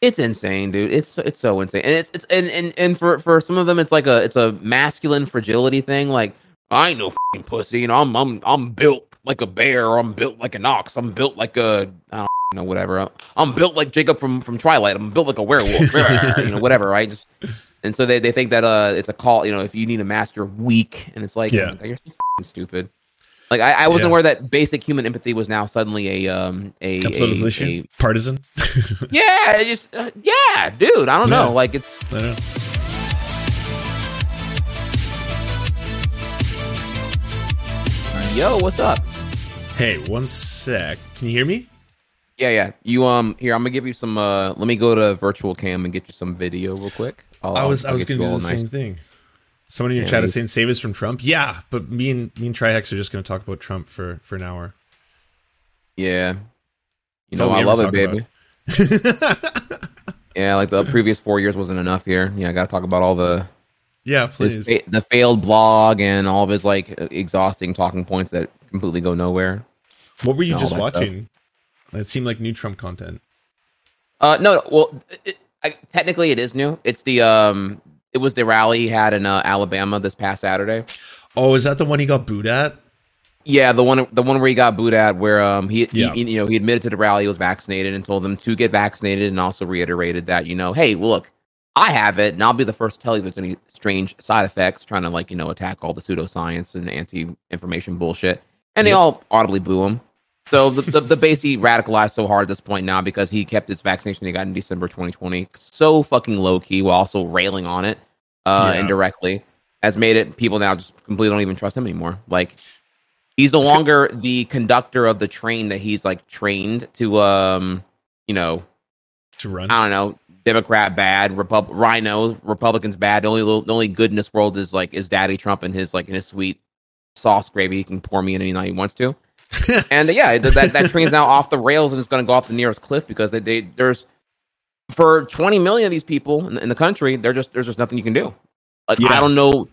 It's insane, dude. It's it's so insane, and it's it's and and, and for for some of them, it's like a it's a masculine fragility thing. Like I ain't no fucking pussy, you know. I'm I'm I'm built like a bear, or I'm built like an ox. I'm built like a I don't know whatever. I'm built like Jacob from from Twilight. I'm built like a werewolf, you know, whatever, right? Just and so they, they think that uh it's a call, you know, if you need a master weak, and it's like, Yeah. you're so fucking stupid. Like I, I wasn't Yeah. aware that basic human empathy was now suddenly a um a, a, a- Partisan. yeah, just uh, yeah, dude. I don't Yeah. know. Like it's I know. yo, what's up? Hey, one sec. Can you hear me? Yeah, yeah. You um here, I'm gonna give you some. uh Let me go to virtual cam and get you some video real quick. I'll, I was I'll I was gonna do the nice- same thing. Someone in your Yeah, chat me- is saying save us from Trump. Yeah, but me and me and Trihex are just gonna talk about Trump for for an hour. Yeah. You That's know I love it, baby. Yeah, like the previous four years wasn't enough here. Yeah, I got to talk about all the yeah, please. fa- the failed blog and all of his like exhausting talking points that completely go nowhere. What were you just that stuff. watching? It seemed like new Trump content. Uh, no, well, it, I, technically it is new. It's the um, it was the rally he had in uh, Alabama this past Saturday. Oh, is that the one he got booed at? Yeah, the one the one where he got booed at, where um he, Yeah. he you know he admitted to the rally he was vaccinated and told them to get vaccinated, and also reiterated that you know hey look I have it and I'll be the first to tell you if there's any strange side effects, trying to like you know attack all the pseudoscience and anti information bullshit, and they all audibly boo him. So the, the the base he radicalized so hard at this point now because he kept his vaccination he got in December 2020 so fucking low key while also railing on it uh Yeah. indirectly has made it people now just completely don't even trust him anymore. Like he's no longer the conductor of the train that he's like trained to um you know To run. I don't know Democrat bad Repub RINO Republicans bad the only the only good in this world is like is Daddy Trump and his like in his sweet sauce gravy he can pour me in any night he wants to and uh, yeah th- that that train's now off the rails and it's going to go off the nearest cliff because they, they there's for 20 million of these people in, in the country there just there's just nothing you can do like Yeah. I don't know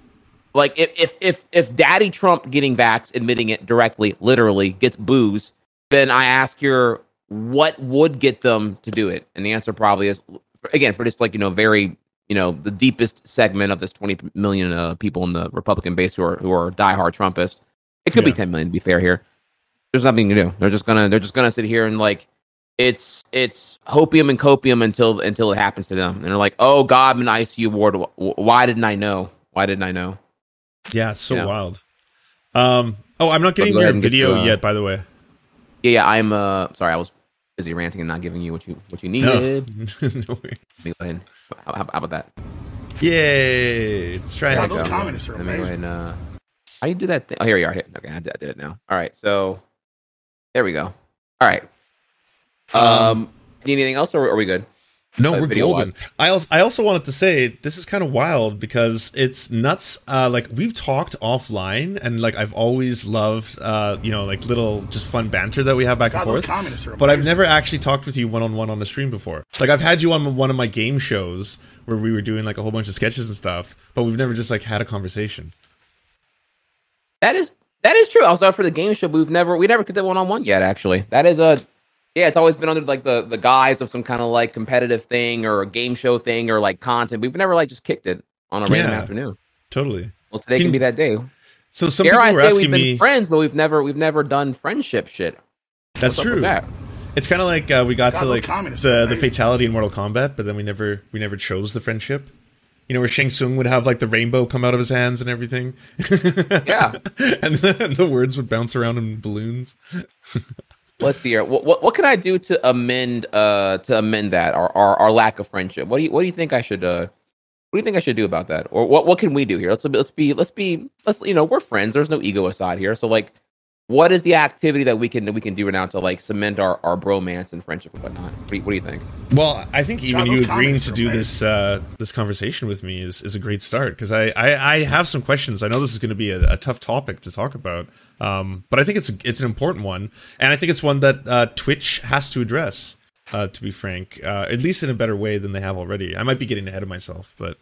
like if if if if Daddy Trump getting vaxxed, admitting it directly, literally gets booze, then I ask her what would get them to do it, and the answer probably is again for this like you know very you know the deepest segment of this 20 million uh, people in the Republican base who are who are diehard Trumpists. It could be 10 million to be fair here. There's nothing to do. They're just gonna they're just gonna sit here and like it's it's hopium and copium until until it happens to them, and they're like, oh God, I'm in ICU ward. Why didn't I know? Why didn't I know? yeah, it's so Yeah. wild. Um. Oh, I'm not getting your ahead and get video to, uh, yet. By the way. Yeah, yeah. I'm uh sorry, I was busy ranting and not giving you what you what you needed. no worries. Let me go ahead. How, how, how about that? Yay! Let's try There it. we those go. communists are Let me go ahead and uh, how do you do that? Thing? Oh, here you are. Here. Okay, I did, I did it now. All right, so there we go. All right. Um, need anything else, or are we good? No, uh, we're video-wise. golden. I also, I also wanted to say this is kind of wild because it's nuts. Uh, like we've talked offline, and like I've always loved, uh, you know, like little just fun banter that we have back and God, those forth. But I've never actually talked with you one on one on the stream before. Like I've had you on one of my game shows where we were doing like a whole bunch of sketches and stuff, but we've never just like had a conversation. That is that is true. I was out for the game show, we've never we never did one on one yet. Actually, that is a yeah. It's always been under like the the guise of some kind of like competitive thing or a game show thing or like content. We've never like just kicked it on a random Yeah. afternoon. Totally. Well, today Can- can be that day. So some Dare people I were say asking we've been me. friends, but we've never we've never done friendship shit. That's What's true. that? It's kind of like uh, we got God, to like communists are the the fatality in Mortal Kombat, but then we never we never chose the friendship. You know where Shang Tsung would have like the rainbow come out of his hands and everything. Yeah. and then the words would bounce around in balloons. Let's see here. What, what what can I do to amend uh to amend that our, our our lack of friendship? What do you what do you think I should uh what do you think I should do about that? Or what what can we do here? Let's let's be let's be let's you know we're friends. There's no ego aside here. So like, what is the activity that we can that we can do right now to like cement our our bromance and friendship and whatnot? What do you, what do you think? Well, I think even you agreeing to do amazing. this uh, this conversation with me is, is a great start because I, I I have some questions. I know this is going to be a, a tough topic to talk about, um, but I think it's it's an important one, and I think it's one that uh, Twitch has to address. Uh, to be frank, uh, at least in a better way than they have already. I might be getting ahead of myself, but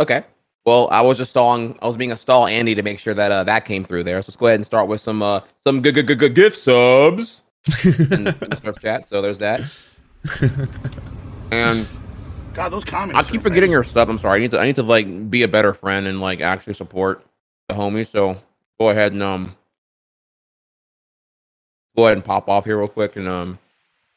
Okay. Well, I was just stalling. I was being a stall Andy to make sure that uh, that came through there. So let's go ahead and start with some uh some good good good good gift subs in, in the Smurf chat. So there's that. and God, those comments. I keep forgetting amazing. your stuff. I'm sorry. I need to I need to like be a better friend and like actually support the homies. So go ahead and um go ahead and pop off here real quick and um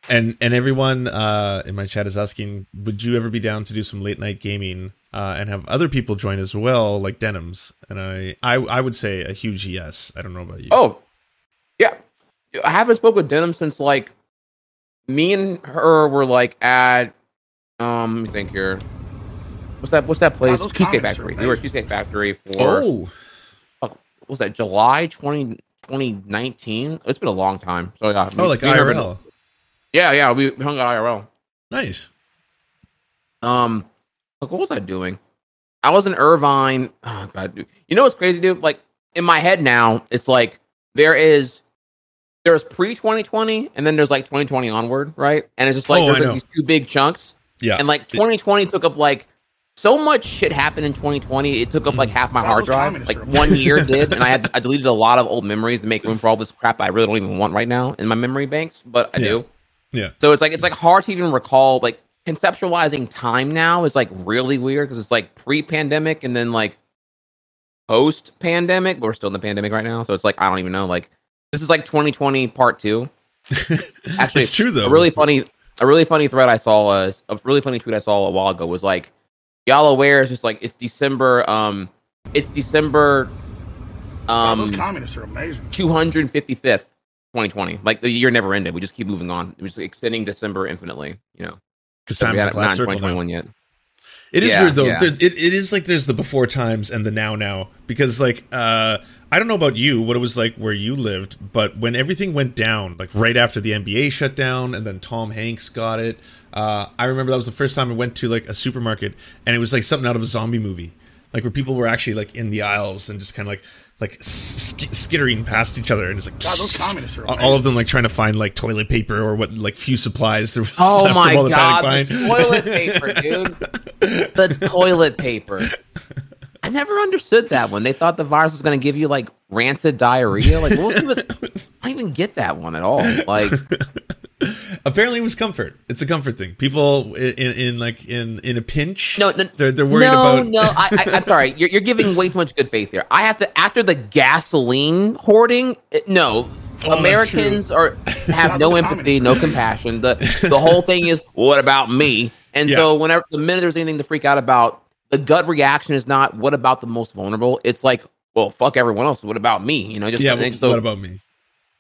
And and everyone uh, in my chat is asking, would you ever be down to do some late night gaming uh, and have other people join as well, like Denims? And I, I I would say a huge yes. I don't know about you. oh yeah. I haven't spoke with Denim since like me and her were like at um let me think here. What's that what's that place? those Cheesecake comments are Factory. We were at. Cheesecake Factory for oh, what was that July 20, 2019? It's been a long time. So yeah. oh, like me and her IRL. Yeah, yeah, we we hung out IRL. Nice. Um, like what was I doing? I was in Irvine. Oh god, dude. You know what's crazy, dude? Like in my head now, it's like there is there's pre 2020 and then there's like 2020 onward, right? And it's just like Oh, there's like these two big chunks. Yeah. And like 2020 took up like so much shit happened in 2020. It took up like half my hard drive. Like one year did, and I had I deleted a lot of old memories to make room for all this crap I really don't even want right now in my memory banks. But I Yeah. do. Yeah. So it's like it's like hard to even recall like conceptualizing time now is like really weird because it's like pre-pandemic and then like post-pandemic, but we're still in the pandemic right now. So it's like I don't even know. Like this is like 2020 part two. Actually, it's true though. A really funny, a really funny thread I saw was a really funny tweet I saw a while ago was like, y'all aware? It's just like it's December. Um, it's December. God, those Um, communists are amazing. 255th 2020 like the year never ended we just keep moving on we're just extending december infinitely you know Because time's haven't- not flat in circle. now. 2021 yet It is Yeah, weird though. yeah. There, it, it is like there's the before times and the now now because like uh I don't know about you what it was like where you lived, but when everything went down, like right after the NBA shut down and then Tom Hanks got it, uh I remember that was the first time I went to like a supermarket and it was like something out of a zombie movie. Like where people were actually like in the aisles and just kind of like like sk- skittering past each other and it's like God, those communists are all amazing. of them like trying to find like toilet paper or what like few supplies. There was oh left my from all the god panic the buying. toilet paper dude. The toilet paper. I never understood that one. They thought the virus was going to give you like rancid diarrhea. Like what was it i don't even get that one at all. Like Apparently, it was comfort. It's a comfort thing. People in, in, like in in a pinch. No, no, they're they're worried no, about. no. I, I, I'm sorry. You're, you're giving way too much good faith here. I have to after the gasoline hoarding. it- No, Oh, Americans are have no empathy, no compassion. The the whole thing is what about me? And so whenever the minute there's anything to freak out about, the gut reaction is not what about the most vulnerable. It's like, well, fuck everyone else. What about me? You know, just Yeah, what, so, what about me?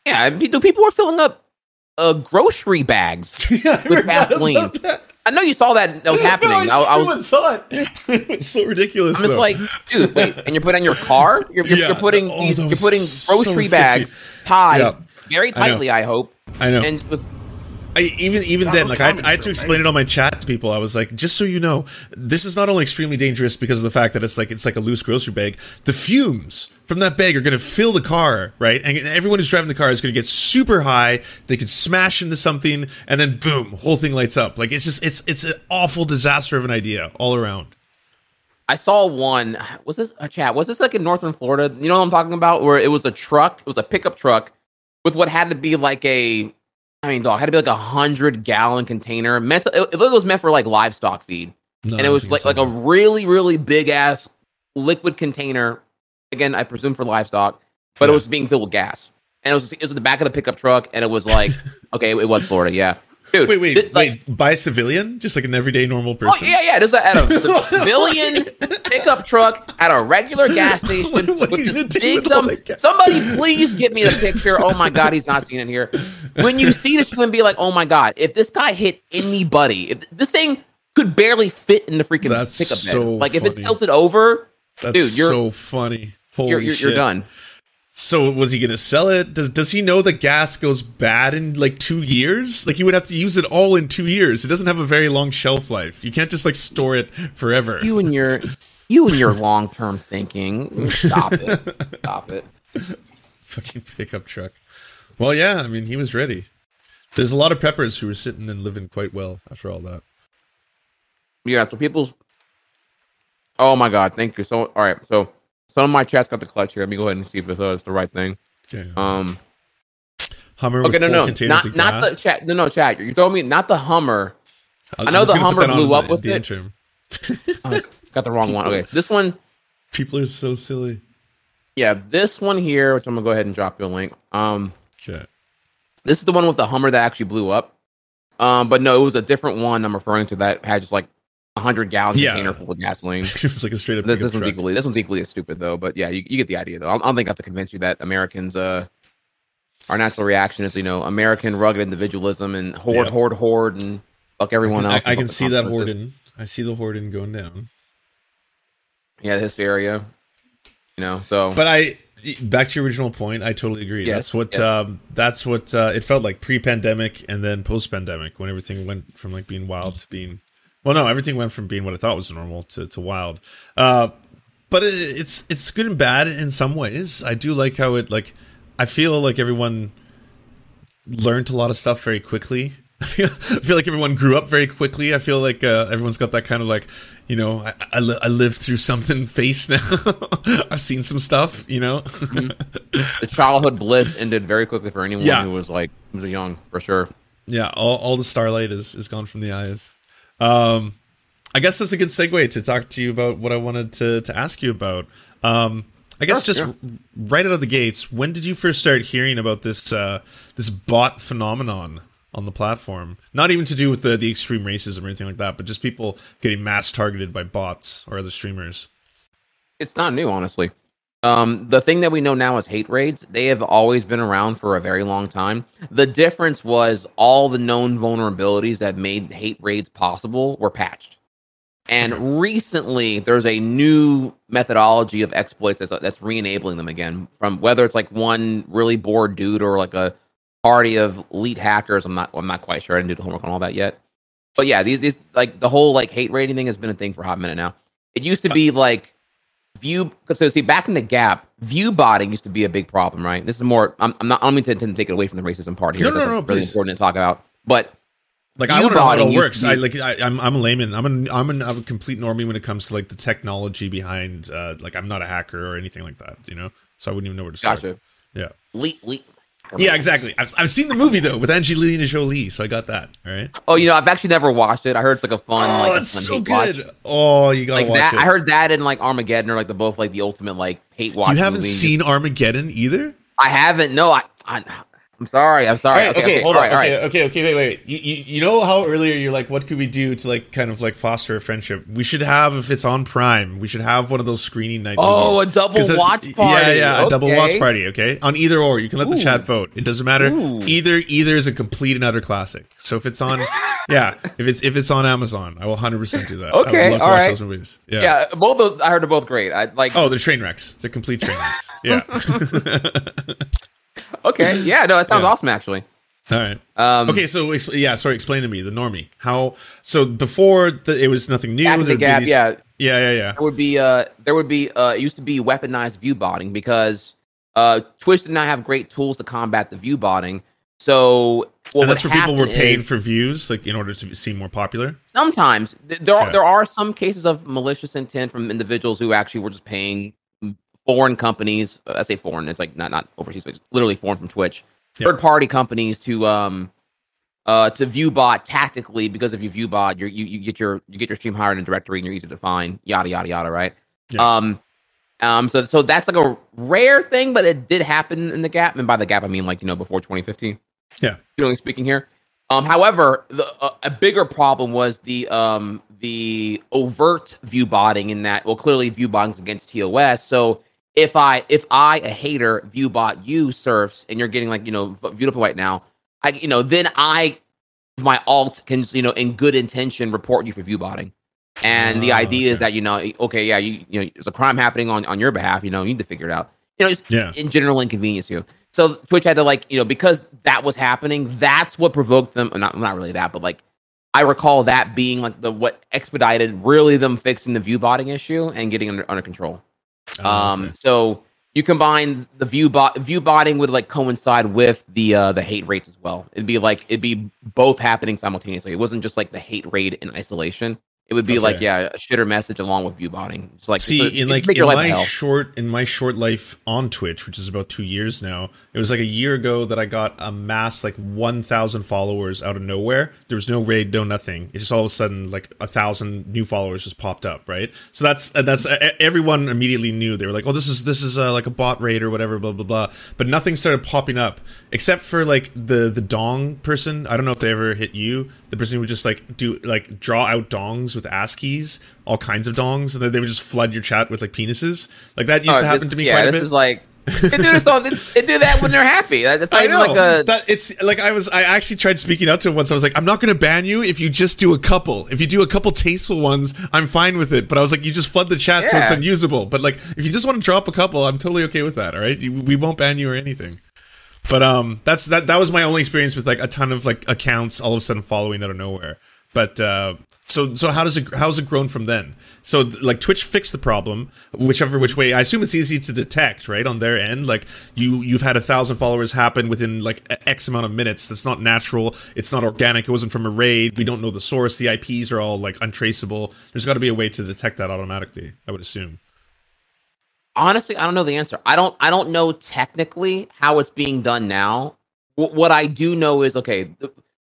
yeah. People people are filling up uh, grocery bags. yeah, With Vaseline. I know you saw that that was happening. No, I, I, I was saw it. it's so ridiculous. I'm just like, dude, wait, and you're putting on your car? You're, you're, Yeah. you're putting Oh, these, you're putting grocery sketchy. bags tied Yeah. very I tightly, I, hope. I know. And with I, even even then, like I, had- I had are to explain it on my chat to people. I was like, just so you know, this is not only extremely dangerous because of the fact that it's like it's like a loose grocery bag. The fumes from that bag are going to fill the car, right? And everyone who's driving the car is going to get super high. They could smash into something, and then boom, whole thing lights up. Like it's just it's it's an awful disaster of an idea all around. I saw one, was this a chat? Was this like in northern Florida? You know what I'm talking about? Where it was a truck, it was a pickup truck with what had to be like a, I mean, dog, had to be like a hundred gallon container. Meant to, it, it was meant for like livestock feed. No, and it was like it's like a really really big ass liquid container. Again, I presume for livestock, but it was being filled with gas, and it was it was in the back of the pickup truck, and it was like okay, it, was Florida, yeah, dude. Wait, wait, th- like, wait! By a civilian, just like an everyday normal oh, person. Oh yeah, yeah. There's a, at a civilian pickup truck at a regular gas station What- with you gonna this big with dumb. that? Somebody please get me the picture. Oh my god, he's not seen it here. When you see this, you're gonna be like, oh my god, if this guy hit anybody, if this thing could barely fit in the freaking That's pickup bed. so Like if it funny. tilted over, That's dude, you're so funny. Holy you're, you're, shit! you're done. So was he gonna sell it? Does does he know that gas goes bad in like two years? Like he would have to use it all in two years. It doesn't have a very long shelf life. You can't just like store it forever. You and your you and your long term thinking. Stop it. Stop it. Fucking pickup truck. Well, yeah. I mean, he was ready. There's a lot of peppers who were sitting and living quite well after all that. Yeah, so people's. Oh my god, thank you. So, all right, so some of my chats got the clutch here. Let me go ahead and see if it's, uh, it's the right thing. Okay. Um, Hummer Okay, no, no, not not the chat. No, no, chat. You told me not the Hummer. I'm I know the Hummer blew up the- with the it. Oh, got the wrong one. Okay, this one. People are so silly. Yeah, this one here, which I'm gonna go ahead and drop you a link. Um, Okay. this is the one with the Hummer that actually blew up. Um, but no, it was a different one I'm referring to that had just like hundred gallon Yeah. container full of gasoline. it was like a straight up. This, this one's equally this one's equally as stupid though. But yeah, you, you get the idea though. I don't, I don't think I have to convince you that Americans, uh, our natural reaction is you know American rugged individualism and hoard Yeah. hoard horde, and fuck everyone I, else. I can see that hoarding. I see the hoarding going down. Yeah, the hysteria. You know, so But I back to your original point. I totally agree. Yes, that's what yes. um, that's what uh, it felt like pre-pandemic and then post-pandemic when everything went from like being wild to being well, no, everything went from being what I thought was normal to, to wild. Uh, but it, it's it's good and bad in some ways. I do like how it like I feel like everyone learned a lot of stuff very quickly. I feel, I feel like everyone grew up very quickly. I feel like uh, everyone's got that kind of like, you know, I, I, li- I lived through something face now. I've seen some stuff, you know. the childhood bliss ended very quickly for anyone Yeah. who was like who was young for sure. yeah, all, all the starlight is, is gone from the eyes. Um, I guess that's a good segue to talk to you about what I wanted to, to ask you about. Um, I guess Sure, just yeah. right out of the gates, when did you first start hearing about this uh, this bot phenomenon on the platform? Not even to do with the, the extreme racism or anything like that, but just people getting mass targeted by bots or other streamers. It's not new, honestly. Um, the thing that we know now is hate raids. They have always been around for a very long time. The difference was all the known vulnerabilities that made hate raids possible were patched. And Okay. recently, there's a new methodology of exploits that's that's re-enabling them again. From whether it's like one really bored dude or like a party of elite hackers. I'm not. I'm not quite sure. I didn't do the homework on all that yet. But yeah, these these like the whole like hate rating thing has been a thing for a hot minute now. It used to be like view so see back in the gap, view botting used to be a big problem, right? This is more. I'm, I'm not. I don't mean to, to take it away from the racism part here. No, no, That's no, really please. important to talk about. But Like I want to know how it works. I like I, I'm I'm a layman. I'm an I'm an I'm a complete normie when it comes to like the technology behind. Uh, like I'm not a hacker or anything like that. You know, so I wouldn't even know where to start. gotcha. Yeah. Le- le- Yeah, exactly. I've, I've seen the movie though with Angelina Jolie, so I got that. All right. Oh, you know, I've actually never watched it. I heard it's like a fun. Oh, like, it's so hate watch. good. Oh, you gotta Like watch that, it. I heard that and like Armageddon are like the both like the ultimate like hate watch. you haven't movie. seen Armageddon either. I haven't. No, I. I I'm sorry. I'm sorry. Right, okay, okay, hold on. right, okay, right. okay, okay, wait, wait. You, you, you know how earlier you're like, what could we do to like kind of like foster a friendship? We should have, if it's on Prime, we should have one of those screening night. Oh, movies. a double watch Yeah, party. yeah, yeah. a double watch party. Okay, on either or, you can let the chat vote. It doesn't matter. Ooh. Either either is a complete and utter classic. So if it's on, yeah, if it's if it's on Amazon, I will 100 percent do that. I Okay, would love to watch right. those movies. Yeah. Yeah, both those I heard are both great. I like. Oh, they're train wrecks. They're complete train wrecks. Yeah. okay. Yeah. No, that sounds Yeah. awesome. Actually. All right. Um, Okay, so yeah, sorry. Explain to me the normie. How? So before the, it was nothing new. The gap, these- yeah, yeah, yeah, yeah. there would be uh there would be uh it used to be weaponized view botting because uh Twitch did not have great tools to combat the view botting. So and that's where people were paying is- for views, like in order to seem more popular. sometimes th- there are there are some cases of malicious intent from individuals who actually were just paying foreign companies. uh, I say foreign, it's like not not overseas, but it's literally foreign from Twitch. Third party companies to um uh to view bot tactically because if you view bot, you're, you you get your you get your stream higher in a directory and you're easy to find. Yada yada yada. Right. Um. Um, so, so that's like a rare thing, but it did happen in the gap, and by the gap I mean like you know before 2015 Yeah. generally speaking here. Um, however, the, uh, a bigger problem was the um, the overt view botting in that well, clearly view botting's against TOS. So if I if I a hater view bot you Serfs and you're getting like you know viewed up right now, I you know then I my alt can you know in good intention report you for view botting. And the Ah, idea is that you know, okay, yeah, you you know, there's a crime happening on on your behalf. You know, you need to figure it out. You know, just Yeah. in general inconvenience you. So Twitch had to like, you know, because that was happening, that's what provoked them. Not not really that, but like I recall that being like the what expedited really them fixing the view botting issue and getting under under control. Oh, Um, okay. so you combine the view bot view botting would like coincide with the uh the hate rates as well. It'd be like it'd be both happening simultaneously. It wasn't just like the hate rate in isolation. It would be like yeah, a shitter message along with view botting. It's like See, in like in my hell. short in my short life on Twitch, which is about two years now, it was like a year ago that I got a mass like one thousand followers out of nowhere. There was no raid, no nothing. It just all of a sudden like a thousand new followers just popped up, right? So that's that's everyone immediately knew they were like, oh, this is this is uh, like a bot raid or whatever, blah blah blah. But nothing started popping up except for like the the dong person. I don't know if they ever hit you. The person who would just like do like draw out dongs with ASCIIs, all kinds of dongs, and then they would just flood your chat with like penises. Like that used Oh, to happen this- to me yeah, quite a this bit. is like they do this on they, do that when they're happy. That's not I know like a that it's like I was. I actually tried speaking out to him once. I was like, "I'm not going to ban you if you just do a couple. If you do a couple tasteful ones, I'm fine with it." But I was like, "You just flood the chat so it's unusable." But like, if you just want to drop a couple, I'm totally okay with that. All right, we won't ban you or anything. But um, that's that. That was my only experience with like a ton of like accounts all of a sudden following out of nowhere. But uh, so so how does it how's it grown from then? So like Twitch fixed the problem, whichever which way. I assume it's easy to detect, right, on their end. Like you you've had a thousand followers happen within like X amount of minutes. That's not natural. It's not organic. It wasn't from a raid. We don't know the source. The IPs are all like untraceable. There's got to be a way to detect that automatically. I would assume. honestly, I don't know the answer. I don't I don't know technically how it's being done now. Wh- what I do know is okay, th-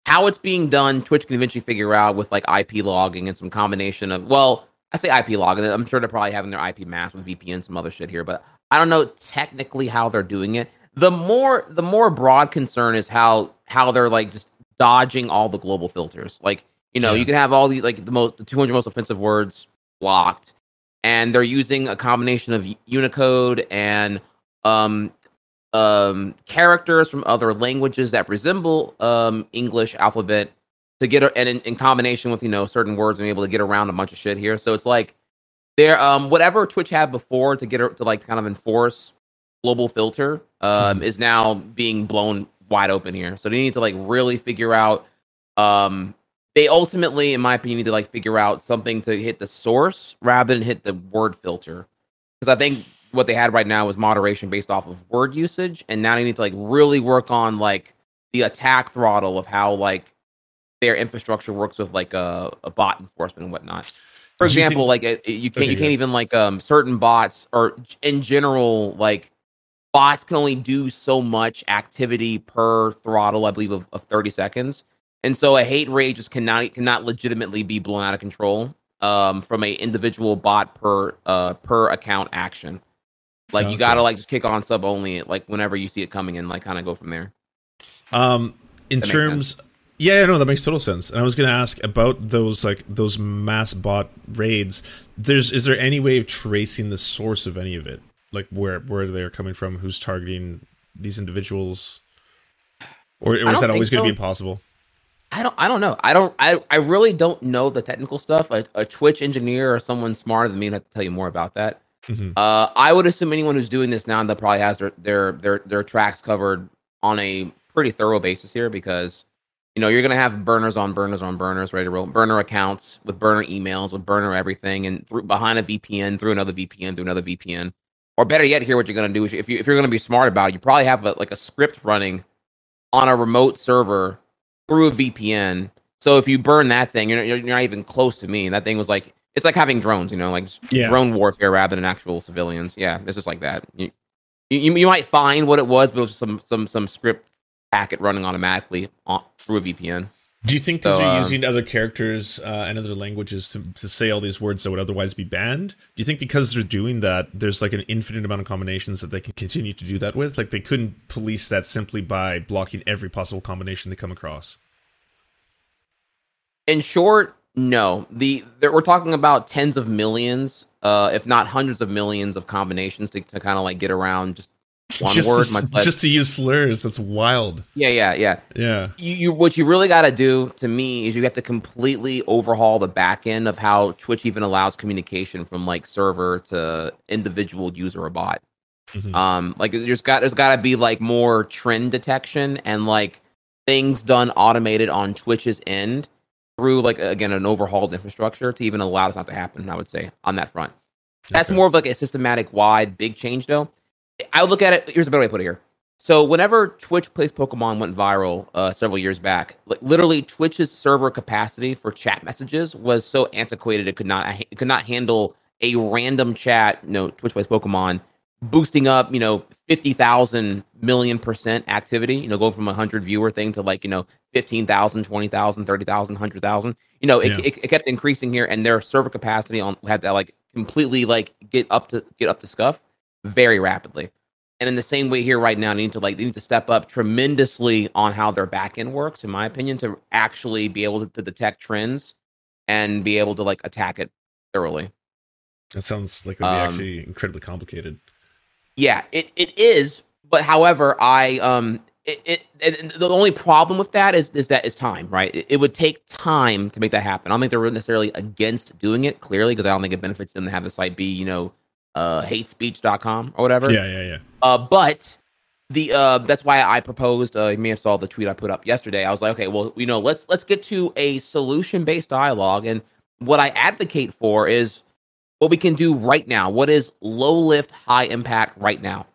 how it's being done. Twitch can eventually figure out with like IP logging and some combination of well, I say IP logging. I'm sure they're probably having their IP mask with VPN, some other shit here, but I don't know technically how they're doing it. The more the more broad concern is how how they're like just dodging all the global filters. Like you know, Yeah. you can have all the like the most the 200 most offensive words blocked and they're using a combination of Unicode and um, um, characters from other languages that resemble um, English alphabet to get a, and in, in combination with you know certain words and be able to get around a bunch of shit here. So it's like there um whatever Twitch had before to get to like kind of enforce global filter um is now being blown wide open here. So they need to like really figure out um they ultimately in my opinion need to like figure out something to hit the source rather than hit the word filter. Because I think what they had right now was moderation based off of word usage and now they need to like really work on like the attack throttle of how like their infrastructure works with like a, a bot enforcement and whatnot. For Do you example, think- like you can't Okay, you can't even like um certain bots or in general like bots can only do so much activity per throttle, I believe, of, of 30 seconds. And so a hate rate just cannot cannot legitimately be blown out of control um from a individual bot per uh per account action. Like Okay. you gotta like just kick on sub only like whenever you see it coming in, like kind of go from there. Um, in That terms, yeah, no, that makes total sense. And I was going to ask about those like those mass bot raids. There's is there any way of tracing the source of any of it, like where where they're coming from, who's targeting these individuals, or, or is that always going to be impossible? I don't I don't know. I don't I, I really don't know the technical stuff. A, a Twitch engineer or someone smarter than me would have to tell you more about that. Mhm. Uh, I would assume anyone who's doing this now that probably has their their their their tracks covered on a pretty thorough basis here because you know you're gonna have burners on burners on burners ready to roll burner accounts with burner emails with burner everything and through behind a VPN through another VPN through another VPN or better yet here what you're gonna do is if you if you're gonna be smart about it you probably have a, like a script running on a remote server through a VPN so if you burn that thing you're you're not even close to me. And that thing was like it's like having drones you know like Yeah. drone warfare rather than actual civilians. Yeah, it's just like that. You, you, you might find what it was, but it was just some some some script packet running automatically on, through a VPN. Do you think because So, they're um, using other characters uh, and other languages to, to say all these words that would otherwise be banned? Do you think because they're doing that, there's like an infinite amount of combinations that they can continue to do that with? Like they couldn't police that simply by blocking every possible combination they come across. In short, no. The there, we're talking about tens of millions, uh, if not hundreds of millions of combinations to, to kind of like get around just one just, word. to, much just to use slurs, that's wild. yeah, yeah, yeah. Yeah. you, you what you really got to do to me is you have to completely overhaul the back end of how Twitch even allows communication from like server to individual user or bot. Mhm. Um, like there's got there's got to be like more trend detection and like things done automated on Twitch's end through like again an overhauled infrastructure to even allow this not to happen. I would say on that front. That's Okay. more of like a systematic wide big change though. I would look at it. Here's a better way to put it here. So whenever Twitch plays Pokemon went viral uh, several years back, like literally Twitch's server capacity for chat messages was so antiquated it could not it could not handle a random chat. You know, Twitch plays Pokemon boosting up, you know, 50,000 million percent activity, you know, going from a 100 viewer thing to like, you know, 15,000, 20,000, 30,000, 100,000. You know, it, Yeah. it, it kept increasing here and their server capacity on had to like completely like get up to get up to scuff very rapidly. And in the same way here right now, they need to like they need to step up tremendously on how their back end works, in my opinion, to actually be able to, to detect trends and be able to like attack it thoroughly. That sounds like it would be Um, actually incredibly complicated. Yeah, it, it is. But however, I um it, it, it the only problem with that is is that is time, right? It, it would take time to make that happen. I don't think they're necessarily against doing it clearly because I don't think it benefits them to have the site be, you know, uh hate hatespeech.com or whatever. Yeah, yeah, yeah. Uh, but the uh, that's why I proposed. Uh, you may have saw the tweet I put up yesterday. I was like, okay, well, you know, let's let's get to a solution based dialogue, and what I advocate for is what we can do right now. What is low lift, high impact right now?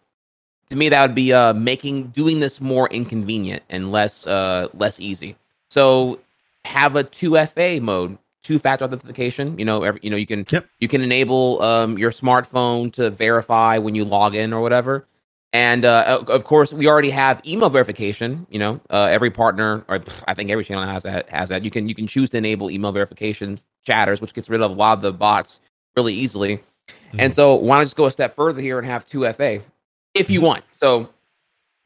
To me, that would be uh, making doing this more inconvenient and less uh, less easy. So have a two FA mode, two factor authentication. You know, every, you know you can Yep. you can enable um, your smartphone to verify when you log in or whatever. And uh, of- course, we already have email verification. You know, uh, every partner, or I think every channel has that. Has that. You can you can choose to enable email verification chatters, which gets rid of a lot of the bots really easily. And so, why not just go a step further here and have two FA, if you want? So,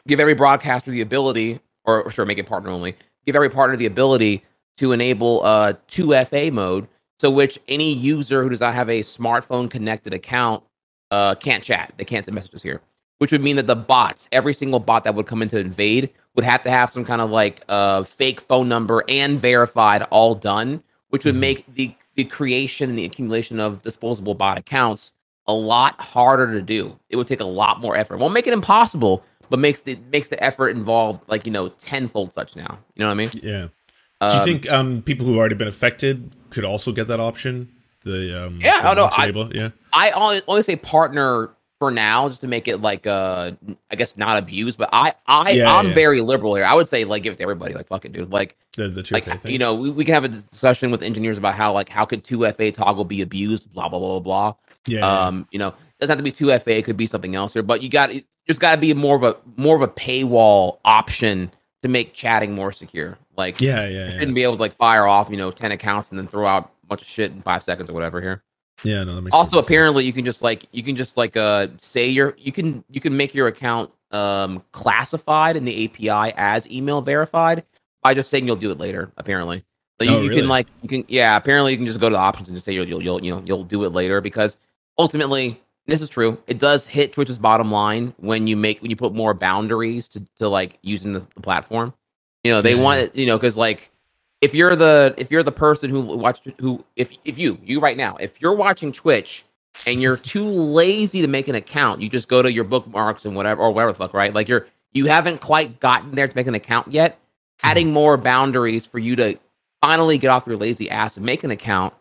give every broadcaster the ability, or, or sure, make it partner only. Give every partner the ability to enable uh, two FA mode, so which any user who does not have a smartphone connected account uh, can't chat. They can't send messages here, which would mean that the bots, every single bot that would come in to invade, would have to have some kind of like uh, fake phone number and verified all done, which would Mhm. make the the creation and the accumulation of disposable bot accounts a lot harder to do. It would take a lot more effort. Won't make it impossible, but makes the makes the effort involved like you know tenfold such now. You know what I mean? Yeah. Do you Um, think um, people who've already been affected could also get that option? The um, Yeah, the oh, no, launch I- yeah, I only, only say partner for now, just to make it like uh, I guess not abused. But I, I, Yeah, I'm yeah. very liberal here. I would say like give it to everybody. Like fuck it, dude. Like, the the two like thing. you know, we, we can have a discussion with engineers about how like how could two FA toggle be abused? Blah blah blah blah blah. yeah, yeah. Um, you know, it doesn't have to be two FA. It could be something else here. But you got there's got to be more of a more of a paywall option to make chatting more secure. Like, yeah, you yeah, yeah. shouldn't be able to like fire off you know ten accounts and then throw out a bunch of shit in five seconds or whatever here Yeah, no, that makes also sense. apparently you can just like you can just like uh say your you can you can make your account um classified in the api as email verified by just saying you'll do it later apparently so you, Oh, you really? can like you can yeah apparently you can just go to the options and just say you'll, you'll you'll you know you'll do it later because ultimately this is true it does hit twitch's bottom line when you make when you put more boundaries to, to like using the, the platform you know they Yeah. want it you know because like if you're the if you're the person who watched who if if you you right now if you're watching twitch and you're too lazy to make an account you just go to your bookmarks and whatever or whatever the fuck right? Like you're you haven't quite gotten there to make an account yet. Mm-hmm. Adding more boundaries for you to finally get off your lazy ass and make an account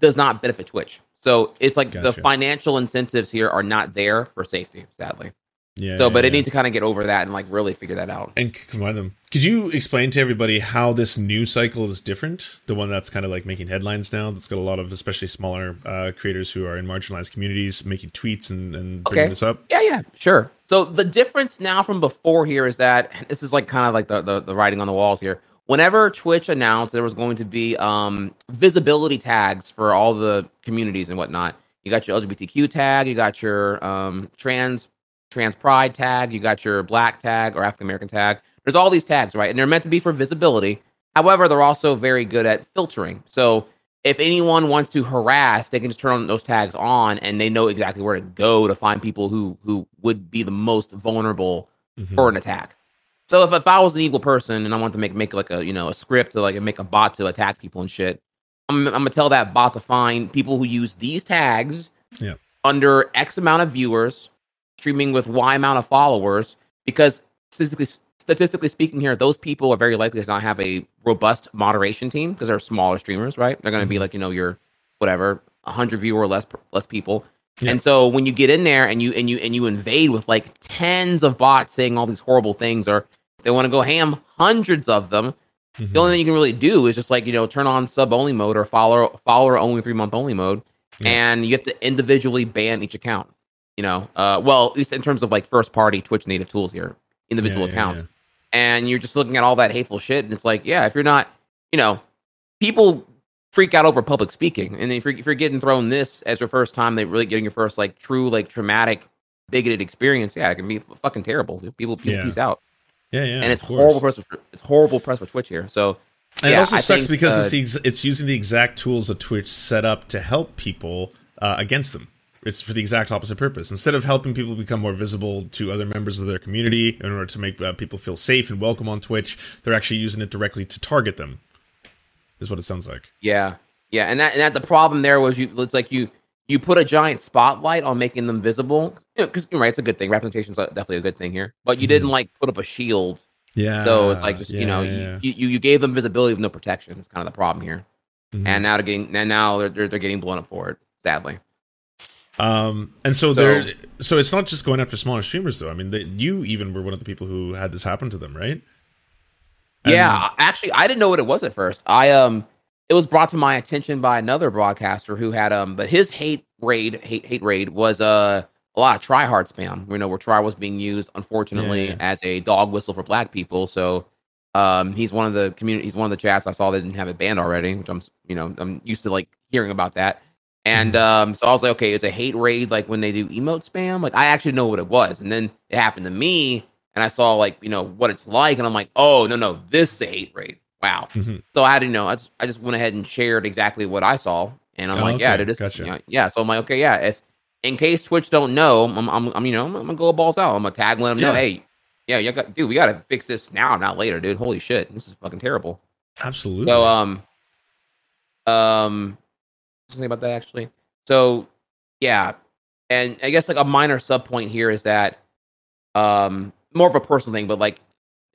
does not benefit twitch. So it's like the financial incentives here are not there for safety sadly yeah. so but yeah. they need to kind of get over that and like really figure that out and combine them. Could you explain to everybody how this new cycle is different? The one that's kind of like making headlines now. That's got a lot of especially smaller uh, creators who are in marginalized communities making tweets and, and bringing this up. Yeah, yeah, sure. So the difference now from before here is that this is like kind of like the, the the writing on the walls here. Whenever Twitch announced there was going to be um visibility tags for all the communities and whatnot, you got your LGBTQ tag, you got your um trans trans pride tag, you got your black tag or African American tag. There's all these tags, right? And they're meant to be for visibility. However, they're also very good at filtering. So if anyone wants to harass, they can just turn on those tags on and they know exactly where to go to find people who who would be the most vulnerable Mhm. for an attack. So if, if I was an evil person and I wanted to make make like a you know a script to like make a bot to attack people and shit, I'm, I'm gonna tell that bot to find people who use these tags Yeah. under X amount of viewers, streaming with Y amount of followers, because statistically statistically speaking here, those people are very likely to not have a robust moderation team because they're smaller streamers, right? They're gonna be Mhm. like you know your whatever 100 viewer or less less people Yeah. And so when you get in there and you and you and you invade with like tens of bots saying all these horrible things, or they want to go ham, hundreds of them. Mhm. The only thing you can really do is just like you know turn on sub only mode or follower follower only three month only mode, Yeah. and you have to individually ban each account. You know, uh, well at least in terms of like first party Twitch native tools here, individual Yeah, yeah, accounts, yeah. and you're just looking at all that hateful shit, and it's like yeah, if you're not, you know, people freak out over public speaking, and if you're, if you're getting thrown this as your first time, they're really getting your first like true like traumatic bigoted experience, yeah, it can be fucking terrible. dude. People, people Yeah. peace out, Yeah, yeah. and it's horrible press. For, it's horrible press for Twitch here. So And it also I sucks think, because uh, it's the ex- it's using the exact tools that Twitch set up to help people uh, against them. It's for the exact opposite purpose. Instead of helping people become more visible to other members of their community in order to make uh, people feel safe and welcome on Twitch, they're actually using it directly to target them. Is what it sounds like. Yeah, yeah, and that and that the problem there was you. It's like you you put a giant spotlight on making them visible. You know, because you're right, it's a good thing. Representation's definitely a good thing here, but you didn't like put up a shield. Yeah. so it's like just yeah, you know yeah, You, you you gave them visibility with no protection. It's kind of the problem here. Mhm. And now they're getting and now they're, they're they're getting blown up for it. Sadly, Um, and so, So- they're so it's not just going after smaller streamers though. I mean, they, you even were one of the people who had this happen to them, right? And- yeah. Actually, I didn't know what it was at first. I um, it was brought to my attention by another broadcaster who had um, but his hate raid hate hate raid was uh a lot of try hard spam. You know, where try was being used, unfortunately, Yeah. as a dog whistle for black people. So, um, he's one of the community. He's one of the chats I saw that didn't have it banned already, which I'm you know I'm used to like hearing about that. And um, so I was like, okay, is a hate raid like when they do emote spam? Like I actually know what it was, and then it happened to me, and I saw like you know what it's like, and I'm like, oh no no, this is a hate raid. Wow. Mhm. So I didn't know. I just, I just went ahead and shared exactly what I saw, and I'm Oh, like, yeah, it is. Gotcha. you know, yeah. So I'm like, okay, yeah. If in case Twitch don't know, I'm, I'm, I'm you know, I'm, I'm gonna go balls out. I'm gonna tag, let them know, Yeah. hey, yeah, you got, dude, we gotta fix this now, not later, dude. Holy shit, this is fucking terrible. Absolutely. So um um something about that actually. So yeah. And I guess like a minor sub point here is that um more of a personal thing, but like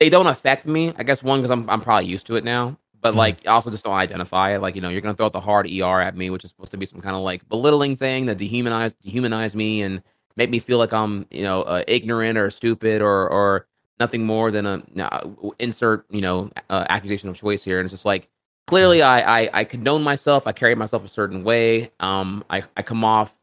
they don't affect me. I guess one because I'm I'm probably used to it now. But Mhm. like also just don't identify it. Like, you know, you're gonna throw out the hard ER at me, which is supposed to be some kind of like belittling thing that dehumanize dehumanize me and make me feel like I'm, you know, uh, ignorant or stupid or or nothing more than a no, insert, you know, uh, accusation of choice here. And it's just like clearly I, I I condone myself. I carry myself a certain way. Um, I I come off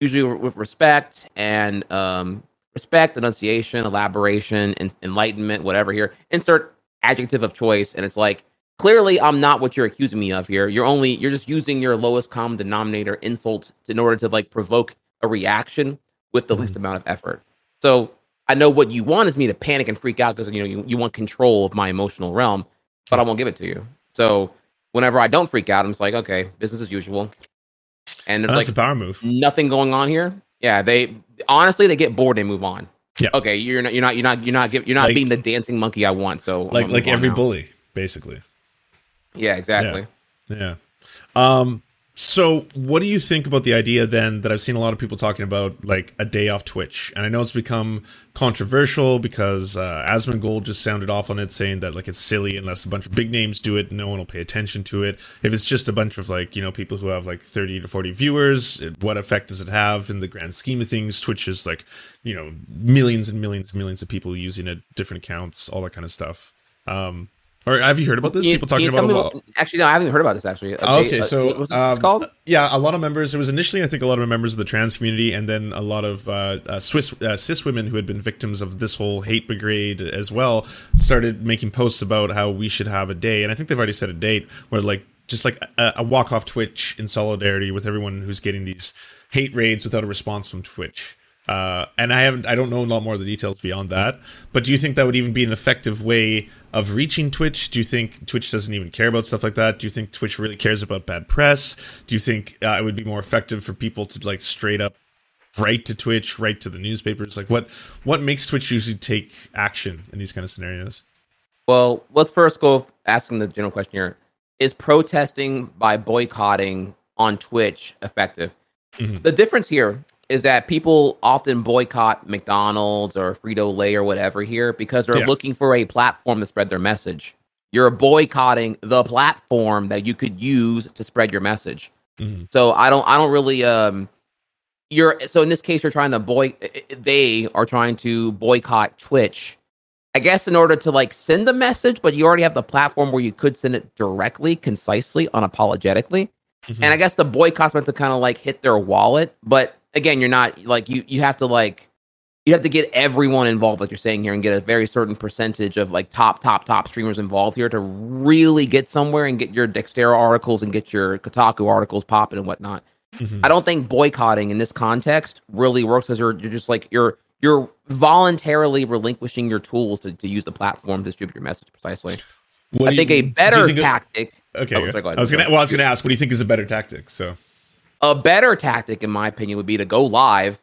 usually with respect and um respect, enunciation, elaboration, and enlightenment, whatever here. Insert adjective of choice, and it's like clearly I'm not what you're accusing me of here. You're only you're just using your lowest common denominator insults in order to like provoke a reaction with the least amount of effort. So I know what you want is me to panic and freak out because you know you, you want control of my emotional realm, but I won't give it to you. So whenever I don't freak out, I'm just like, okay, business as usual. And there's that's like a power move. nothing going on here. Yeah, they honestly they get bored and move on. Yeah. Okay, you're not you're not you're not you're not you're not Like- being the dancing monkey I want. So Like like every now. bully, basically. Yeah, exactly. Yeah. Um. So, what do you think about the idea then that I've seen a lot of people talking about, like a day off Twitch? And I know it's become controversial because uh, Asmongold just sounded off on it, saying that like it's silly unless a bunch of big names do it, no one will pay attention to it. If it's just a bunch of like you know people who have like thirty to forty viewers, it, what effect does it have in the grand scheme of things? Twitch is like you know millions and millions and millions of people using it, different accounts, all that kind of stuff. Um. Or have you heard about this? You- people talking about tell it me a lot. what- actually, no, I haven't heard about this actually. Oh, okay, uh, so it um, called? yeah, a lot of members. It was initially, I think, a lot of members of the trans community, and then a lot of uh, uh, Swiss uh, cis women who had been victims of this whole hate brigade as well started making posts about how we should have a day, and I think they've already set a date where like just like a, a walk off Twitch in solidarity with everyone who's getting these hate raids without a response from Twitch. Uh, and I haven't, I don't know a lot more of the details beyond that. But do you think that would even be an effective way of reaching Twitch? Do you think Twitch doesn't even care about stuff like that? Do you think Twitch really cares about bad press? Do you think uh, it would be more effective for people to like straight up write to Twitch, write to the newspapers? Like what what makes Twitch usually take action in these kind of scenarios? Well, let's first go asking the general question here: Is protesting by boycotting on Twitch effective? Mhm. The difference here is that people often boycott McDonald's or Frito Lay or whatever here because they're Yeah. looking for a platform to spread their message. You're boycotting the platform that you could use to spread your message. Mhm. So I don't I don't really um you're so in this case you're trying to boy they are trying to boycott Twitch. I guess in order to like send the message, but you already have the platform where you could send it directly, concisely, unapologetically. Mhm. And I guess the boycott's meant to kind of like hit their wallet, but again, you're not like you you have to like you have to get everyone involved, like you're saying here, and get a very certain percentage of like top, top, top streamers involved here to really get somewhere and get your Dexerto articles and get your Kotaku articles popping and whatnot. Mhm. I don't think boycotting in this context really works because you're you're just like you're you're voluntarily relinquishing your tools to, to use the platform to distribute your message precisely. What I think you- a better tactic Okay, Oh, sorry. I was gonna. Well, I was gonna ask, what do you think is a better tactic? So, a better tactic in my opinion would be to go live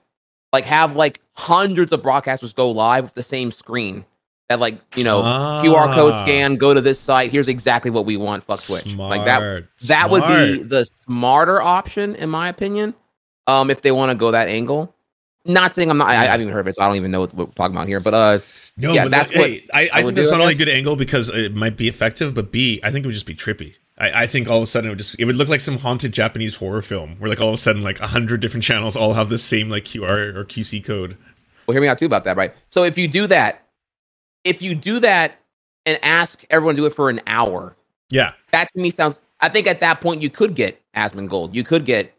like have like hundreds of broadcasters go live with the same screen that like you know qr code Ah. scan go to this site here's exactly what we want fuck switch like that Smart, that would be the smarter option in my opinion um if they want to go that angle. Not saying i'm not I, I haven't even heard of it so i don't even know what, we're talking about here but uh No, Yeah, but that's that- what hey, I, I I think that's not only a good angle because it might be effective, but B, I think it would just be trippy. I, I think all of a sudden it would just it would look like some haunted Japanese horror film where like all of a sudden like a hundred different channels all have the same like QR or QC code. well hear me out too about that right so if you do that if you do that and ask everyone to do it for an hour Yeah, that to me sounds. I think at that point you could get Asmongold. You could get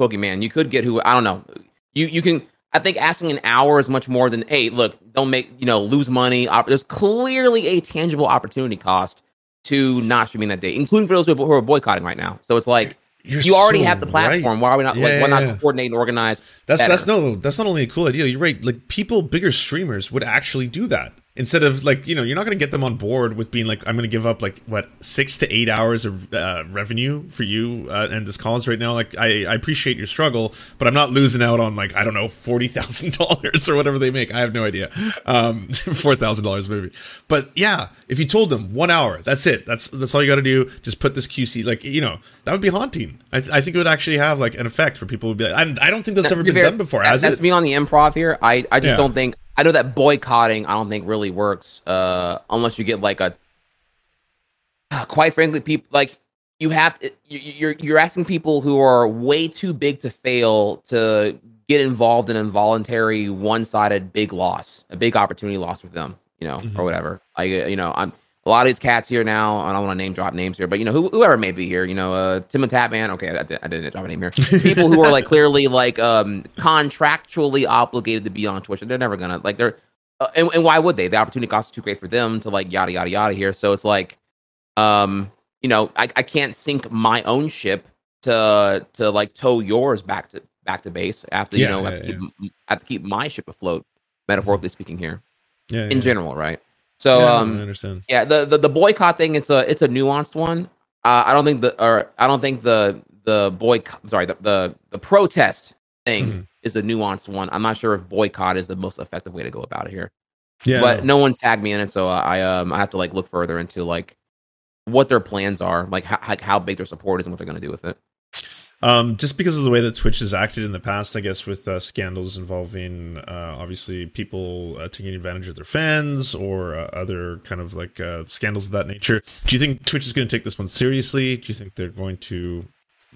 Pokimane. You could get who I don't know. You you can. I think asking an hour is much more than hey, look, don't make you know lose money. There's clearly a tangible opportunity cost to not streaming that day, including for those who are boycotting right now. So it's like You're you already so have the right. platform. Why are we not? like, Yeah, why not yeah. coordinate and organize? That's better. that's no that's not only a cool idea. You're right. Like people, bigger streamers would actually do that instead of like you know you're not going to get them on board with being like I'm going to give up like what six to eight hours of uh, revenue for you uh, and this cause right now. Like I, I appreciate your struggle, but I'm not losing out on like I don't know forty thousand dollars or whatever they make. I have no idea. Um, four thousand dollars maybe. But yeah, if you told them one hour, that's it. That's that's all you got to do. Just put this QC like you know that would be haunting. I, I think it would actually have like an effect for people. Would be like, I'm, I don't think that's ever be been fair, done before, that- has that's it? me on the improv here. I, I just Yeah. don't think I know that boycotting I don't think really works uh unless you get like a quite frankly people like you have to you- you're you're asking people who are way too big to fail to get involved in involuntary one-sided big loss, a big opportunity loss for them, you know, Mhm. or whatever. I you know, I'm a lot of these cats here now. I don't want to name drop names here, but you know, who, whoever may be here, you know, uh, Tim the Tatman. Okay, I, I didn't drop a name here. People who are like clearly like um contractually obligated to be on Twitch, and they're never gonna like they're. Uh, and, and why would they? The opportunity cost is too great for them to like yada yada yada here. So it's like, um, you know, I, I can't sink my own ship to to like tow yours back to back to base after you know yeah, have to keep have to keep my ship afloat, metaphorically speaking here Yeah, in yeah. general, right? So Yeah, um, I understand. yeah, the, the the boycott thing it's a it's a nuanced one. Uh, I don't think the or I don't think the the boycott sorry the the, the protest thing Mhm. is a nuanced one. I'm not sure if boycott is the most effective way to go about it here. Yeah, But no one's tagged me in it, so I um I have to like look further into like what their plans are, like how like how big their support is and what they're going to do with it. Um, just because of the way that Twitch has acted in the past, I guess, with uh, scandals involving uh, obviously people uh, taking advantage of their fans or uh, other kind of like uh, scandals of that nature. Do you think Twitch is going to take this one seriously? Do you think they're going to?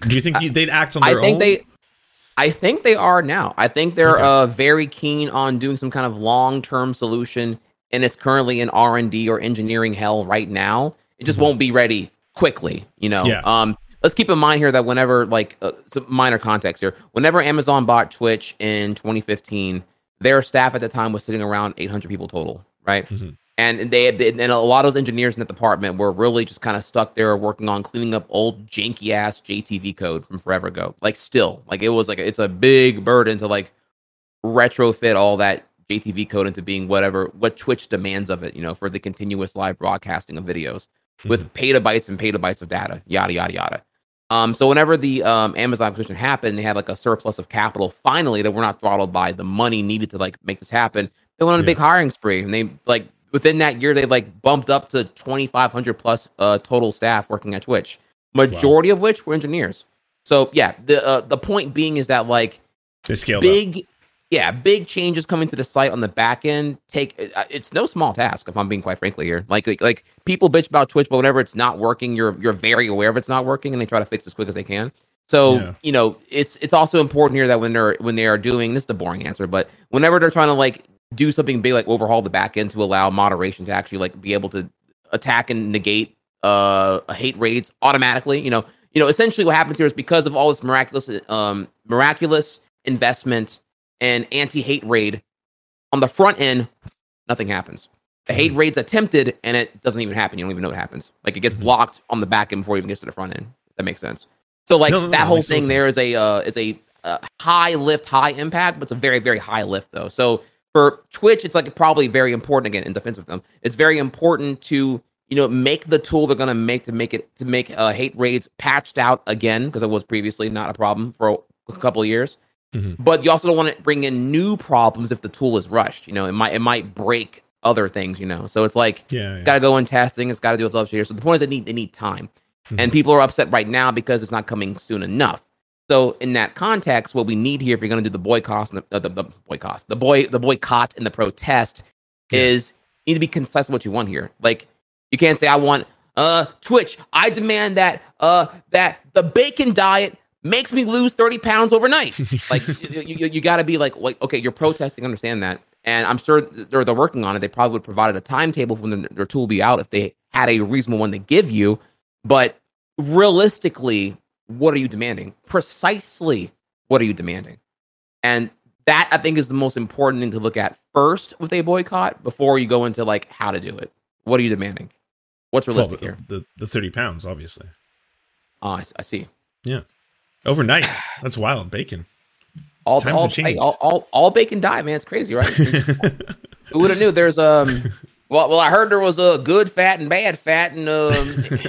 Do you think you, they'd act on their I think own? they I think they are now. I think they're Okay. uh very keen on doing some kind of long-term solution and it's currently in R&D or engineering hell right now. It just Mhm. won't be ready quickly, you know. Yeah. Um let's keep in mind here that whenever like uh, some minor context here, whenever Amazon bought Twitch in 2015, their staff at the time was sitting around 800 people total, right? Mhm. And they, they and a lot of those engineers in the department were really just kind of stuck there working on cleaning up old janky ass JTV code from forever ago. Like still, like it was like it's a big burden to like retrofit all that JTV code into being whatever what Twitch demands of it, you know, for the continuous live broadcasting of videos with petabytes and petabytes of data, yada yada yada. Um, so whenever the um, Amazon acquisition happened, they had like a surplus of capital. Finally, that were not throttled by the money needed to like make this happen. They went on a Yeah. big hiring spree, and they like within that year they like bumped up to twenty five hundred plus uh, total staff working at Twitch. Majority of which were engineers. So yeah, the uh, the point being is that like scaled up. Yeah big changes coming to the site on the back end take uh, it's no small task if i'm being quite frankly here like, like like people bitch about twitch but whenever it's not working you're you're very aware of it's not working and they try to fix it as quick as they can So Yeah. you know, it's it's also important here that when they're when they are doing this is the boring answer, but whenever they're trying to like do something big like overhaul the back end to allow moderation to actually like be able to attack and negate uh hate raids automatically, you know, you know, essentially what happens here is because of all this miraculous um miraculous investment and anti-hate raid on the front end, nothing happens. The hate raid's attempted and it doesn't even happen. You don't even know what happens. Like it gets Mhm. blocked on the back end before it even gets to the front end. That makes sense. So like No, no, no, that that whole thing there is a uh, is a uh, high lift, high impact, but it's a very very high lift though. So for Twitch, it's like probably very important again in defense of them. It's very important to you know make the tool they're gonna make to make it to make uh, hate raids patched out again because it was previously not a problem for a couple of years. Mhm. But you also don't want to bring in new problems if the tool is rushed. You know, it might it might break other things. You know, so it's like Yeah, yeah. got to go in testing. It's got to do with love share. So the point is, they need they need time, Mhm. and people are upset right now because it's not coming soon enough. So in that context, what we need here, if you're going to do the boycott, and the, uh, the, the boycott, the boy, the boycott and the protest, Yeah. is you need to be concise with what you want here. Like you can't say I want uh Twitch. I demand that uh that the bacon diet makes me lose 30 pounds overnight. like you, you, you got to be like like okay, you're protesting, understand that. And I'm sure they're, they're working on it. They probably would provide a timetable for when their, their tool will be out if they had a reasonable one to give you. But realistically, what are you demanding? Precisely what are you demanding? And that I think is the most important thing to look at first with a boycott before you go into like how to do it. What are you demanding? What's Well, realistic the, here? the the thirty pounds, obviously. Ah, I I see. Overnight. That's wild. Bacon. All, Times all, hey, changed. all, all, all bacon diet, man. It's crazy, right? Who would have knew? There's um, well, well, I heard there was a good fat and bad fat, and um,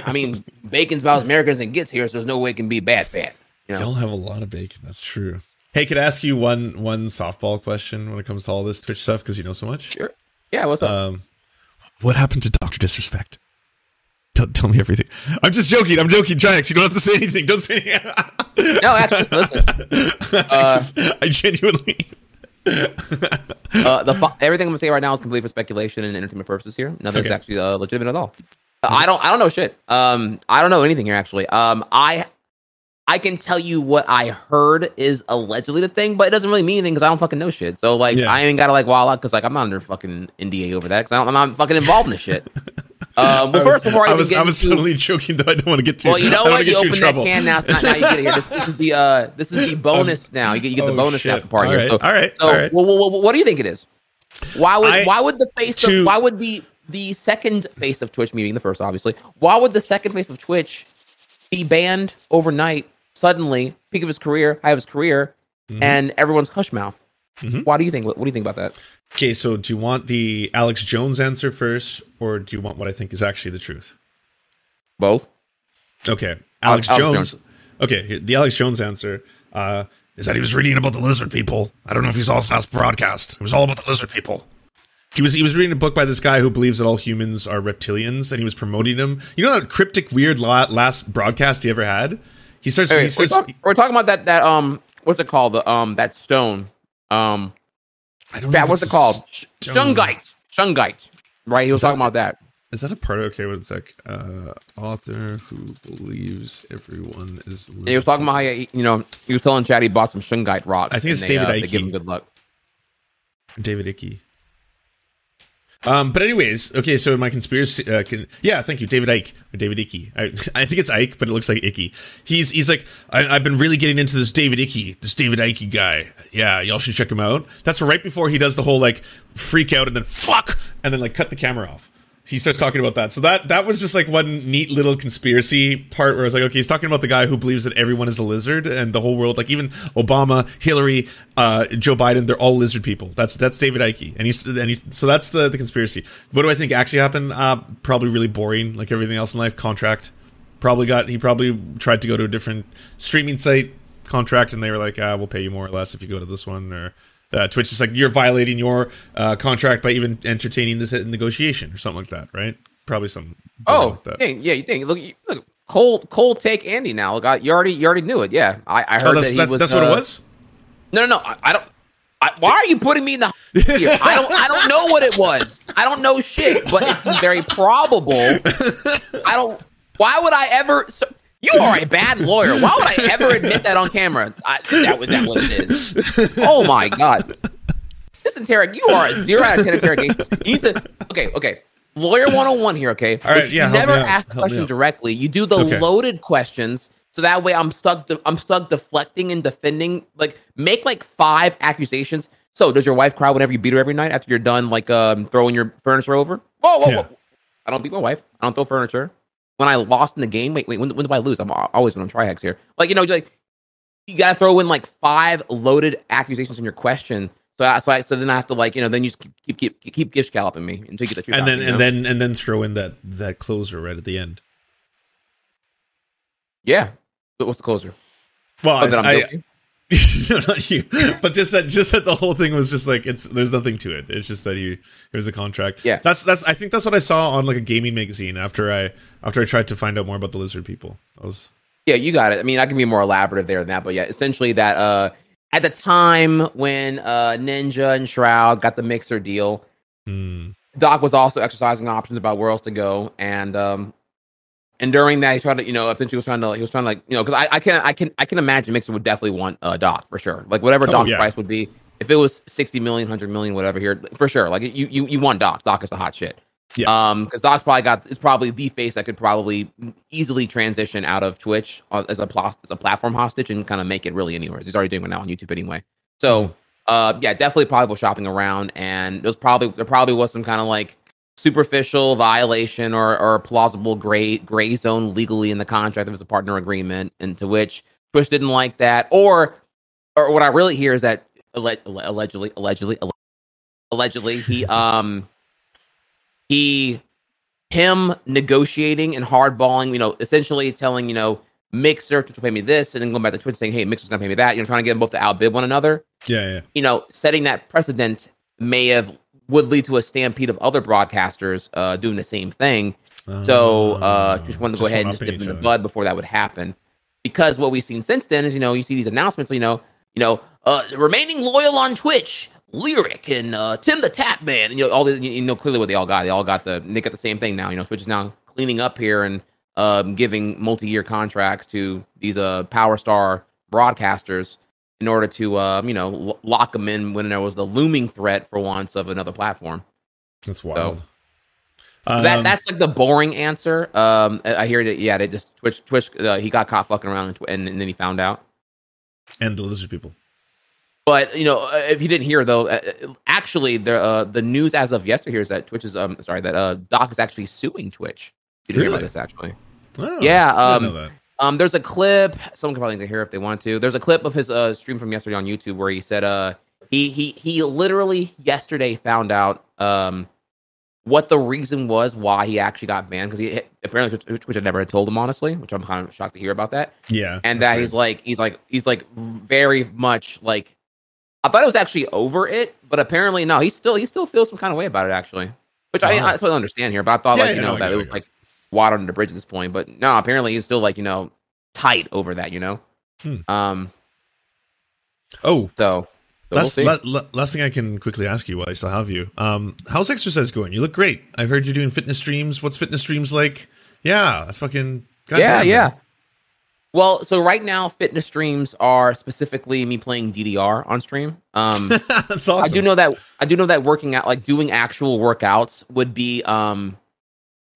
I mean, bacon's about as American as it gets here, so there's no way it can be bad fat. You know, Y'all have a lot of bacon. That's true. Hey, could I ask you one one softball question when it comes to all this Twitch stuff because you know so much? sure. Yeah, what's up? Um, what happened to Doctor Disrespect? Tell, tell me everything. I'm just joking. I'm joking, Giants. You don't have to say anything. Don't say anything. no, actually, listen. Uh, 'Cause I genuinely. Uh, the fu- everything I'm gonna say right now is completely for speculation and entertainment purposes here. Nothing's Okay. actually uh, legitimate at all. Uh, I don't. I don't know shit. Um, I don't know anything here actually. Um, I I can tell you what I heard is allegedly the thing, but it doesn't really mean anything because I don't fucking know shit. So like, Yeah. I ain't gotta like wild out because like I'm not under fucking NDA over that because I'm not fucking involved in this shit. Um, well, I was, first before I, I was, I was totally joking, though. I don't want to get too. well, you know I what? You get you in open that trouble. can now. It's not, now you get it. This, this is the uh, this is the bonus now. You get you get the Oh, bonus shit. after party All here. right, So, all right, so all right. well, well, well, what do you think it is? Why would I- why would the face to- of why would the the second face of Twitch, meaning the first, obviously, why would the second face of Twitch be banned overnight, suddenly, peak of his career, high of his career, Mhm. and everyone's hush mouth? Mhm. Why do you think? What, what do you think about that? Okay, so do you want the Alex Jones answer first, or do you want what I think is actually the truth? Both. Okay, Alex, Alex Jones. Okay, the Alex Jones answer uh, is that he was reading about the lizard people. I don't know if you saw his last broadcast. It was all about the lizard people. He was he was reading a book by this guy who believes that all humans are reptilians, and he was promoting them. You know that cryptic, weird last broadcast he ever had. He starts. Hey, he we're, talk- we're talking about that that um what's it called the um that stone um I don't that what's it called stone. shungite shungite right he was that- talking about that Is that a part? of Okay, one sec. Uh, author who believes everyone is. And he was talking about how he, you know he was telling Chad he bought some shungite rocks. I think it's they, David uh, They Icke. give him good luck. David Icky. Um, but anyways, okay. So my conspiracy, uh, can, yeah, thank you, David Ike or David Icky. I, I think it's Ike, but it looks like Icky. He's he's like, I, I've been really getting into this David Icky, this David Icke guy. Yeah, y'all should check him out. That's right before he does the whole like freak out and then fuck and then like cut the camera off. He starts talking about that. So that that was just like one neat little conspiracy part where I was like, okay, he's talking about the guy who believes that everyone is a lizard and the whole world, like even Obama, Hillary, uh, Joe Biden, they're all lizard people. That's that's David Icke, and he's and he, so that's the the conspiracy. What do I think actually happened? Uh, probably really boring, like everything else in life. Contract, probably got he probably tried to go to a different streaming site contract, and they were like, ah, we'll pay you more or less if you go to this one or. Uh, Twitch is like you're violating your uh, contract by even entertaining this negotiation or something like that, right? Probably some. Oh, like that. dang, yeah, you think? Look, look, cold, cold take Andy now. Look, you already, you already knew it. Yeah, I, I heard Oh, that's that he that's, was. that's what it uh, was. No, no, no. I, I don't. I, why are you putting me in the here? I don't. I don't know what it was. I don't know shit, but it's very probable. I don't. Why would I ever? So, You are a bad lawyer. Why would I ever admit that on camera? I, that was that what it is. Oh my god. This interrog, you are a zero out of ten interrogation. You need to okay, okay. Lawyer 101 here, okay? All right, You yeah, help never ask the Help question directly. You do the Okay. loaded questions. So that way I'm stuck de- I'm stuck deflecting and defending. Like make like five accusations. So does your wife cry whenever you beat her every night after you're done like um throwing your furniture over? Whoa, whoa, Yeah. whoa. I don't beat my wife. I don't throw furniture. When I lost in the game, wait, wait, when, when did I lose? I'm always when I'm trihex here. Like, you know, like you gotta throw in like five loaded accusations in your question. So, I, so, I, so then I have to like, you know, then you just keep keep keep, keep gish galloping me until you get the truth. and then and know? then and then throw in that that closer right at the end. yeah. But what's the closer? Well, Oh, I? no, not you, but just that just that the whole thing was just like it's there's nothing to it. It's just that you here's a contract. Yeah. that's that's I think that's what I saw on like a gaming magazine after I after I tried to find out more about the lizard people. I was Yeah, you got it. I mean, I can be more elaborative there than that, but yeah, essentially that uh at the time when uh Ninja and Shroud got the mixer deal, hmm, Doc was also exercising options about where else to go, and um, and during that he tried to, you know, essentially was trying to, he was trying to like, you know, because I, I can, I can, I can imagine Mixer would definitely want uh, Doc for sure, like whatever Oh, Doc's yeah. price would be, if it was 60 million, 100 million, whatever here, for sure, like you, you, you want Doc, Doc is the hot shit. Yeah. Um, because Doc's probably got is probably the face that could probably easily transition out of Twitch uh, as a plas- as a platform hostage and kind of make it really anywhere. He's already doing it now on YouTube anyway. So uh yeah definitely probably shopping around and there was probably there probably was some kind of like superficial violation or or plausible gray gray zone legally in the contract. There was a partner agreement, and to which Twitch didn't like that. Or or what I really hear is that alle- alle- allegedly allegedly allegedly he um he him negotiating and hardballing, you know, essentially telling, you know, Mixer to pay me this, and then going back to Twitch saying, hey, Mixer's gonna pay me that. You know, trying to get them both to outbid one another yeah, yeah. you know, setting that precedent may have would lead to a stampede of other broadcasters uh, doing the same thing. So uh, just wanted to go ahead and just dip in the bud before that would happen. Because what we've seen since then is, you know, you see these announcements, you know, you know, uh, remaining loyal on Twitch, Lirik and uh, Tim the Tatman, and you know, all the, you know, clearly what they all got. They all got the, they got the same thing now. You know, Twitch is now cleaning up here and um, giving multi-year contracts to these uh, Power Star broadcasters in order to, uh, you know, lo- lock them in when there was the looming threat for once of another platform. That's wild. that Um, that's like the boring answer. Um, I hear that. Yeah, they just Twitch. Twitch. Uh, he got caught fucking around, and, tw- and, then he found out. and the lizard people. But you know, uh, if you didn't hear though, uh, actually, the uh, the news as of yesterday is that Twitch is um sorry that uh Doc is actually suing Twitch. You didn't hear about this actually. Oh, Yeah, I didn't um, know that. Um, there's a clip. Someone can probably hear if they want to. There's a clip of his uh stream from yesterday on YouTube where he said uh he he he literally yesterday found out um what the reason was why he actually got banned because he apparently which, which I never had told him honestly, which I'm kind of shocked to hear about that. Yeah, And that he's like he's like he's like very much like I thought it was actually over it, but apparently no, he still he still feels some kind of way about it actually, which I, Oh. I totally understand here. But I thought Yeah, like you no, know I that it, was like water under the bridge at this point. But no, apparently he's still like you know tight over that. You know, Hmm. um. oh, So, so we'll last, see. la- la- last thing I can quickly ask you while I still have you. Um, how's exercise going? You look great. I've heard you're doing fitness streams. What's fitness streams like? Yeah, that's fucking. yeah, goddamn, yeah. man. Well, so right now, fitness streams are specifically me playing DDR on stream. Um, that's awesome. I do know that I do know that working out, like doing actual workouts, would be um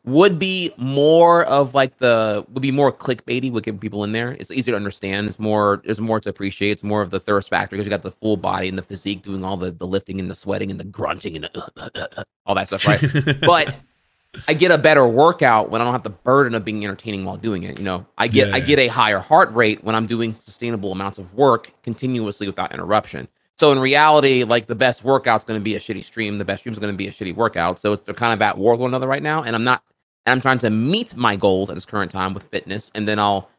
would be more of like the would be more clickbaity with getting people in there. It's easier to understand. It's more there's more to appreciate. It's more of the thirst factor because you got the full body and the physique doing all the the lifting and the sweating and the grunting and the, all that stuff, right? but I get a better workout when I don't have the burden of being entertaining while doing it. You know, I get I get a higher heart rate when I'm doing sustainable amounts of work continuously without interruption. So in reality, like the best workout's going to be a shitty stream. The best stream's going to be a shitty workout. So they're kind of at war with one another right now. And I'm not. I'm trying to meet my goals at this current time with fitness, and then I'll,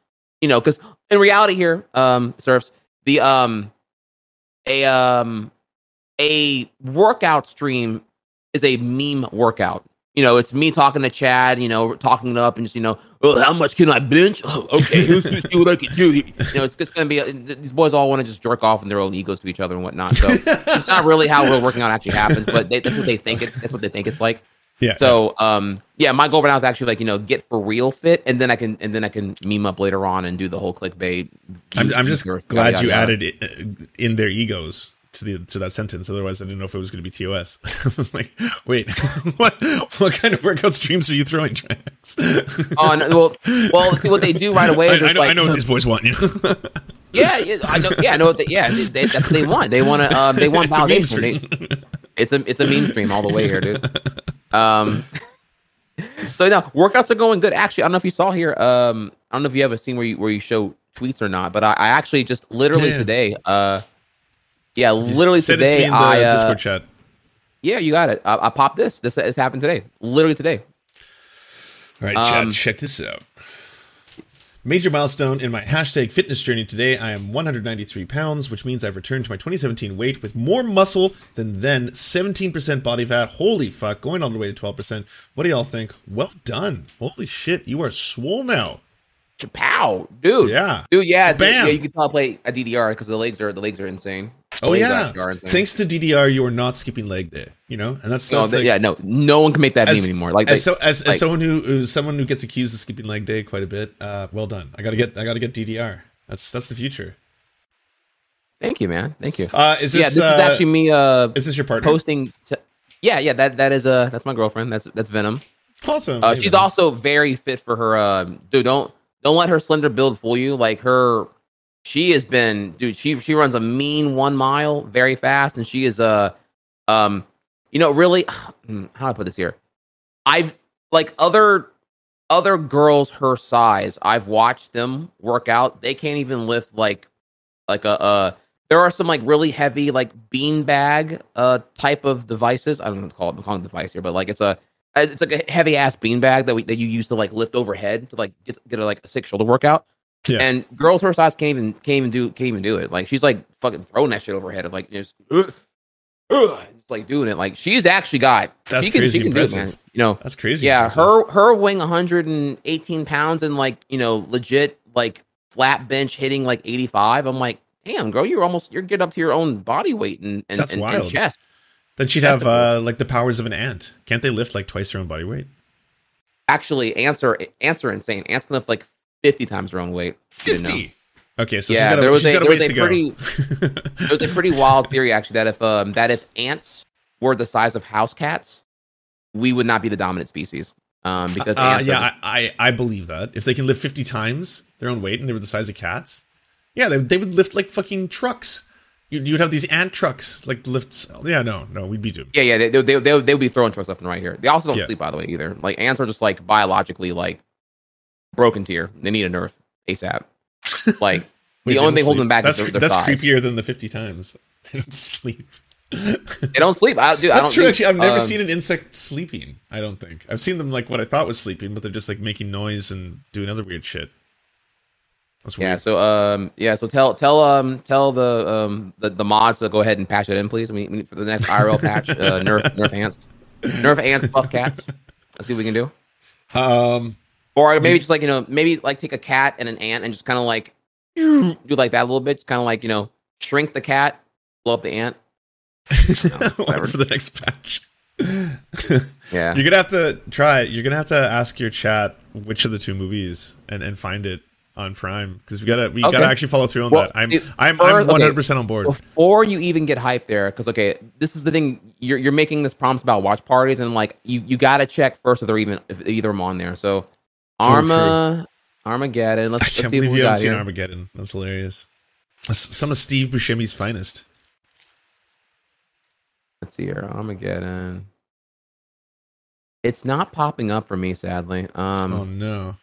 you know, because in reality here, um, Serfs the um, a um, a workout stream is a meme workout. You know, it's me talking to Chad, you know, talking it up and just, you know, well, how much can I bench? Oh, okay, who's who's see what I can do? You know, it's just going to be, uh, these boys all want to just jerk off in their own egos to each other and whatnot. So it's not really how real working out actually happens, but they, that's what they think it, that's what they think it's like. Yeah. So um yeah, my goal right now is actually like you know get for real fit, and then I can and then I can meme up later on and do the whole clickbait. I'm, I'm just glad you added it uh, in their egos to the to that sentence. Otherwise, I didn't know if it was going to be TOS. I was like, wait, what what kind of workout streams are you throwing, Trax? Oh no, well, well, see what they do right away. I, is I know, I know what these boys want. You know? Yeah, yeah, I know. Yeah, I know. What they, yeah, they, they, that's what they want. They want to. Um, they want It's a validation. stream. They- it's a it's a meme stream all the way here, dude. Um, so now workouts are going good. Actually, I don't know if you saw here. Um, I don't know if you ever seen where you where you show tweets or not, but I, I actually just literally Yeah. today. Uh, yeah, literally Send it to today. me in the I uh, Discord chat. yeah, you got it. I, I popped this. This has happened today. Literally today. All right, um, check this out. Major milestone in my hashtag fitness journey today. I am 193 pounds, which means I've returned to my 2017 weight with more muscle than then. 17% body fat. Holy fuck, going all the way to 12%. What do y'all think? Well done. Holy shit, you are swole now. Pow, dude. Yeah. dude. Yeah, dude, yeah. You can tell I play a DDR because the legs are the legs are insane. The Oh yeah. insane. Thanks to DDR, you are not skipping leg day. You know, and that's, No, that's like, yeah, no, no one can make that as, meme anymore. Like, as, like so, as, like- as someone who someone who gets accused of skipping leg day quite a bit, uh, well done. I gotta get I gotta get DDR. That's that's the future. thank you, man. Thank you. Uh, is yeah, this, this uh, is actually me. Uh, is this your partner? posting. To, yeah, yeah. That that is uh that's my girlfriend. That's that's Venom. Awesome. Uh, she's man. also very fit for her. Uh, dude, don't don't let her slender build fool you. Like her, she has been, dude. She she runs a mean one mile very fast, and she is uh, um, you know, really. hmm, How do I put this here? I've like other other girls her size. I've watched them work out. They can't even lift like like a uh. There are some like really heavy like beanbag uh type of devices. I don't know what to call it. I'm calling it device here, but like it's a it's like a heavy ass beanbag that we that you use to like lift overhead to like get get a like a sick shoulder workout. Yeah. And girls her size can't even can't even do can't even do it. Like she's like fucking throwing that shit overhead of like just, just like doing it. Like she's actually got That's she can, crazy she can do it, You know, That's crazy. yeah, impressive. her her weighing 118 pounds and like you know legit like flat bench hitting like 85. I'm like, damn, girl, you're almost you're getting up to your own body weight and and, That's and, and wild. chest. Then she'd have uh, like the powers of an ant. Can't they lift like twice their own body weight? Actually, answer answer insane. Ants can lift like 50 times their own weight. You didn't know. Fifty. Okay, so yeah, got a, there was a there was a pretty there was a pretty wild theory actually that if um that if ants were the size of house cats, we would not be the dominant species. Um, because Uh, ants are yeah, I, I I believe that if they can lift fifty times their own weight and they were the size of cats, yeah, they, they would lift like fucking trucks. You'd, you'd have these ant trucks like lifts. Yeah, no, no, we'd be doomed. yeah, yeah, they they they they would be throwing trucks left and right here. They also don't Yeah. sleep by the way either. Like ants are just like biologically like broken tier. They need a nerf ASAP. Like Wait, the only thing holding them back That's is their, their that's size. creepier than the fifty times. They don't sleep. They don't sleep. I, dude, I That's don't true. think, Actually, I've never um, seen an insect sleeping. I don't think I've seen them like what I thought was sleeping, but they're just like making noise and doing other weird shit. That's Yeah. So um yeah. So tell tell um tell the um the, the mods to go ahead and patch it in, please. We, we for the next IRL patch. Uh, nerf nerf ants, nerf ants, buff cats. Let's see what we can do. Um, Or maybe just like you know maybe like take a cat and an ant and just kind of like do like that a little bit. Just kind of like you know shrink the cat, blow up the ant. whatever. for the next patch. Yeah. You're gonna have to try. it. You're gonna have to ask your chat which of the two movies and, and find it on Prime because we gotta we Okay. gotta actually follow through on Well, that. I'm if- I'm I'm 100 percent on board. before you even get hyped there, because okay, this is the thing. You're you're making this promise about watch parties, and like you you got to check first if they're even if either of them on there. So, Arma, Armageddon. Oh, I Let's, let's can't see what believe you haven't seen here. Armageddon. That's hilarious. Some of Steve Buscemi's finest. Let's see here, Armageddon. It's not popping up for me, sadly. Um, oh no,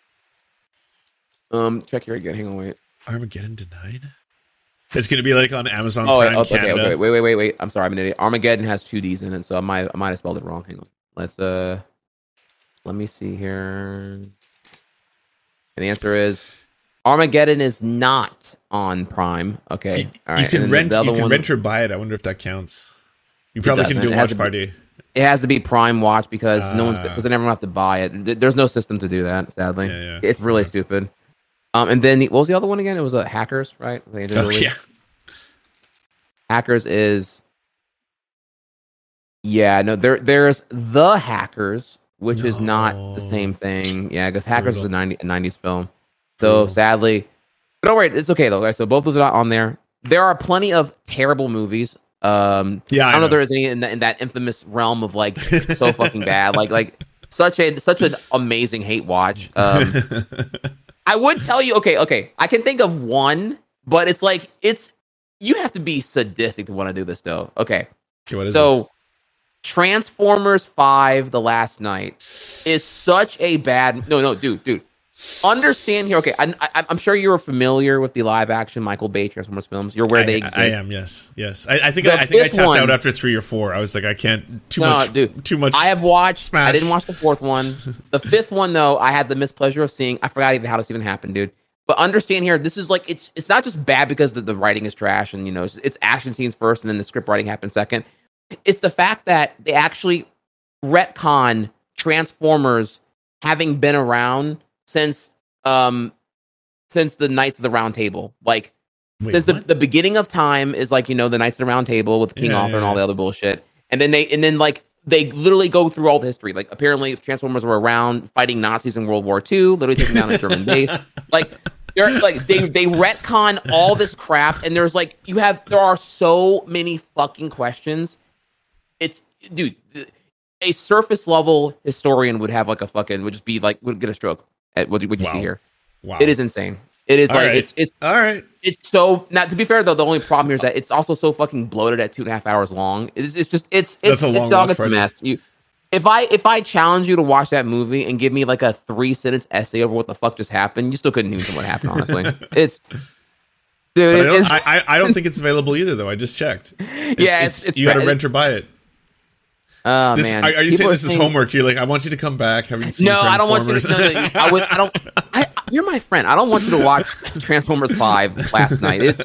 um, check here again. Hang on, wait. Armageddon denied. It's gonna be like on Amazon Oh, wait, Prime okay, okay, Canada. okay, wait, wait, wait, wait. I'm sorry, I'm an idiot. Armageddon has two D's in it, so I might, I might have spelled it wrong. Hang on. Let's uh, let me see here. And the answer is Armageddon is not on Prime. Okay, You, all right. you can rent. the You can one- rent or buy it. I wonder if that counts. You probably can do a watch be- party. It has to be Prime Watch because no one's Ah. because then everyone have to buy it. There's no system to do that. Sadly, Yeah, yeah. it's really Yeah. stupid. Um, and then the, what was the other one again? It was uh, Hackers, right? Oh, yeah. Hackers is Yeah, no, there there's the Hackers, which is not the same thing. Yeah, because Hackers was a, Brutal. 90, a 90s film. So Brutal. sadly, but don't worry, it's okay though. Guys. So both those are not on there. There are plenty of terrible movies. Um, Yeah, I I don't know, know. if there is any in that, in that infamous realm of like so fucking bad, like like such a such an amazing hate watch. Um, I would tell you, okay, okay, I can think of one, but it's like it's you have to be sadistic to want to do this though. Okay, is it? so Transformers Five: The Last Knight is such a bad. No, no, dude, dude. Understand here. Okay, I, I, I'm sure you're familiar with the live action Michael Bay Transformers films. You're where I, they exist. I am, yes, yes. I, I think I, I think I tapped one- out after three or four. I was like, I can't too No, much, dude, too much. I have watched. Smash. I didn't watch the fourth one. The fifth one, though, I had the mispleasure of seeing. I forgot even how this even happened, dude. But understand here, this is like it's it's not just bad because the, the writing is trash and you know it's, it's action scenes first and then the script writing happens second. It's the fact that they actually retcon Transformers having been around since um since the Knights of the Round Table. Like Wait, since the, what? the beginning of time is like you know the Knights of the Round Table with King Yeah, Arthur yeah, and all yeah. the other bullshit, and then they and then like they literally go through all the history. Like apparently Transformers were around fighting Nazis in World War II, literally taking down a German base. Like they're like they they retcon all this crap, and there's like you have there are so many fucking questions. It's dude, a surface level historian would have like a fucking would just be like would get a stroke at what, what you see here. wow. It is insane. It is All like right. it's it's all right. it's so not to be fair though the only problem here is that it's also so fucking bloated at two and a half hours long it's, it's just it's it's, That's a long it's a mess you if i if i challenge you to watch that movie and give me like a three sentence essay over what the fuck just happened you still couldn't even tell what happened honestly it's But I dude don't, it's, I, I, I don't think it's available either, though. I just checked. It's, Yeah, it's, it's- it's you got to rent or buy it. Oh This, man are, are you People saying this is saying- homework? You're like, I want you to come back. Having seen no i don't want you to no, no, I, would, I don't I, you're my friend i don't want you to watch transformers 5 last knight it's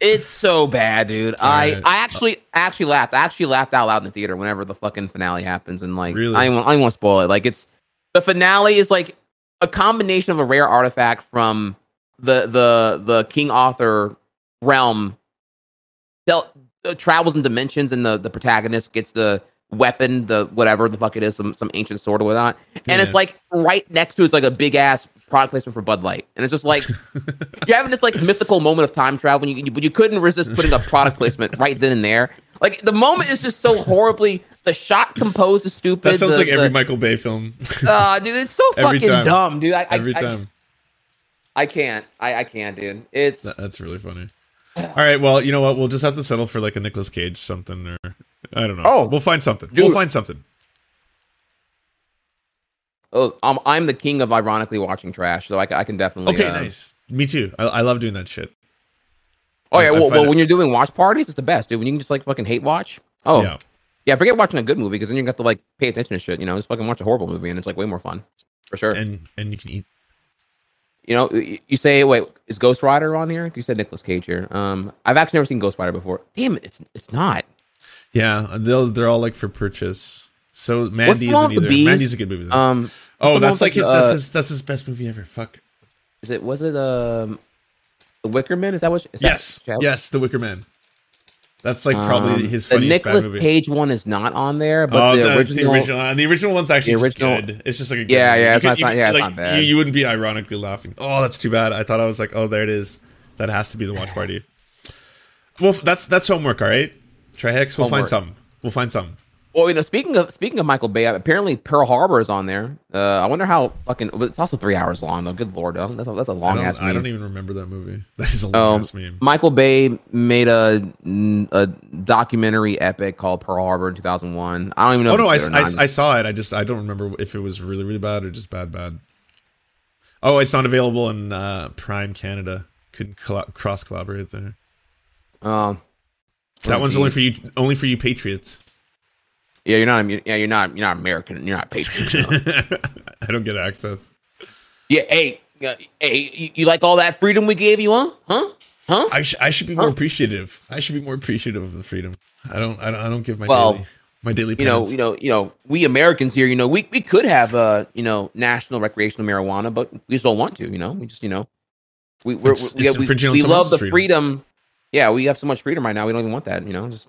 It's so bad, dude. I right. I actually actually laughed. I actually laughed out loud in the theater whenever the fucking finale happens, and like Really? I don't want I don't want to spoil it. Like it's the finale is like a combination of a rare artifact from the the the King Arthur realm. Del- uh, travels in dimensions, and the the protagonist gets the weapon, the whatever the fuck it is, some some ancient sword or whatnot, and Yeah. it's like right next to is like a big ass product placement for Bud Light, and it's just like you're having this like mythical moment of time travel, and you, you, you couldn't resist putting a product placement right then and there. Like the moment is just so horribly. The shot composed is stupid. That sounds the, like every the, Michael Bay film. uh, dude, it's so fucking time. dumb, dude. I, I- every I, time. I, can't. I, I can't, dude. It's That- That's really funny. All right, well, you know what? We'll just have to settle for like a Nicolas Cage something, or I don't know. Oh, we'll find something. dude. We'll find something. oh, I'm, I'm the king of ironically watching trash, so I, I can definitely. Okay, uh, nice. Me too. I, I love doing that shit. Oh yeah, I- well, well when you're doing watch parties, it's the best, dude. When you can just like fucking hate watch. Oh Yeah. yeah, forget watching a good movie because then you got to like pay attention to shit. You know, just fucking watch a horrible movie and it's like way more fun, for sure. And and you can eat. You know, you say, wait, is Ghost Rider on here? You said Nicolas Cage here. Um, I've actually never seen Ghost Rider before. Damn it, it's it's not. Yeah, those they're all like for purchase. So Mandy isn't either. Mandy's a good movie. Though. Um, oh, that's like his, the, that's uh, his that's his best movie ever. Fuck. is it was it um, the Wicker Man? Is that what? Is that Yes, show? yes, The Wicker Man. That's like probably Um, his the funniest bad Nicolas movie. Cage one is not on there, but oh, the, the, original, the original, the original one's actually original- good. It's just like a good Yeah, movie. yeah, it's could- not- you yeah, it's like, not bad. You, you wouldn't be ironically laughing. Oh, that's too bad. I thought I was like, oh, there it is. That has to be the watch party. Well, that's that's homework. All right, try Trihex. We'll Homework. find some. We'll find something. Well, you know, speaking of speaking of Michael Bay, apparently Pearl Harbor is on there. Uh, I wonder how fucking. but It's also three hours long though. Good lord. That's a, that's a long ass. I don't even remember that movie. That is a long Um, ass meme. Michael Bay made a a documentary epic called Pearl Harbor in 2001. I don't even know. Oh no, I, it's good or I. I saw it. I just I don't remember if it was really really bad or just bad bad. Oh, it's not available in uh, Prime Canada. Couldn't colla- cross collaborate there. Um, That oh, one's only for you. Only for you patriots. Yeah, you're not. Yeah, you're not. You're not American. You're not patriot. I don't get access. yeah. Hey, uh, hey, you, you like all that freedom we gave you, huh? Huh? Huh? I, sh- I should be more appreciative. I should be more appreciative of the freedom. I don't. I don't, I don't give my Well, daily my daily. you know, you know, you know, we Americans here, you know, we, we could have uh, you know, national recreational marijuana, but we just don't want to, you know. We just, you know, we we're, It's- we, it's we, we love the freedom. freedom. Yeah, we have so much freedom right now. We don't even want that, you know. Just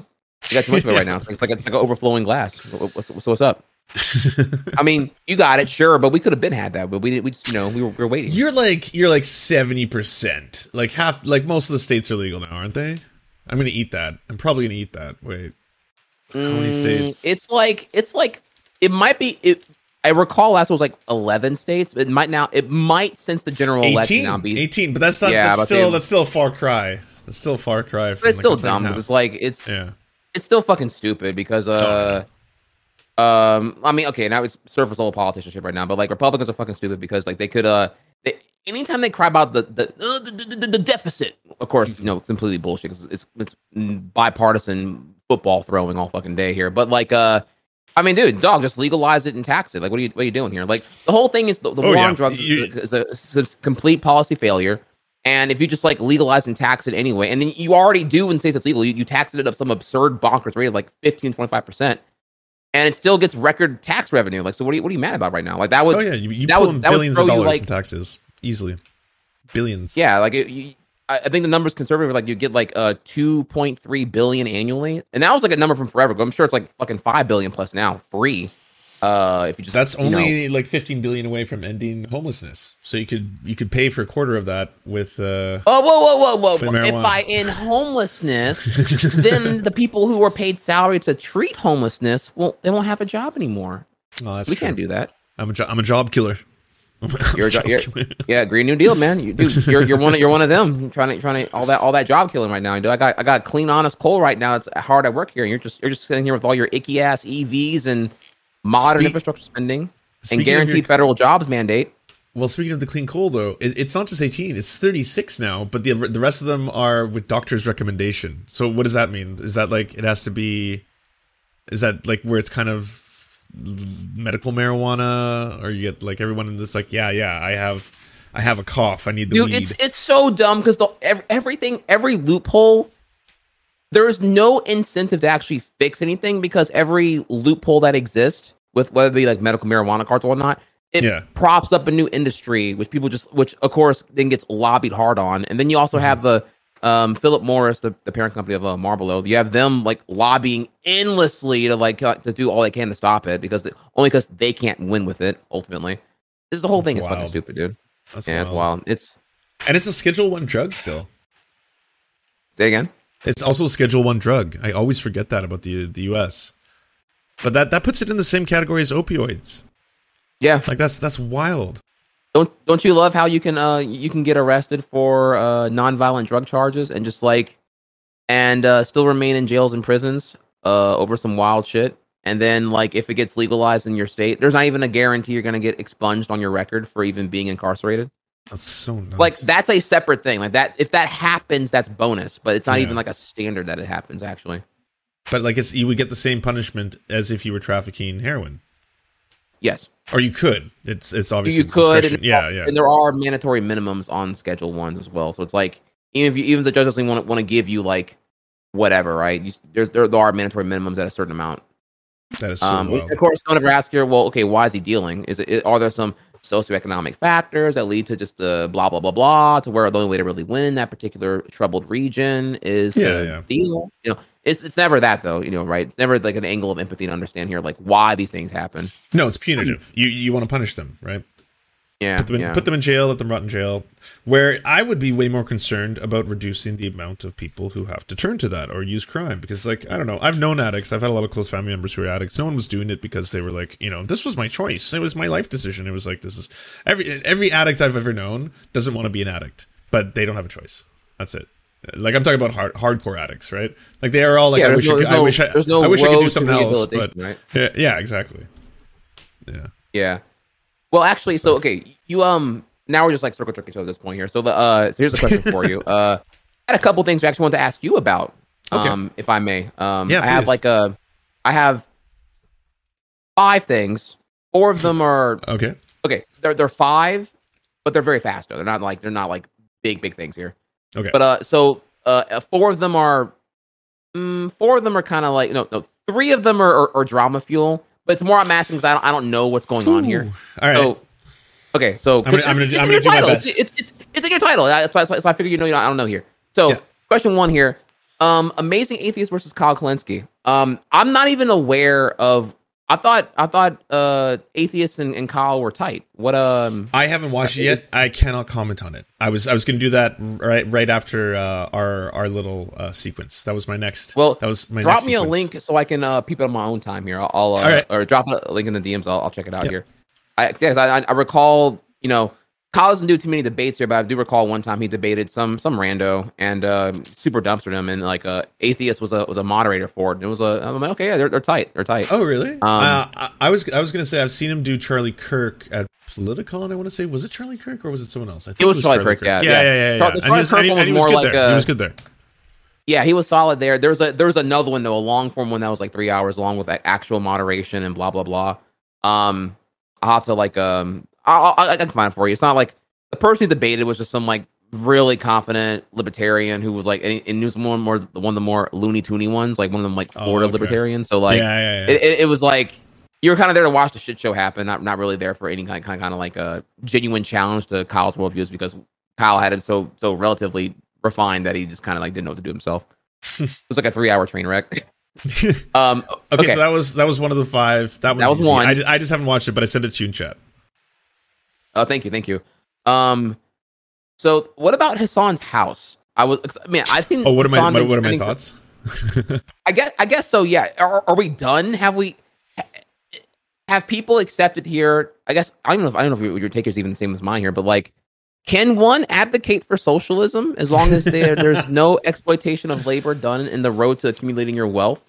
You got too much of it right now. It's like it's like an overflowing glass. What's, what's, what's up? I mean, you got it, sure, but we could have been had that, but we didn't. We just, you know, we were, we were waiting. You're like you're like seventy percent. Like half. Like most of the states are legal now, aren't they? I'm gonna eat that. I'm probably gonna eat that. Wait, how many Mm. It's like it's like it might be. It, I recall last was like eleven states. It might now. It might since the general election 18, now be. 18, but that's not. Yeah, that's still that's still a far cry. That's still a far cry. From But it's like still dumb because it's like it's yeah. It's still fucking stupid because uh um I mean okay now it's surface level politicianship right now but like Republicans are fucking stupid because like they could uh they, anytime they cry about the the, uh, the, the, the, deficit of course you know it's completely bullshit 'cause it's it's bipartisan football throwing all fucking day here but like uh I mean, dude, dog, just legalize it and tax it. Like, what are you, what are you doing here? Like, the whole thing is the, the Oh, war yeah. on drugs You- is a, is a complete policy failure. And if you just like legalize and tax it anyway, and then you already do in states it's legal, you, you tax it up some absurd bonkers rate of like 15, 25%, and it still gets record tax revenue. Like, so what are you, what are you mad about right now? Like, that was, Oh yeah, you, you that in that billions of you, dollars like- in taxes easily. Billions. yeah, like, it, you, I I think the numbers conservative, like, you get like uh 2.3 billion annually. And that was like a number from forever ago. I'm sure it's like fucking 5 billion plus now, free. Uh, if you just, That's you know- only like 15 billion away from ending homelessness. So you could you could pay for a quarter of that with uh Oh, whoa, whoa, whoa, whoa! Whoa. If. I end homelessness, then the people who are paid salary to treat homelessness won't they won't have a job anymore. oh, that's we true. can't do that. I'm a jo- I'm a job killer. You're a jo- you're- Yeah, Green New Deal, man. You, dude, you're you're one of you're one of them. You're trying to trying to all that all that job killing right now. Dude, I got I got clean, honest coal right now. It's hard at work here. And you're just you're just sitting here with all your icky ass EVs and modern infrastructure spending and of your- guaranteed federal jobs mandate. Well, speaking of the clean coal, though, it, it's not just 18; it's 36 now. But the the rest of them are with doctor's recommendation. So what does that mean? Is that like it has to be? Is that like where it's kind of medical marijuana, or you get like everyone in this like, yeah, yeah, I have, I have a cough, I need the Dude, weed. it's it's so dumb because the everything every loophole there is no incentive to actually fix anything because every loophole that exists with whether it be like medical marijuana cards or whatnot, it Yeah. props up a new industry which people just which of course then gets lobbied hard on, and then you also have the um Philip Morris, the, the parent company of uh, Marlboro, you have them like lobbying endlessly to like uh, to do all they can to stop it because they, only because they can't win with it ultimately. This the whole That's thing is fucking stupid, dude. That's yeah, it's wild. wild. It's and it's a Schedule One drug still. say again. It's also a Schedule One drug. I always forget that about the the U.S. But that that puts it in the same category as opioids. Yeah, Like that's that's wild. don't don't you love how you can uh you can get arrested for uh nonviolent drug charges and just like and uh still remain in jails and prisons uh over some wild shit and then like if it gets legalized in your state there's not even a guarantee you're gonna get expunged on your record for even being incarcerated That's so nuts. like that's a separate thing like that if that happens that's bonus but it's not Yeah. even like a standard that it happens actually But like it's you would get the same punishment as if you were trafficking heroin, yes. Or you could. It's it's obviously you could and, yeah yeah. and there are mandatory minimums on schedule ones as well. So it's like even if you, even if the judge doesn't want to want to give you like whatever right? You, there's there, there are mandatory minimums at a certain amount. That is so um wild. of course don't ever ask you well okay why is he dealing? Is it are there some socioeconomic factors that lead to just the blah blah blah blah to where the only way to really win in that particular troubled region is Yeah, to yeah. deal? You know it's it's never that though you know right it's never like an angle of empathy to understand here like why these things happen No, it's punitive. You you want to punish them, right? yeah Put them, in, yeah. put them in jail, let them rot in jail. Where I would be way more concerned about reducing the amount of people who have to turn to that or use crime. Because, like, I don't know, I've known addicts. I've had a lot of close family members who are addicts. No one was doing it because they were like, you know, this was my choice. It was my life decision. It was like, this is every every addict I've ever known doesn't want to be an addict, but they don't have a choice. That's it. Like I'm talking about hard, hardcore addicts, right? Like they are all like, Yeah, I wish, no- I, could, there's I wish, I, no I wish I could do something else, but rehabilitation, yeah, yeah, exactly. Yeah. Yeah. Well, actually, so okay, you um now we're just like circle jerking to this point here. So the uh so here's a question for you. Uh I had a couple things I actually wanted to ask you about. Okay. Um, if I may. Um Yeah, I have please. like a I have five things. Four of them are Okay. okay, they're they're five, but they're very fast though. They're not like they're not like big, big things here. Okay. But uh so uh four of them are mm, four of them are kind of like no no three of them are, are, are drama fuel, but it's more I'm asking because I don't I don't know what's going on here. Ooh. All right. So, okay, so I'm gonna- I'm gonna it's do- in I'm your gonna do my title. best. It's, it's, it's, it's in your title. That's why, so I figure you know, you know I don't know here. So, Yeah. question one here: Um, Amazing Atheist versus Kyle Kulinski. Um, I'm not even aware of. I thought I thought uh Atheist and, and Kyle were tight. What um I haven't watched it yet. I cannot comment on it. I was I was going to do that right right after uh, our our little uh, sequence. That was my next. Well, that was my drop me a link so I can uh peep it on my own time here. I'll, I'll uh, right. or drop a link in the DMs. I'll, I'll check it out Yep. here. I, yes, I I recall you know Kyle doesn't do too many debates here, but I do recall one time he debated some some rando and uh, super dumpstered him, and like uh, atheist was a was a moderator for it. And it was a I'm like okay, yeah, they're they're tight, they're tight. Oh really? Um, uh, I, I was I was going to say I've seen him do Charlie Kirk at Politicon. I want to say was it Charlie Kirk or was it someone else? I think it was Charlie Kirk, yeah, yeah, yeah. yeah, yeah. yeah, Charlie was, Kirk and he, and he was was more like, there. he was good there. Yeah, he was solid there. There's a there was another one though, a long form one that was like three hours long with like, actual moderation and blah blah blah. Um, I'll have to like um, I'll, I can find it for you. It's not like the person who debated was just some like really confident libertarian who was like, and, and was more more one of the more loony toony ones, like one of them like Oh, Florida okay. libertarians. So like, yeah, yeah, yeah. it, it, it was like you were kind of there to watch the shit show happen, not not really there for any kind kind kind of like a genuine challenge to Kyle's worldviews because Kyle had it so so relatively refined that he just kind of like didn't know what to do himself. it was like a three hour train wreck. Um, okay, okay. so that was that was one of the five. That was, That was one. I, I just haven't watched it, but I sent it to you in chat. Oh, thank you, thank you. Um, so what about Hasan's house? I was, I mean, I've seen. Oh, what are my Hasan what, are my thoughts? I guess, I guess so. Yeah. Are, are we done? Have we? Have people accepted here? I guess I don't know. If, I don't know if your, your take is even the same as mine here, but like, can one advocate for socialism as long as there there's no exploitation of labor done in the road to accumulating your wealth?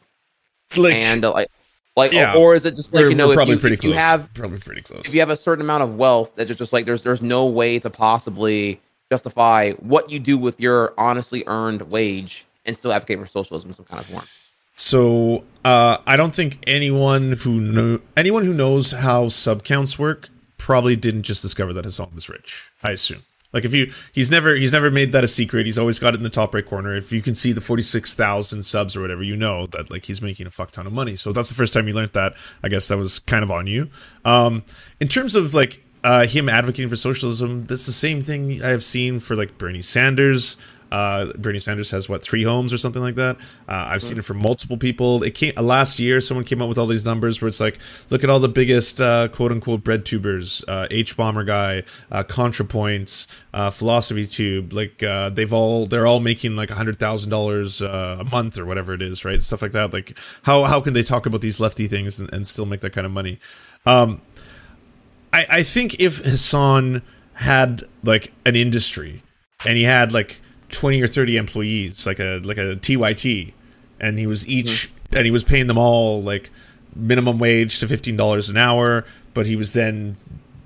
Like, and uh, like, like, Yeah. or is it just like we're, you know, if probably you, pretty close. you have probably pretty close. if you have a certain amount of wealth that it's just like there's there's no way to possibly justify what you do with your honestly earned wage and still advocate for socialism in some kind of form. So uh, I don't think anyone who know anyone who knows how sub counts work probably didn't just discover that Hasan was rich. I assume. Like if you he's never he's never made that a secret. He's always got it in the top right corner. If you can see the forty six thousand subs or whatever, you know that like he's making a fuck ton of money. So that's the first time you learned that. I guess that was kind of on you. Um, in terms of like uh, him advocating for socialism, that's the same thing I have seen for like Bernie Sanders. Uh, Bernie Sanders has what three homes or something like that. Uh, I've seen it from multiple people. It came uh, last year. Someone came up with all these numbers where it's like, look at all the biggest uh, quote unquote bread tubers, uh, hbomberguy, uh, ContraPoints, uh, Philosophy Tube. Like uh, they've all they're all making like a hundred thousand dollars uh, a month or whatever it is, right? Stuff like that. Like how how can they talk about these lefty things and, and still make that kind of money? Um, I, I think if Hasan had like an industry and he had like 20 or 30 employees like a like a TYT and he was each and he was paying them all like minimum wage to $15 an hour but he was then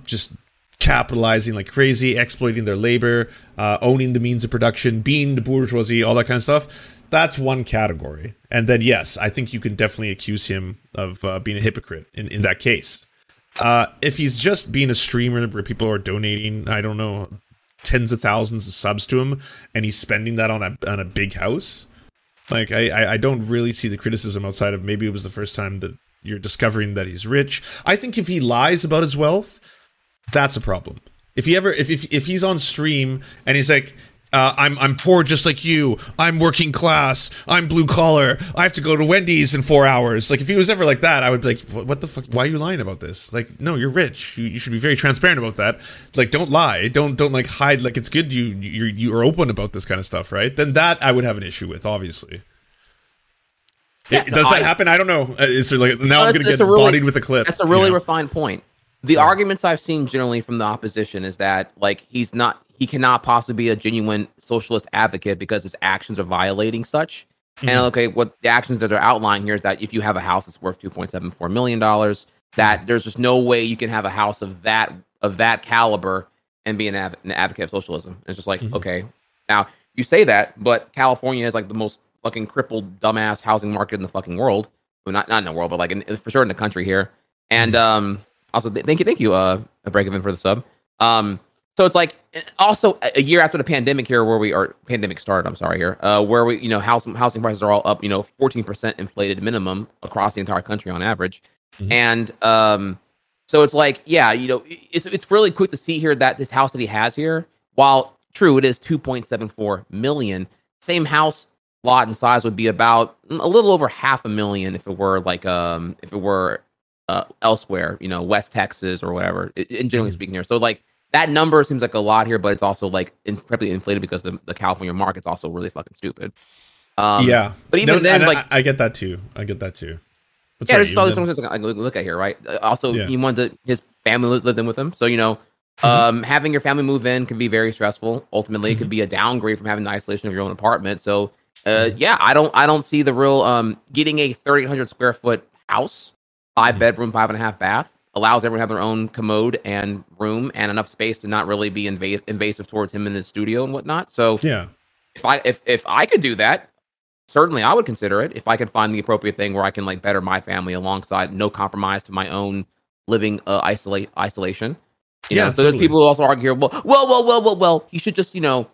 just capitalizing like crazy exploiting their labor uh, owning the means of production being the bourgeoisie all that kind of stuff. That's one category. And then yes i think you can definitely accuse him of uh, being a hypocrite in, in that case. Uh, if he's just being a streamer where people are donating, I don't know, tens of thousands of subs to him, and he's spending that on a on a big house, like I I, don't really see the criticism outside of maybe it was the first time that you're discovering that he's rich. I think if he lies about his wealth, that's a problem. If he ever if if, if he's on stream and he's like. Uh, I'm I'm poor just like you. I'm working class. I'm blue collar. I have to go to Wendy's in four hours. Like if he was ever like that, I would be like, what, what the fuck? Why are you lying about this? Like, no, you're rich. You, you should be very transparent about that. Like, don't lie. Don't don't like hide. Like it's good you you you are open about this kind of stuff, right? Then that I would have an issue with, obviously. Yeah, It- does no, that I- happen? I don't know. Uh, Is there like now No, I'm gonna get really- bodied with a clip? That's a really you know? refined point. The arguments I've seen generally from the opposition is that like he's not he cannot possibly be a genuine socialist advocate because his actions are violating such. And Mhm. okay, what the actions that are outlined here is that if you have a house that's worth two point seven four million dollars, that there's just no way you can have a house of that of that caliber and be an, adv- an advocate of socialism. And it's just like Mhm. okay, now you say that, but California has like the most fucking crippled dumbass housing market in the fucking world. Well, not not in the world, but like in, for sure in the country here. And um, also th- thank you, thank you, uh, a break for the sub. Um, so it's like also a- year after the pandemic here, where we are pandemic started. I'm sorry here, uh, where we you know housing housing prices are all up, you know, 14 percent inflated minimum across the entire country on average, Mhm. and um, so it's like yeah, you know, it's it's really quick to see here that this house that he has here, while true it is 2.74 million, same house lot and size would be about a little over half a million if it were like um if it were uh, elsewhere, you know, West Texas or whatever. In generally Mhm. speaking, here, so like that number seems like a lot here, but it's also like incredibly inflated because the, the California market's also really fucking stupid. Um, yeah, but even No, then, like I, I get that too. I get that too. But yeah, sorry, there's then- something to look- look at here, right? Uh, Also, Yeah. he wanted to, his family li- lived in with him, so you know, Mhm. um, having your family move in can be very stressful. Ultimately, it Mm-hmm. could be a downgrade from having the isolation of your own apartment. So, uh, Mhm. yeah, I don't, I don't see the real um getting a 3,800 square foot house, 5 Mhm. bedroom, five and a half bath allows everyone to have their own commode and room and enough space to not really be inva- invasive towards him in his studio and whatnot. So, yeah, if I if if I could do that, certainly I would consider it. If I could find the appropriate thing where I can like better my family alongside no compromise to my own living uh, isolate isolation. You Yeah, know? So there's people who also argue here. Well, well, well, well, well, well. He should just you know.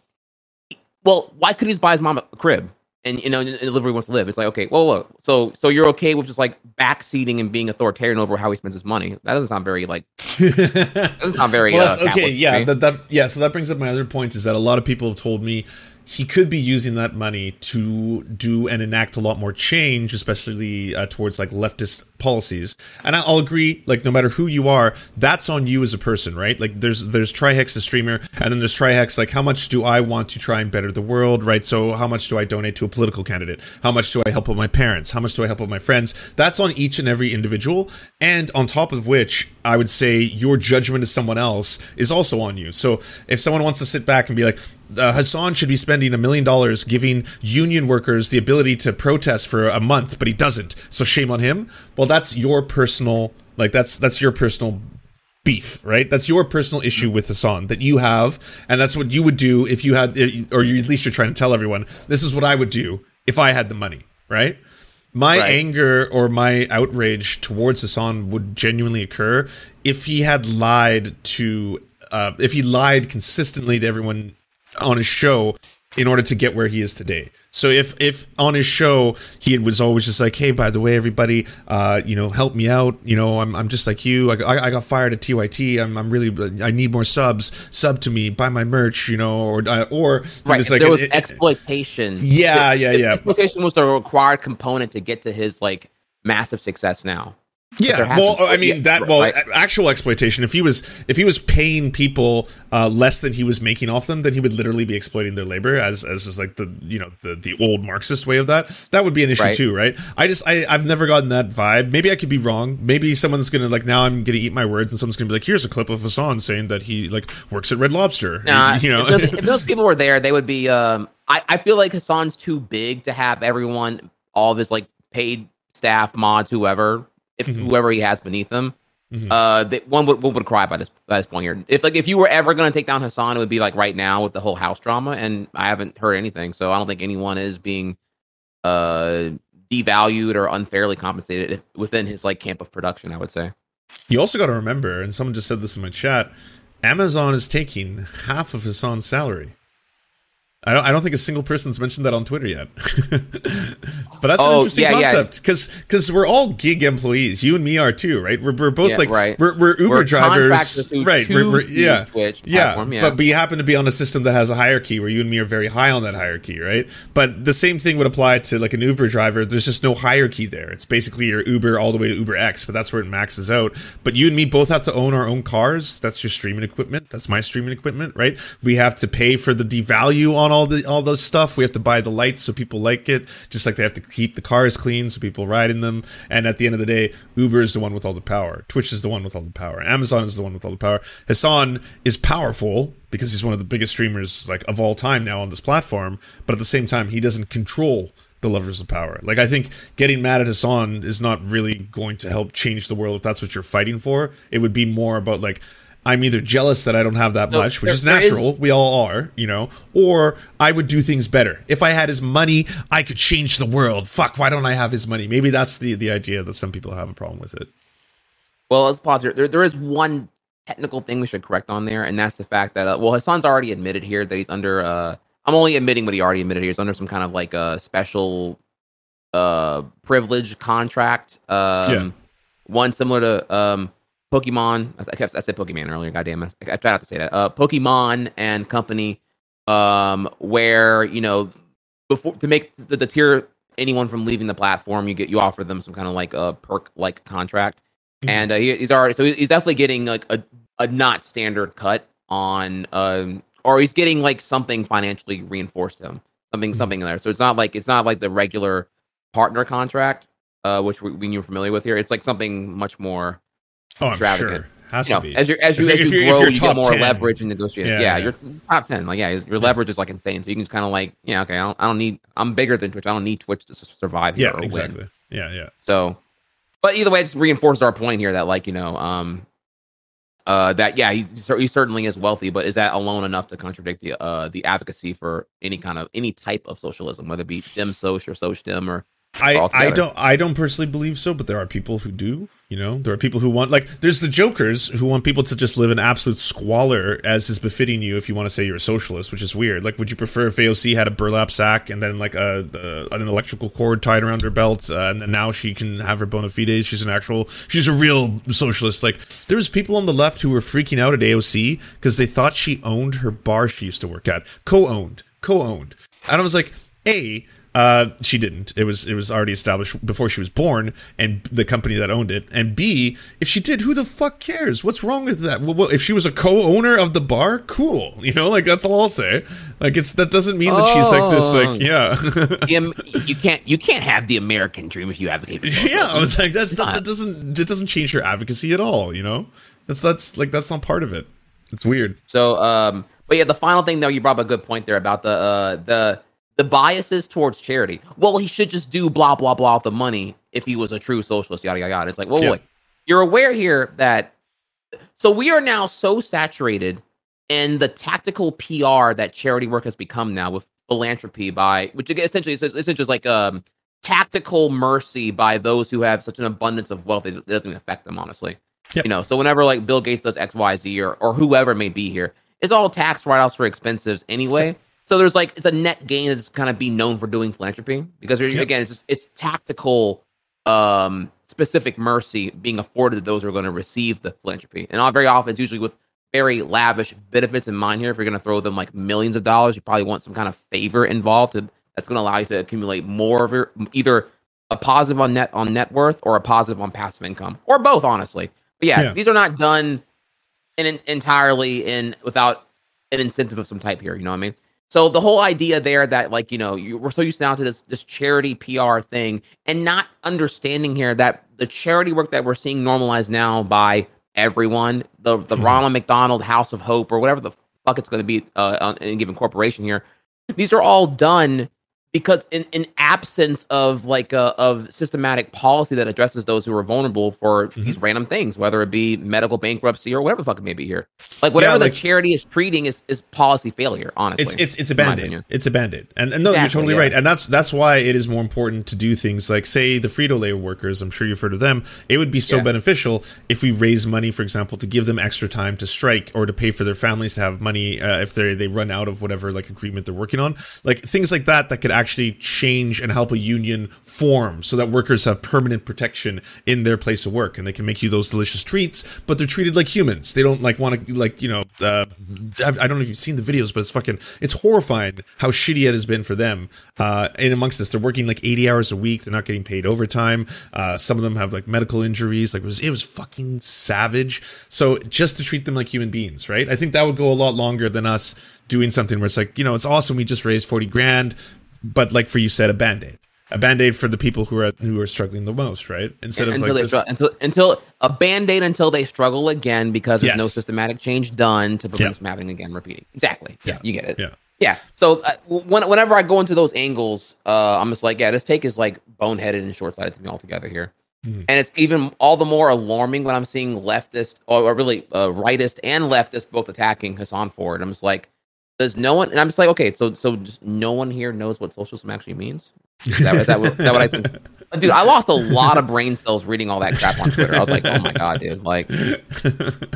Well, why couldn't he just buy his mom a crib and you know and and live where he wants to live? It's like okay, well, well, so so you're okay with just like backseating and being authoritarian over how he spends his money? That doesn't sound very like that doesn't sound very. well, uh, okay, yeah, that, that yeah. So that brings up my other point is that a lot of people have told me he could be using that money to do and enact a lot more change, especially uh, towards like leftist policies. And I'll agree, like no matter who you are, that's on you as a person, right? Like there's there's Trihex the streamer, and then there's Trihex like how much do I want to try and better the world, right? So how much do I donate to a political candidate? How much do I help out my parents? How much do I help out my friends? That's on each and every individual, and on top of which, I would say your judgment of someone else is also on you. So if someone wants to sit back and be like, uh, Hasan should be spending a million dollars giving union workers the ability to protest for a month, but he doesn't. So shame on him. Well, that's your personal, like that's that's your personal beef, right? That's your personal issue with Hasan that you have, and that's what you would do if you had, or you, at least you're trying to tell everyone, this is what I would do if I had the money, right? My Right. anger or my outrage towards Hasan would genuinely occur if he had lied to, uh, if he lied consistently to everyone on his show in order to get where he is today. So if if on his show he was always just like, hey, by the way, everybody, uh, you know, help me out. You know, I'm, I'm just like you. I, I, got fired at TYT. I'm, I'm really I need more subs. Sub to me. Buy my merch. You know, or uh, or Right. was like, there was it- exploitation. Yeah, yeah, yeah. Exploitation was the required component to get to his like massive success now. Yeah, well, I mean yeah, that. Well, right. actual exploitation. If he was, if he was paying people uh, less than he was making off them, then he would literally be exploiting their labor, as as is like the you know the the old Marxist way of that. That would be an issue Right. too, right? I just I I've never gotten that vibe. Maybe I could be wrong. Maybe someone's gonna like now I'm gonna eat my words, and someone's gonna be like, here's a clip of Hasan saying that he like works at Red Lobster. Nah, you know, if, those, if those people were there, they would be. Um, I I feel like Hasan's too big to have everyone, all of his like paid staff, mods, whoever, if Mhm. whoever he has beneath him. Mhm. Uh, that one would one would cry by this by this point here. If like if you were ever going to take down Hasan, it would be like right now with the whole house drama, and I haven't heard anything, so I don't think anyone is being uh devalued or unfairly compensated within his like camp of production. I would say. You also got to remember, and someone just said this in my chat. Amazon is taking half of Hasan's salary. I don't, I don't think a single person's mentioned that on Twitter yet. but that's an Oh, interesting yeah, yeah. concept because because we're all gig employees. You and me are too, right? We're, we're both Yeah, like right. we're, we're Uber We're drivers, right? We're, we're, yeah, Twitch yeah, platform, yeah. But we happen to be on a system that has a hierarchy where you and me are very high on that hierarchy, right? But the same thing would apply to like an Uber driver. There's just no hierarchy there. It's basically your Uber all the way to Uber X, but that's where it maxes out. But you and me both have to own our own cars. That's your streaming equipment. That's my streaming equipment, right? We have to pay for the devalue on all the all those stuff. We have to buy the lights so people like it, just like they have to keep the cars clean so people ride in them. And at the end of the day, Uber is the one with all the power. Twitch is the one with all the power. Amazon is the one with all the power. Hasan is powerful because he's one of the biggest streamers like of all time now on this platform, but at the same time he doesn't control the lovers of power. Like I think getting mad at Hasan is not really going to help change the world if that's what you're fighting for. It would be more about like I'm either jealous that I don't have that No, much, which is there is- natural. we all are, you know, or I would do things better. If I had his money, I could change the world. Fuck, why don't I have his money? Maybe that's the the idea that some people have a problem with it. Well, let's pause here. There, there is one technical thing we should correct on there, and that's the fact that uh, well, Hasan's already admitted here that he's under. Uh, I'm only admitting what he already admitted here. He's under some kind of like a special uh privilege contract. Um, Yeah. One similar to um Pokemon. I, kept I said Pokemon earlier. Goddamn, I, I tried not to say that. Uh, Pokemon and company. Um, where you know before to make the, the tier anyone from leaving the platform, you get you offer them some kind of like a perk like contract, Mhm. and uh, he, he's already so he's definitely getting like a a not standard cut on um or he's getting like something financially reinforced him something Mhm. something in there. So it's not like it's not like the regular partner contract, uh, which we, we you're familiar with here. It's like something much more Oh, I'm sure. Has you know, to be. as you as you you're- as you grow, you're you get more 10. leverage and negotiate. Yeah, Yeah, yeah. you're top ten. Like yeah, your leverage is like insane. So you can just kind of like yeah, okay, I don't, I don't need. I'm bigger than Twitch. I don't need Twitch to survive. yeah, or win. exactly. Yeah, yeah. So, but either way, it just reinforces our point here that like you know, um, uh, that yeah, he's he certainly is wealthy, but is that alone enough to contradict the uh the advocacy for any kind of any type of socialism, whether it be dem soc or socialism or I, I don't I don't personally believe so, but there are people who do. You know, there are people who want like there's the jokers who want people to just live in absolute squalor as is befitting you if you want to say you're a socialist, which is weird. Like, would you prefer if AOC had a burlap sack and then like a, a an electrical cord tied around her belt, uh, and then now she can have her bona fides? She's an actual, she's a real socialist. Like, there was people on the left who were freaking out at AOC because they thought she owned her bar she used to work at, co-owned, co-owned, and I was like, a uh, she didn't. It was it was already established before she was born, and the company that owned it. And B, if she did, who the fuck cares? What's wrong with that? Well, well, if she was a co-owner of the bar, cool. You know, like that's all I'll say. Like it's that doesn't mean that she's like this. Oh. Like yeah, you can't you can't have the American dream if you advocate. For yeah. I was like, that's that, not. that doesn't it doesn't change her advocacy at all. You know, that's that's like that's not part of it. It's weird. So, um, but yeah, the final thing though, you brought up a good point there about the uh, the the biases towards charity. Well, he should just do blah blah blah with the money if he was a true socialist. Yada yada yada. It's like, well, Yeah. wait, you're aware here that so we are now so saturated in the tactical PR that charity work has become now with philanthropy by which essentially is essentially just like um tactical mercy by those who have such an abundance of wealth it doesn't even affect them honestly. Yep. You know, so whenever like Bill Gates does X, Y, Z, or or whoever may be here, it's all tax write-offs for expenses anyway. So there's like it's a net gain that's kind of be known for doing philanthropy because Yep. again, it's just it's tactical, um, specific mercy being afforded to those who are going to receive the philanthropy, and all very often it's usually with very lavish benefits in mind here. If you're going to throw them like millions of dollars, you probably want some kind of favor involved to, that's going to allow you to accumulate more of your either a positive on net on net worth or a positive on passive income or both, honestly. But yeah, Yeah. these are not done in, in entirely in without an incentive of some type here. You know what I mean? So the whole idea there that like you know you, we're so used now to this this charity PR thing and not understanding here that the charity work that we're seeing normalized now by everyone the the Mhm. Ronald McDonald House of Hope or whatever the fuck it's going to be uh, in any given corporation here. These are all done because in, in absence of like a of systematic policy that addresses those who are vulnerable for Mm-hmm. these random things, whether it be medical bankruptcy or whatever the fuck it may be here. Like whatever like- the charity is treating is, is policy failure, honestly. It's it's it's a band-aid. It's a band-aid. And, and no, you're totally yeah. right. And that's that's why it is more important to do things like say the Frito-Lay workers, I'm sure you've heard of them. It would be so Yeah. beneficial if we raise money, for example, to give them extra time to strike or to pay for their families to have money uh, if they they run out of whatever like agreement they're working on. Like things like that that could actually change and help a union form so that workers have permanent protection in their place of work and they can make you those delicious treats, but they're treated like humans. They don't like want to like, you know, uh, I don't know if you've seen the videos, but it's fucking, it's horrifying how shitty it has been for them. Uh, and amongst this, they're working like 80 hours a week. They're not getting paid overtime. Uh, some of them have like medical injuries. Like it was, it was fucking savage. So just to treat them like human beings, right? I think that would go a lot longer than us doing something where it's like, you know, it's awesome. We just raised 40 grand, but like for you said, a band-aid. A band-aid for the people who are who are struggling the most, right? Instead of until like this, str- until until a band-aid until they struggle again because there's no systematic change done to prevent Yeah. this from happening again repeating. Exactly. Yeah, Yeah. you get it. yeah. Yeah. So uh, when, whenever I go into those angles, uh, I'm just like, yeah, this take is like boneheaded and short sighted to me altogether here. Mhm. And it's even all the more alarming when I'm seeing leftist or, or really uh, rightist and leftist both attacking Hasan Ford. I'm just like, does no one? And I'm just like, okay, so so just no one here knows what socialism actually means. Is that, is that, what, is that what I think? Dude, I lost a lot of brain cells reading all that crap on Twitter. I was like, oh my god, dude. Like,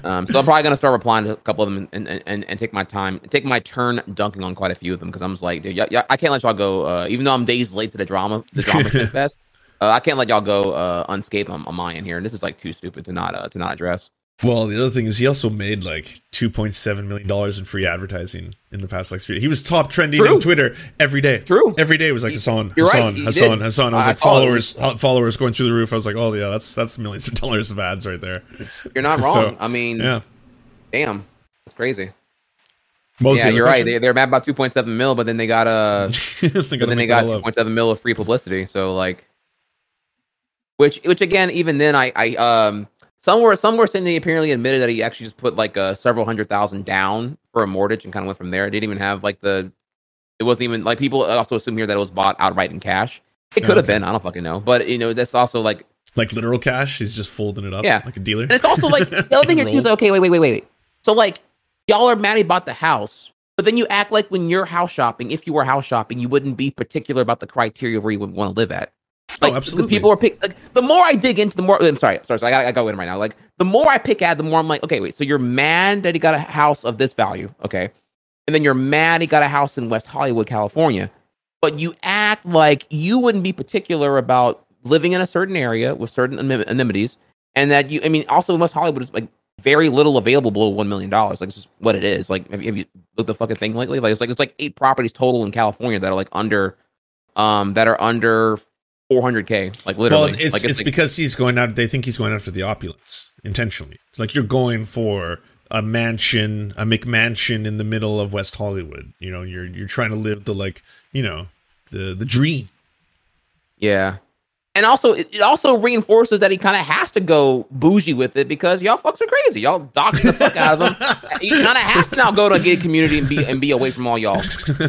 um, so I'm probably gonna start replying to a couple of them and, and, and, and take my time, take my turn dunking on quite a few of them because I'm just like, dude, y- y- I can't let y'all go. Uh, even though I'm days late to the drama, the drama fest, uh, I can't let y'all go uh, unscathed on, on my end here. And this is like too stupid to not uh, to not address. Well, the other thing is he also made like two point seven million dollars in free advertising in the past like three. He was top trending True. on Twitter every day. True. every day was like Hasan, You're right, Hasan, Hasan, did. Hasan. I was I like followers, uh, followers going through the roof. I was like, oh yeah, that's that's millions of dollars of ads right there. You're not So, wrong. I mean, Yeah, damn, that's crazy. Most yeah, you're right. They, they're mad about 2.7 mil, but then they got a, They but then they got that all up. 2.7 mil of free publicity. So like, which which again, even then, I I um somewhere somewhere saying they apparently admitted that he actually just put like uh, several hundred thousand down for a mortgage and kind of went from there. It didn't even have like the, it wasn't even like people also assume here that it was bought outright in cash. It could have Okay. been. I don't fucking know. But you know, that's also like like literal cash. He's just folding it up, Yeah. like a dealer. And it's also like the other thing here too is okay, wait, wait, wait, wait, wait. So like y'all are mad he bought the house, but then you act like when you're house shopping, if you were house shopping, you wouldn't be particular about the criteria of where you would want to live at. Like Oh, absolutely. The people are pick like the more I dig into the more I'm sorry, sorry, sorry, I I go in right now. Like the more I pick at, the more I'm like, okay, wait, so you're mad that he got a house of this value, okay. And then you're mad he got a house in West Hollywood, California. But you act like you wouldn't be particular about living in a certain area with certain amenities and that you i mean also in west hollywood is like very little available below one million dollars like it's just what it is like have you, have you looked at the fucking thing lately like it's like it's like eight properties total in california that are like under um that are under 400k like literally Well, it's it's, like it's like- because he's going out. They think he's going out for the opulence intentionally. It's like you're going for a mansion, a McMansion in the middle of West Hollywood. You know, you're you're trying to live the like, you know, the the dream. yeah and also it, also reinforces that he kind of has to go bougie with it because y'all fucks are crazy y'all dox the fuck out of him he kind of has to now go to a gay community and be and be away from all y'all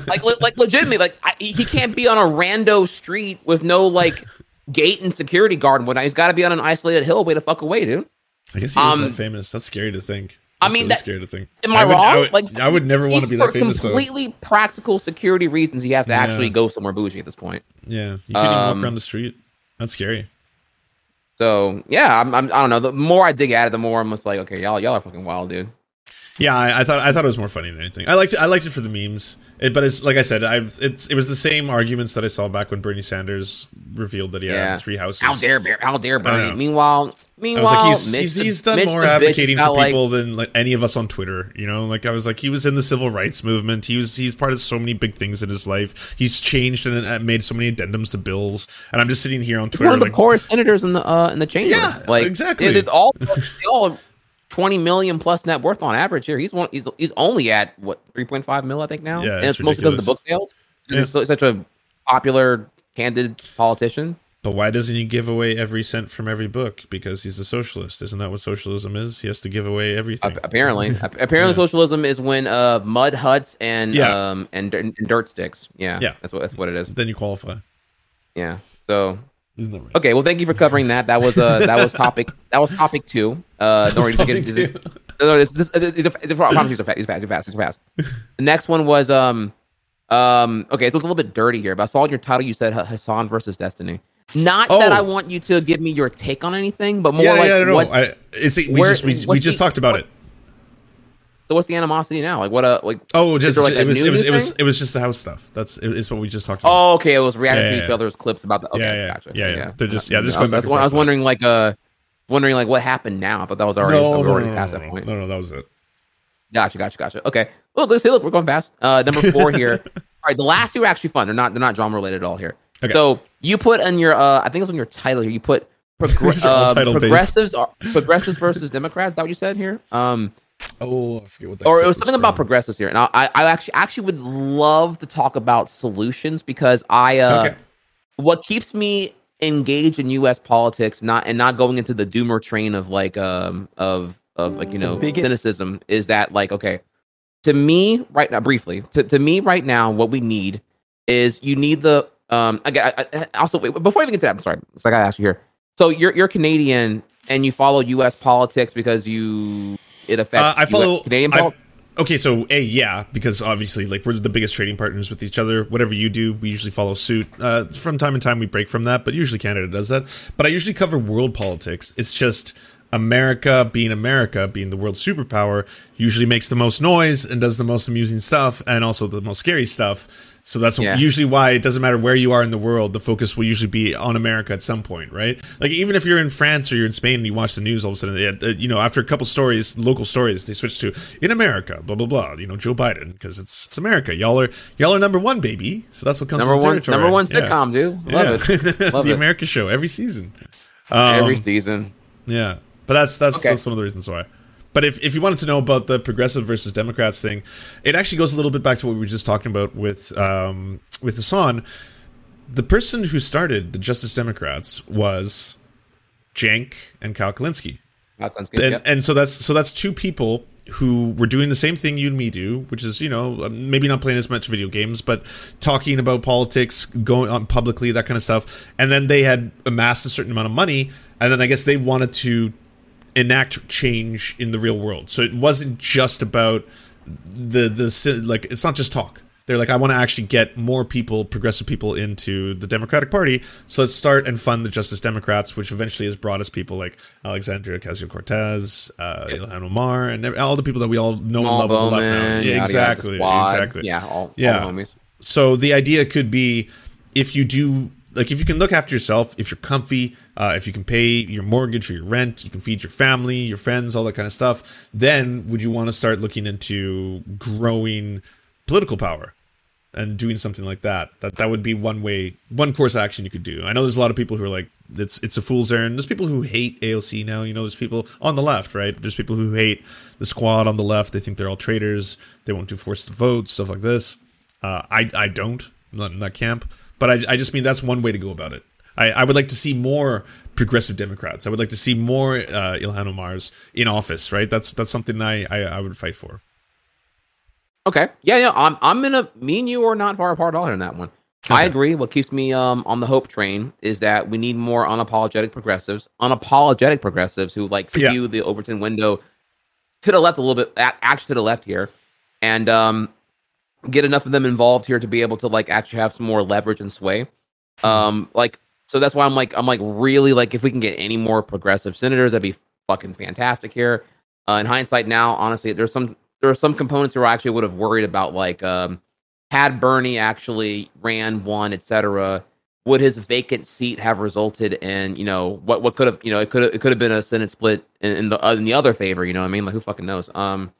like le- like legitimately like I, he can't be on a rando street with no like gate and security guard and whatnot. He's got to be on an isolated hill way the fuck away, dude. I guess he is Um, that famous. That's scary to think. I mean, really that- scary to think. Am I, would, wrong? I would, like I would never want to be that for famous though. completely practical security reasons. He has to Yeah. actually go somewhere bougie at this point. Yeah, you can't even walk Um, around the street. That's scary. So yeah, I'm, I'm I don't know. The more I dig at it, the more I'm just like, okay, y'all y'all are fucking wild, dude. Yeah, I, I thought I thought it was more funny than anything. I liked it. I liked it for the memes. It, but it's like I said, I've it's it was the same arguments that I saw back when Bernie Sanders revealed that he Yeah. had three houses. How dare how dare Bernie? know. Meanwhile, I was meanwhile, like, he's he's, the- he's done Mitch more advocating for like- people than like any of us on Twitter. You know, like I was like, he was in the civil rights movement. He was he's part of so many big things in his life. He's changed and uh, made so many addendums to bills. And I'm just sitting here on Twitter one of the like, poorest senators in the uh, in the chamber. Yeah, like exactly. They, they all they all twenty million plus net worth on average here. He's one. He's he's only at what three point five mil, I think now. Yeah, and it's it's mostly because of the book sales. Yeah. He's such a popular, candid politician. But why doesn't he give away every cent from every book? Because he's a socialist. Isn't that what socialism is? He has to give away everything. Ap- apparently, apparently, Yeah. socialism is when uh mud huts and Yeah. um and, and dirt sticks. Yeah, Yeah. that's what that's what it is. then you qualify. Yeah. So Isn't that right? okay, well, thank you for covering that. That was uh that was topic that was topic two. Uh, don't worry, to get Topic into No, no, this, this, it's a, it's a, I you, it's fast, it's fast, it's fast, it's fast. The next one was um, um, okay, so it's a little bit dirty here, but I saw in your title you said Hasan versus Destiny. Not that Oh. I want you to give me your take on anything, but more yeah, like yeah, no, what's, I, it's we where- just we, we just talked about what- it. So what's the animosity now? Like what uh like Oh, just like, it was it was it was it was just the house stuff. That's it- it's what we just talked about. oh okay, it was reacting Yeah, to yeah, each yeah. other's clips about the okay, Yeah, yeah, gotcha. yeah, yeah. They're just- yeah, just going back I was, I was wondering like uh wondering like what happened now. I thought that was already no, no, already no, no, past that point. no, no, that was it. Gotcha, gotcha, gotcha. Okay. Look, let's see. Look, we're going fast. Uh, number four here. All right, the last two are actually fun. They're not. They're not drama related at all here. Okay. So you put on your. Uh, I think it was on your title here. You put progr- uh, title-based. progressives. Are, progressives versus Democrats. Is that what you said here? Um, Oh, I forget what that. or it was something about progressives here. And I, I, I actually, actually would love to talk about solutions because I. Uh, Okay. What keeps me engaged in U.S. politics, not and not going into the doomer train of like um of of like you know bigot. cynicism, is that like okay, to me right now, briefly, to, to me right now, what we need is you need the um. I, I, I- also, wait, before I even get to that, I'm sorry, so I gotta ask you here. So you're you're Canadian and you follow U.S. politics because you it affects Uh, I follow US Canadian. Okay, so a yeah, because obviously, like we're the biggest trading partners with each other. Whatever you do, we usually follow suit. Uh, from time to time, we break from that, but usually Canada does that. But I usually cover world politics. It's just America, being America, being the world superpower, usually makes the most noise and does the most amusing stuff and also the most scary stuff. So that's Yeah. usually why it doesn't matter where you are in the world, the focus will usually be on America at some point, right? Like even if you're in France or you're in Spain and you watch the news, all of a sudden, it- uh, you know, after a couple stories, local stories, they switch to in America, blah blah blah. You know, Joe Biden because it's it's America. Y'all are y'all are number one, baby. So that's what comes Number one, territory. number one Yeah. sitcom, dude. Love Yeah. it. Love the it. America show every season. Every Um, season. yeah, but that's that's Okay. that's one of the reasons why. But if, if you wanted to know about the progressive versus Democrats thing, it actually goes a little bit back to what we were just talking about with um, with Hasan. The person who started the Justice Democrats was Cenk and Kyle Kulinski and and so that's so that's two people who were doing the same thing you and me do, which is you know maybe not playing as much video games, but talking about politics, going on publicly, that kind of stuff. And then they had amassed a certain amount of money, and then I guess they wanted to enact change in the real world. So it wasn't just about the the like it's not just talk. They're like, I want to actually get more people, progressive people, into the Democratic Party. So let's start and fund the Justice Democrats, which eventually has brought us people like Alexandria Ocasio Cortez, uh, Ilhan Omar, and all the people that we all know and Paul love on the left now. Yeah, yada, yada, exactly, squad. exactly. Yeah, all, Yeah. all the homies. So the idea could be if you do like if you can look after yourself, if you're comfy, uh, if you can pay your mortgage or your rent, you can feed your family, your friends, all that kind of stuff. Then would you want to start looking into growing political power and doing something like that? That that would be one way, one course action you could do. I know there's a lot of people who are like it's it's a fool's errand. There's people who hate AOC now. You know, there's people on the left, right? There's people who hate the squad on the left. They think they're all traitors. They won't do forced votes, stuff like this. Uh, I I don't I'm not in that camp, but I I just mean that's one way to go about it. I, I would like to see more progressive Democrats. I would like to see more uh, Ilhan Omar's in office. Right? That's that's something I I, I would fight for. Okay. Yeah, yeah. I'm I'm in a me and you are not far apart at all in that one. I agree. What keeps me um on the hope train is that we need more unapologetic progressives, unapologetic progressives who like Yeah. skew the Overton window to the left a little bit, actually to the left here, and um get enough of them involved here to be able to like actually have some more leverage and sway. Um, like so that's why I'm like I'm like really like if we can get any more progressive senators, that'd be fucking fantastic here. Uh, in hindsight, now honestly, there's some there are some components where I actually would have worried about like um had Bernie actually ran one, etc. Would his vacant seat have resulted in you know what what could have you know it could it could have been a Senate split in, in the uh, in the other favor you know what I mean like who fucking knows um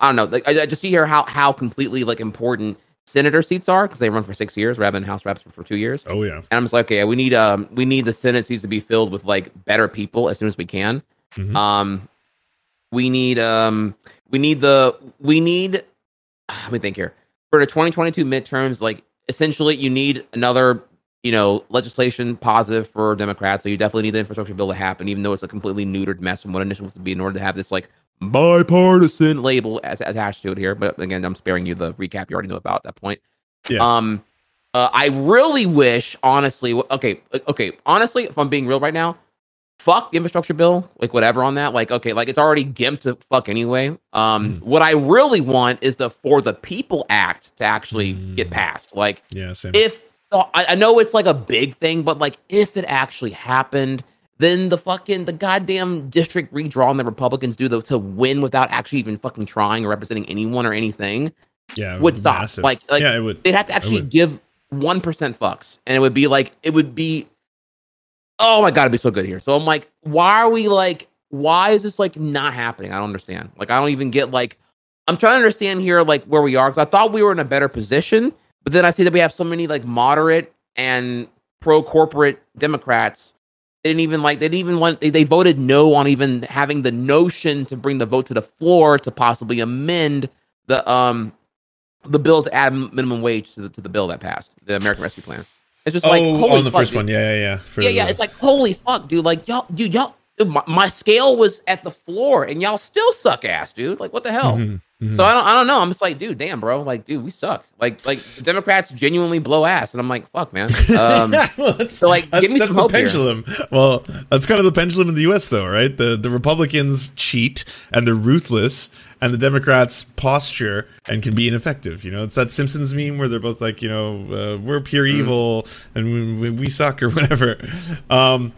I don't know like I, I just see here how how completely like important senator seats are because they run for six years rather than House reps for, for two years Oh yeah. and I'm just like, okay, we need um we need the Senate seats to be filled with like better people as soon as we can. Mhm. Um we need um we need the we need let me think here. For the 2022 midterms, like essentially you need another, you know, legislation positive for Democrats. So you definitely need the infrastructure bill to happen, even though it's a completely neutered mess from what initially was to be in order to have this like bipartisan label as attached to it here. But again, I'm sparing you the recap you already know about at that point. Yeah. Um, uh, I really wish, honestly, okay, uh, okay, honestly, if I'm being real right now, fuck the infrastructure bill, like whatever on that. Like, okay, like it's already gimped to fuck anyway. Um, Mm. what I really want is the For the People Act to actually get Mm. passed. Like, Yeah. Same. if I, I know it's like a big thing, but like if it actually happened, then the fucking the goddamn district redraw and the Republicans do the, to win without actually even fucking trying or representing anyone or anything yeah. it would stop. massive. Like- like, yeah, it would. they'd have to actually give one percent fucks, and it would be like it would be. Oh my god, it'd be so good here. So I'm like, why are we like? Why is this like not happening? I don't understand. Like, I don't even get like. I'm trying to understand here like where we are because I thought we were in a better position, but then I see that we have so many like moderate and pro corporate Democrats. They didn't even like. They didn't even want. They, they voted no on even having the notion to bring the vote to the floor to possibly amend the um the bill to add minimum wage to the, to the bill that passed, the American Rescue Plan. It's just oh, like holy on the fuck, first dude. one. Yeah, yeah, yeah. For Yeah, yeah. the- It's like holy fuck, dude. Like y'all, dude, y'all. dude, My, my scale was at the floor, and y'all still suck ass, dude. Like what the hell? Mhm, mhm. So I don't, I don't know. I'm just like, dude, damn, bro. Like, dude, we suck. Like, like Democrats genuinely blow ass, and I'm like, fuck, man. Um, Well, so, like, that's, give me that's some the hope here. pendulum. Well, that's kind of the pendulum in the U.S. though, right? The the Republicans cheat and they're ruthless, and the Democrats posture and can be ineffective. You know, it's that Simpsons meme where they're both like, you know, uh, we're pure Mm. evil and we, we, we suck or whatever. Um,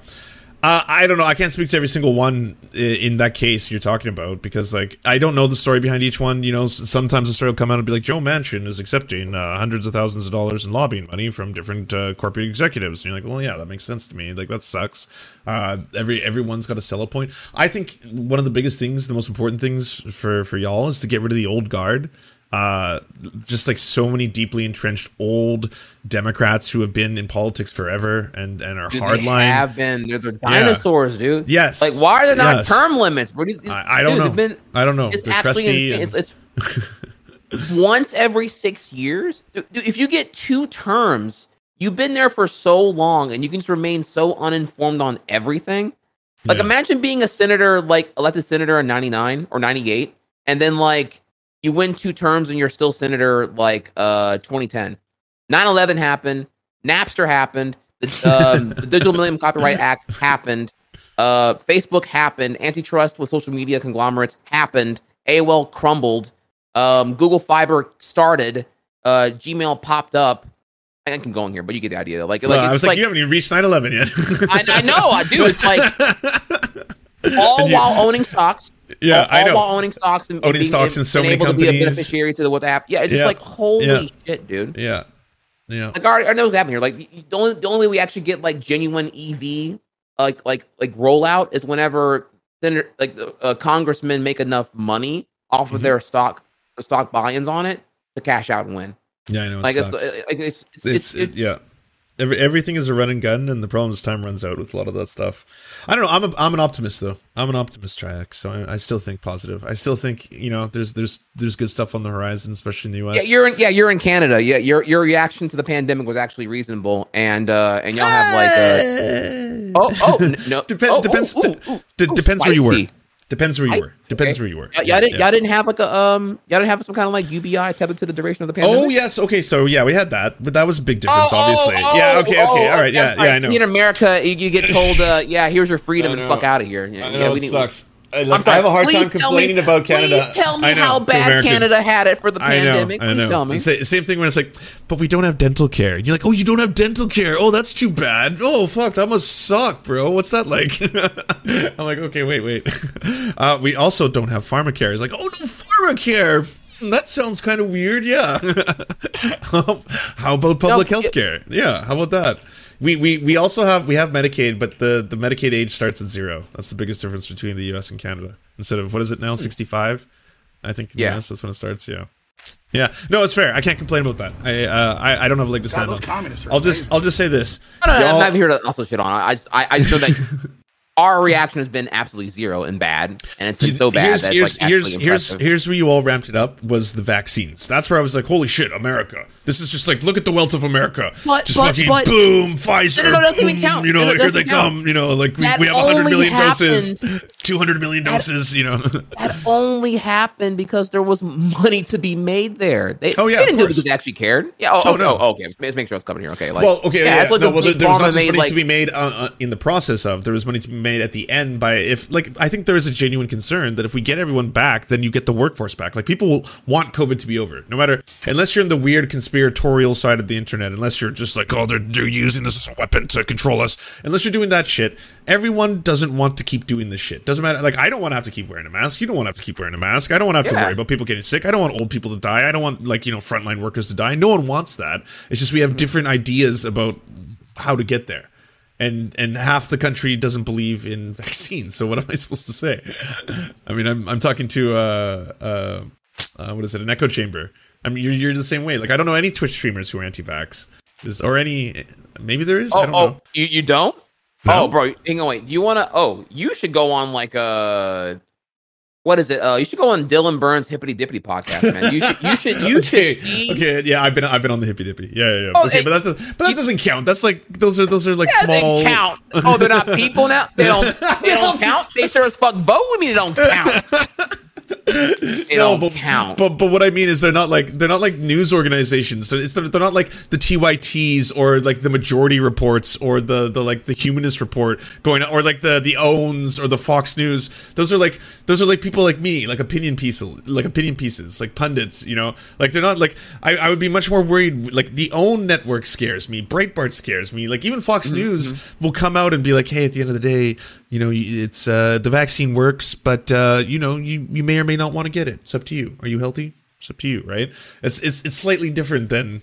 Uh, I don't know. I can't speak to every single one in that case you're talking about because, like, I don't know the story behind each one. You know, sometimes the story will come out and be like, Joe Manchin is accepting uh, hundreds of thousands of dollars in lobbying money from different uh, corporate executives. And you're like, well, yeah, that makes sense to me. Like, that sucks. Uh, every everyone's got a sell point. I think one of the biggest things, the most important things for for y'all is to get rid of the old guard uh just like so many deeply entrenched old democrats who have been in politics forever and and are Dude, they hardline have been. They're, they're dinosaurs, dude. Yes. Like, why are there not Yes. term limits? I, I don't dude, know. Been, I don't know. it's They're crusty. and- It's, it's once every six years. Dude, if you get two terms, you've been there for so long, and you can just remain so uninformed on everything. Like, Yeah. imagine being a senator, like elected senator in '99 or '98, and then like you win two terms and you're still senator like uh 2010. 9/11 happened. Napster happened. The, um, the Digital Millennium Copyright Act happened. Uh, Facebook happened. Antitrust with social media conglomerates happened. AOL crumbled. Um, Google Fiber started. Uh, Gmail popped up. I can go on here, but you get the idea. Like, like I was like, like you haven't even reached 9-11 yet. I, I know, I do. It's like all while owning stocks. Yeah, all, I know. Owning stocks and Owning being, stocks in so many able to be a companies. beneficiary to the what the app. Yeah, it's just like holy Yeah. shit, dude. yeah, yeah. Like I, already, I know what's happening here. Like the only the only way we actually get like genuine EV like like like rollout is whenever senator like the uh, congressmen make enough money off of Mhm. their stock stock buy-ins on it to cash out and win. Yeah, I know. It Like it's, like it's it's, it's, it's, it- yeah. Every, everything is a run and gun, and the problem is time runs out with a lot of that stuff. I don't know. I'm a, I'm an optimist though. I'm an optimist, Trihex. So I, I still think positive. I still think you know there's there's there's good stuff on the horizon, especially in the U.S. Yeah, you're in. Yeah, you're in Canada. Yeah, your your reaction to the pandemic was actually reasonable, and uh, and y'all have like a oh oh no Depend- oh, depends. ooh, ooh, ooh, ooh, depends where you were. Spicy. Depends where you I- were. Depends okay. where you were. Y'all, y'all didn't y'all didn't have like a um y'all didn't have some kind of like UBI tethered to the duration of the pandemic. Oh yes. Okay. So yeah, we had that, but that was a big difference, Oh, obviously. oh, yeah. oh, Okay. Okay. oh, all right. Yeah. that's Yeah. I know. In America, you, you get told, uh, "Yeah, here's your freedom and fuck out of here." Yeah, I yeah, know we it need- sucks. I, I'm like, sorry, I have a hard please time tell me- complaining about Canada. Please tell me know, how bad Canada had it for the pandemic. I know, pandemic. I know. tell me. Same thing when it's like, but we don't have dental care. And you're like, oh, you don't have dental care. Oh, that's too bad. Oh, fuck, that must suck, bro. What's that like? I'm like, okay, wait, wait. Uh, we also don't have pharmacare. It's like, oh no, pharmacare. Hmm, That sounds kind of weird. Yeah. how about public No, health care? Yeah. How about that? We, we, we also have we have Medicaid, but the, the Medicaid age starts at zero. That's the biggest difference between the U.S. and Canada. Instead of what is it now, sixty five? I think in the Yeah. US, that's when it starts. Yeah. Yeah, no, it's fair. I can't complain about that. I uh, I, I don't have a leg to stand on. I'll just. I'll just say this. No, no, no, I'm not here to also shit on. I, I, just- I, I just know that our reaction has been absolutely zero and bad, and it's been so bad here's that here's like here's here's here's where you all ramped it up was the vaccines. That's where I was like, holy shit, America! This is just like look at the wealth of America. But- just but- fucking but- boom, Pfizer. No, no, no, doesn't even boom, count. You know, No, no, here they doesn't count. come. You know, like we, we have 100 only million doses, 200 million doses. You know. that only happened because there was money to be made there. They, Oh, yeah, they didn't do it because they actually cared. Yeah. Oh, Oh, oh, no. oh, okay. Let's make, let's make sure it's coming here. Okay. Like, well, okay, yeah, it's like no, well, there, there was not just money to be made uh, uh, in the process of. There was money to be made at the end by if, like, I think there is a genuine concern that if we get everyone back, then you get the workforce back. Like, people want COVID to be over, no matter unless you're in the weird conspiratorial side of the internet. Unless you're just like, oh, they're they're using this as a weapon to control us. Unless you're doing that shit, everyone doesn't want to keep doing this shit. Doesn't matter. Like, I don't want to have to keep wearing a mask. You don't want to have to keep wearing a mask. I don't want to have to worry about people getting sick. I don't want old people to die. I don't want like you know frontline workers to die. No one wants that. It's just we have hmm. different ideas about how to get there. And and half the country doesn't believe in vaccines. So what am I supposed to say? I mean, I'm I'm talking to uh uh, uh what is it? An echo chamber. I mean, you're you're the same way. Like I don't know any Twitch streamers who are anti-vax. Is, or any maybe there is. I oh, don't oh, know. you, you don't? No? Oh, bro. Hang on. Wait. You want to? Oh, you should go on like a. What is it? Uh, you should go on Dylan Burns Hippity Dippity podcast, man. You should. You should. You okay, should see. okay, yeah, I've been I've been on the hippy dippy. Yeah, yeah, yeah. Oh, okay, it- but that does, but that doesn't count. That's like those are those are like small. count. Oh, they're not people now. They don't. They don't count. They sure as fuck vote with me. They don't count. Don't but, count. But but what I mean is they're not like they're not like news organizations. So it's they're not like the TYTs or like the Majority Reports or the the like the Humanist Report going or like the the Owns or the Fox News. Those are like those are like people like me, like opinion pieces, like opinion pieces, like pundits. You know, like they're not like I, I would be much more worried. Like the Own network scares me, Breitbart scares me. Like even Fox Mm-hmm, News will come out and be like, hey, at the end of the day, you know, it's uh, the vaccine works, but uh, you know, you you may or may not want to get it. It's up to you. Are you healthy? It's up to you, right? It's it's it's slightly different than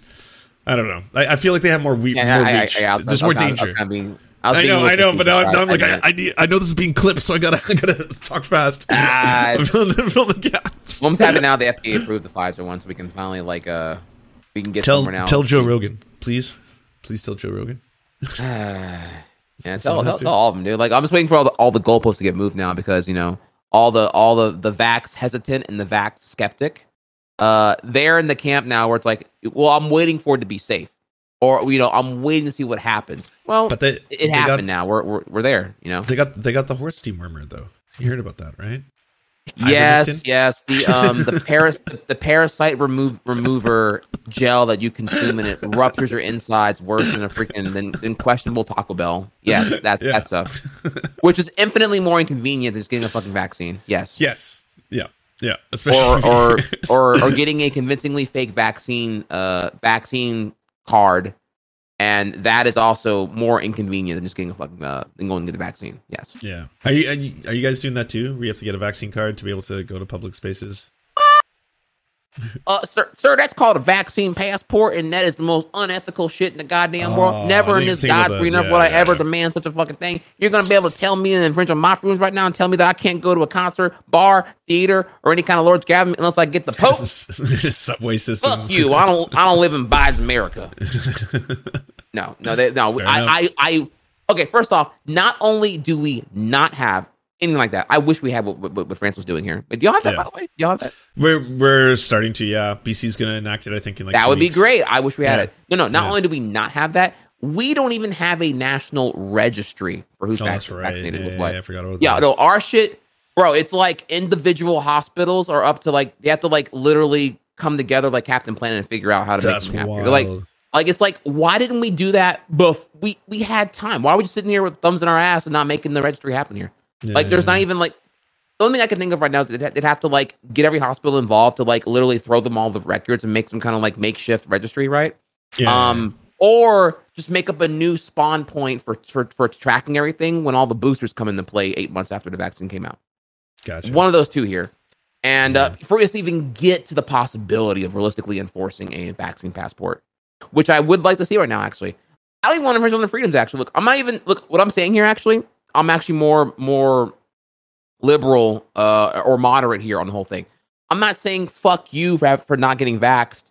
I don't know. I, I feel like they have more, we- Yeah, more I- reach. I- There's more I danger. being- I, know, I know, but now, now I'm like, I, need, I know this is being clipped, so I gotta, I gotta talk fast. Ah, I'm filling the, fill the gaps. I'm happy now the FDA approved the Pfizer one, so we can finally like uh we can get Tell, tell Joe Rogan, please, please tell Joe Rogan. Yeah, tell, Someone tell, has to. tell all of them, dude. Like I'm just waiting for all the all the goalposts to get moved now because you know all the all the the vax hesitant and the vax skeptic. Uh, they're in the camp now where it's like, well, I'm waiting for it to be safe, or you know, I'm waiting to see what happens. Well, But they, it, they happened got, now. We're, we're we're there. You know. they got, they got the horse dewormer though. You heard about that, right? Yes, yes. The um the paras the, the parasite remove remover gel that you consume and it ruptures your insides worse than a freaking than, than questionable Taco Bell. Yes, that Yeah. that stuff. Which is infinitely more inconvenient than just getting a fucking vaccine. Yes. Yes. Yeah. Yeah. Especially Or or or or getting a convincingly fake vaccine uh vaccine card. And that is also more inconvenient than just getting a fucking uh than going to get the vaccine. Yes. yeah. Are you are you guys doing that too? Where you have to get a vaccine card to be able to go to public spaces? Uh, sir, sir, that's called a vaccine passport, and that is the most unethical shit in the goddamn world. Oh, Never in this God's green earth Yeah, would I ever yeah. demand such a fucking thing. You're gonna be able to tell me and infringe on my freedoms right now and tell me that I can't go to a concert, bar, theater, or any kind of Lord's gathering unless I get the Pope. subway system. Fuck you! I don't. I don't live in Biden's America. No, no, they, no. I. I, I. Okay, first off, not only do we not have anything like that, I wish we had what, what, what France was doing here. But do y'all have that? Yeah. By the way, do y'all have that? We're we're starting to. Yeah, BC's gonna enact it. I think in like that would weeks. be great. I wish we had Yeah. it. No, no. Not Yeah. only do we not have that, we don't even have a national registry for who's Oh, vac- that's right. vaccinated Yeah, with what. yeah, I forgot about Yeah, that. no, our shit, bro. It's like individual hospitals are up to like they have to like literally come together like Captain Planet and figure out how to That's make them happier. Like, like it's like why didn't we do that? Bef- we we had time. Why are we just sitting here with thumbs in our ass and not making the registry happen here? Like, there's not even like the only thing I can think of right now is they'd they'd have to like get every hospital involved to like literally throw them all the records and make some kind of like makeshift registry, right? Yeah. Um, or just make up a new spawn point for, for for tracking everything when all the boosters come into play eight months after the vaccine came out. gotcha. One of those two here. And uh, before us to even get to the possibility of realistically enforcing a vaccine passport, which I would like to see right now, actually, I don't even want to on their freedoms. Actually, look, I'm not even look what I'm saying here. Actually, I'm actually more more liberal uh, or moderate here on the whole thing. I'm not saying fuck you for for not getting vaxxed.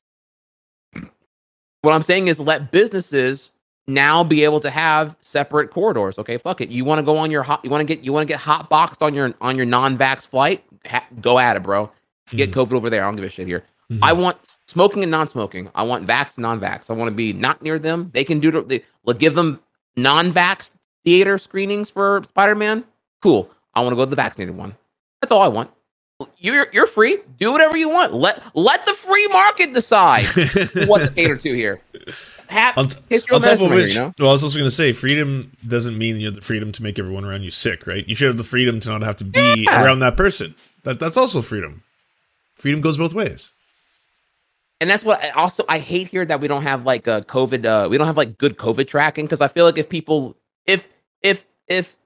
What I'm saying is let businesses now be able to have separate corridors. Okay, fuck it. You want to go on your hot? You want to get you want to get hot boxed on your on your non-vax flight? Ha- go at it, bro. Get COVID over there. I don't give a shit here. Mhm. I want smoking and non-smoking. I want vax, non-vax. I want to be not near them. They can do. They, like, give them non-vax theater screenings for Spider-Man. Cool. I want to go to the vaccinated one. That's all I want. You're you're free. Do whatever you want. Let let the free market decide what to cater to here. Have, on, t- on top of which, you know? well, I was also going to say, freedom doesn't mean you have the freedom to make everyone around you sick, right? You should have the freedom to not have to be Yeah. around that person. That that's also freedom. Freedom goes both ways. and that's what I also I hate here that we don't have like a COVID uh we don't have like good COVID tracking because I feel like if people if if if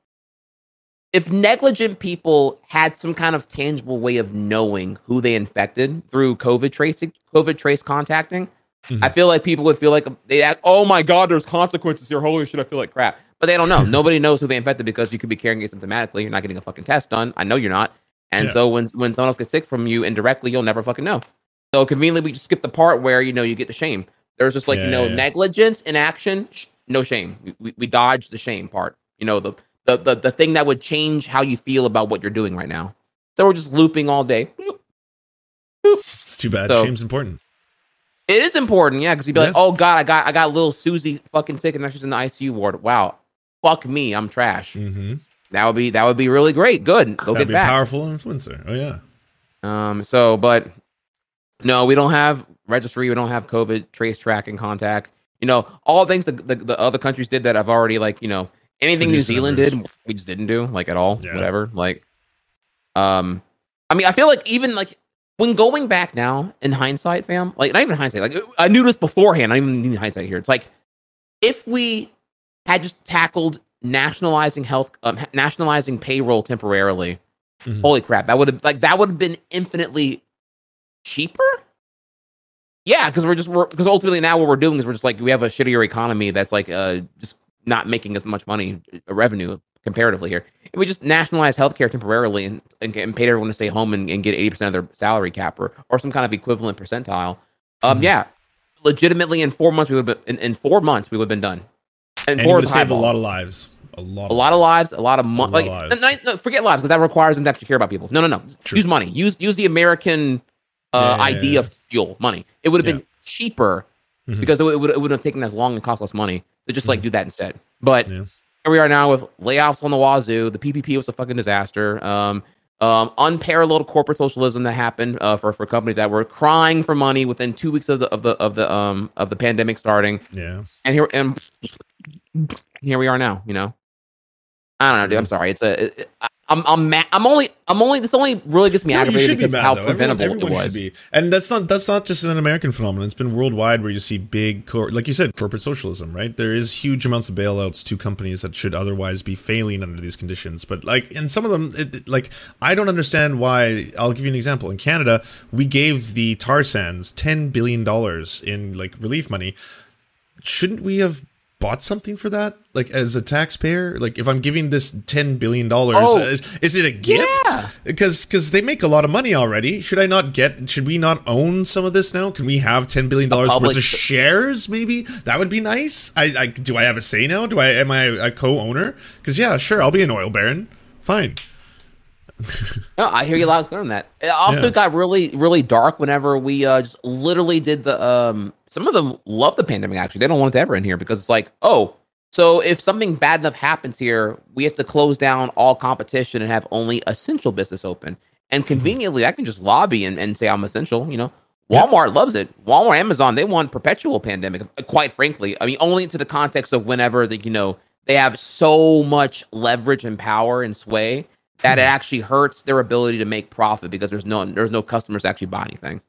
if negligent people had some kind of tangible way of knowing who they infected through COVID tracing COVID trace contacting, I mm-hmm. feel like people would feel like they act, oh my god, there's consequences here. Holy shit, I feel like crap. But they don't know. Nobody knows who they infected because you could be carrying it symptomatically. You're not getting a fucking test done. I know you're not. And Yeah. so when when someone else gets sick from you indirectly, you'll never fucking know. So conveniently, we just skip the part where you know you get the shame. There's just like Yeah, you know yeah. negligence in action, sh- no shame. We, we, we dodge the shame part. You know the, the the the thing that would change how you feel about what you're doing right now. So we're just looping all day. Boop. It's too bad. So- Shame's important. It is important, yeah, because you'd be like, oh god, I got I got little Susie fucking sick and now she's in the ICU ward. Wow, fuck me, I'm trash. Mm-hmm. That would be that would be really great. Good, go That'd get be back. a powerful influencer. Oh yeah. Um. So, but no, we don't have registry. We don't have COVID trace tracking contact. You know, all things the, the, the other countries did that I've already like. You know, anything New Zealand numbers. did, we just didn't do like at all. Yeah. Whatever. Like, um, I mean, I feel like even like when going back now in hindsight, fam, like not even hindsight, like I knew this beforehand. I even need hindsight here. It's like if we had just tackled nationalizing health, um, nationalizing payroll temporarily, Mhm. holy crap, that would have like that would have been infinitely cheaper. Yeah, because we're just we're because ultimately now what we're doing is we're just like we have a shittier economy that's like uh just not making as much money uh, revenue comparatively here. If we just nationalize healthcare temporarily and, and, and paid everyone to stay home and, and get eighty percent of their salary cap or, or some kind of equivalent percentile, um, Mhm. yeah, legitimately in four months we would have been in, in four months we would have been done. And, And four would have saved a lot of lives. A lot. a lot of lives, a lot of money. Like, of no, no, forget lives because that requires them to actually care about people. No, no, no. True. Use money. Use use the American uh, Yeah, yeah, idea yeah. of fuel money. It would have Yeah. been cheaper Mhm. because it would it would have taken as long and cost less money to just like do that instead. But Mm-hmm. Yeah. here we are now with layoffs on the wazoo. The PPP was a fucking disaster. Um, um, unparalleled corporate socialism that happened uh, for for companies that were crying for money within two weeks of the of the of the um of the pandemic starting Yeah. and here and here we are now. You know, I don't know, dude. I'm sorry. It's a. It, I- I'm I'm ma- I'm only I'm only this only really gets me No, aggravated should be because mad how though. Preventable everyone it should was. be, and that's not that's not just an American phenomenon. It's been worldwide where you see big, cor- like you said, corporate socialism. Right? There is huge amounts of bailouts to companies that should otherwise be failing under these conditions. But like, and some of them, it, it- like I don't understand why. I'll give you an example. In Canada, we gave the tar sands ten billion dollars in like relief money. Shouldn't we have? Bought something for that, like as a taxpayer. Like if I'm giving this ten billion dollars, Oh. is, is it a gift? Yeah. because because they make a lot of money already. Should I not get? Should we not own some of this now? Can we have ten billion dollars worth of shares? Maybe that would be nice. I, I do. I have a say now. Do I? Am I a co-owner? Because yeah, sure, I'll be an oil baron. Fine. No, I hear you loud and clear on that. It also Yeah. got really, really dark whenever we uh, just literally did the. Um, some of them love the pandemic. Actually, they don't want it to ever in here because it's like, oh, so if something bad enough happens here, we have to close down all competition and have only essential business open. And conveniently, I can just lobby and, and say I'm essential. You know, Yeah. Walmart loves it. Walmart, Amazon, they want perpetual pandemic. Quite frankly, I mean, only into the context of whenever the you know they have so much leverage and power and sway that it actually hurts their ability to make profit because there's no there's no customers to actually buy anything,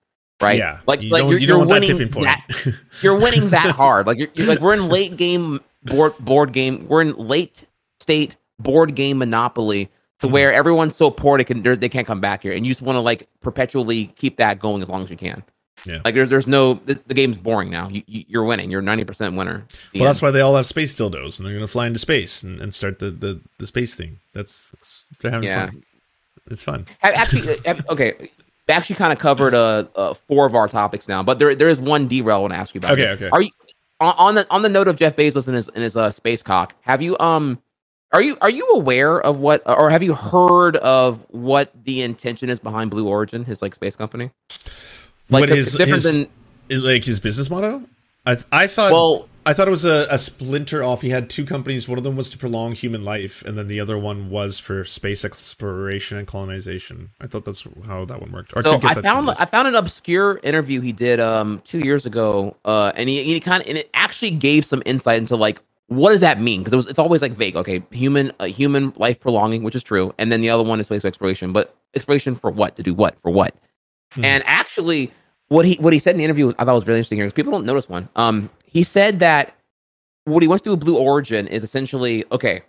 right? Yeah. like you like you're, you that winning tipping point. that- you're winning that hard. Like you're, you're like we're in late game board board game. We're in late state board game monopoly to Hmm. where everyone's so poor they can they can't come back here, and you just want to like perpetually keep that going as long as you can. Yeah. Like there's there's no the, the game's boring now. You, you you're winning. You're ninety percent winner. Well, that's why they all have space dildos, and they're going to fly into space and, and start the, the, the space thing. That's, that's they're having Yeah. fun. It's fun. Actually have- okay. We actually kind of covered uh, uh four of our topics now, but there there is one derail I want to ask you about. Okay, okay. Are you on, on the on the note of Jeff Bezos and his and his uh, space cock? Have you um are you are you aware of what or have you heard of what the intention is behind Blue Origin, his like space company? Like What the- his- different his- than Is like his business motto? I I thought well I thought it was a, a splinter off. He had two companies. One of them was to prolong human life, and then the other one was for space exploration and colonization. I thought that's how that one worked. Or So I that found. I found an obscure interview he did um two years ago, uh, and he, he kind of and it actually gave some insight into like what does that mean because it was it's always like vague. Okay, human uh, human life prolonging, which is true, and then the other one is space exploration, but exploration for what? To do what? For what? Hmm. And actually, what he what he said in the interview, I thought was really interesting here because people don't notice one. Um, he said that what he wants to do with Blue Origin is essentially okay.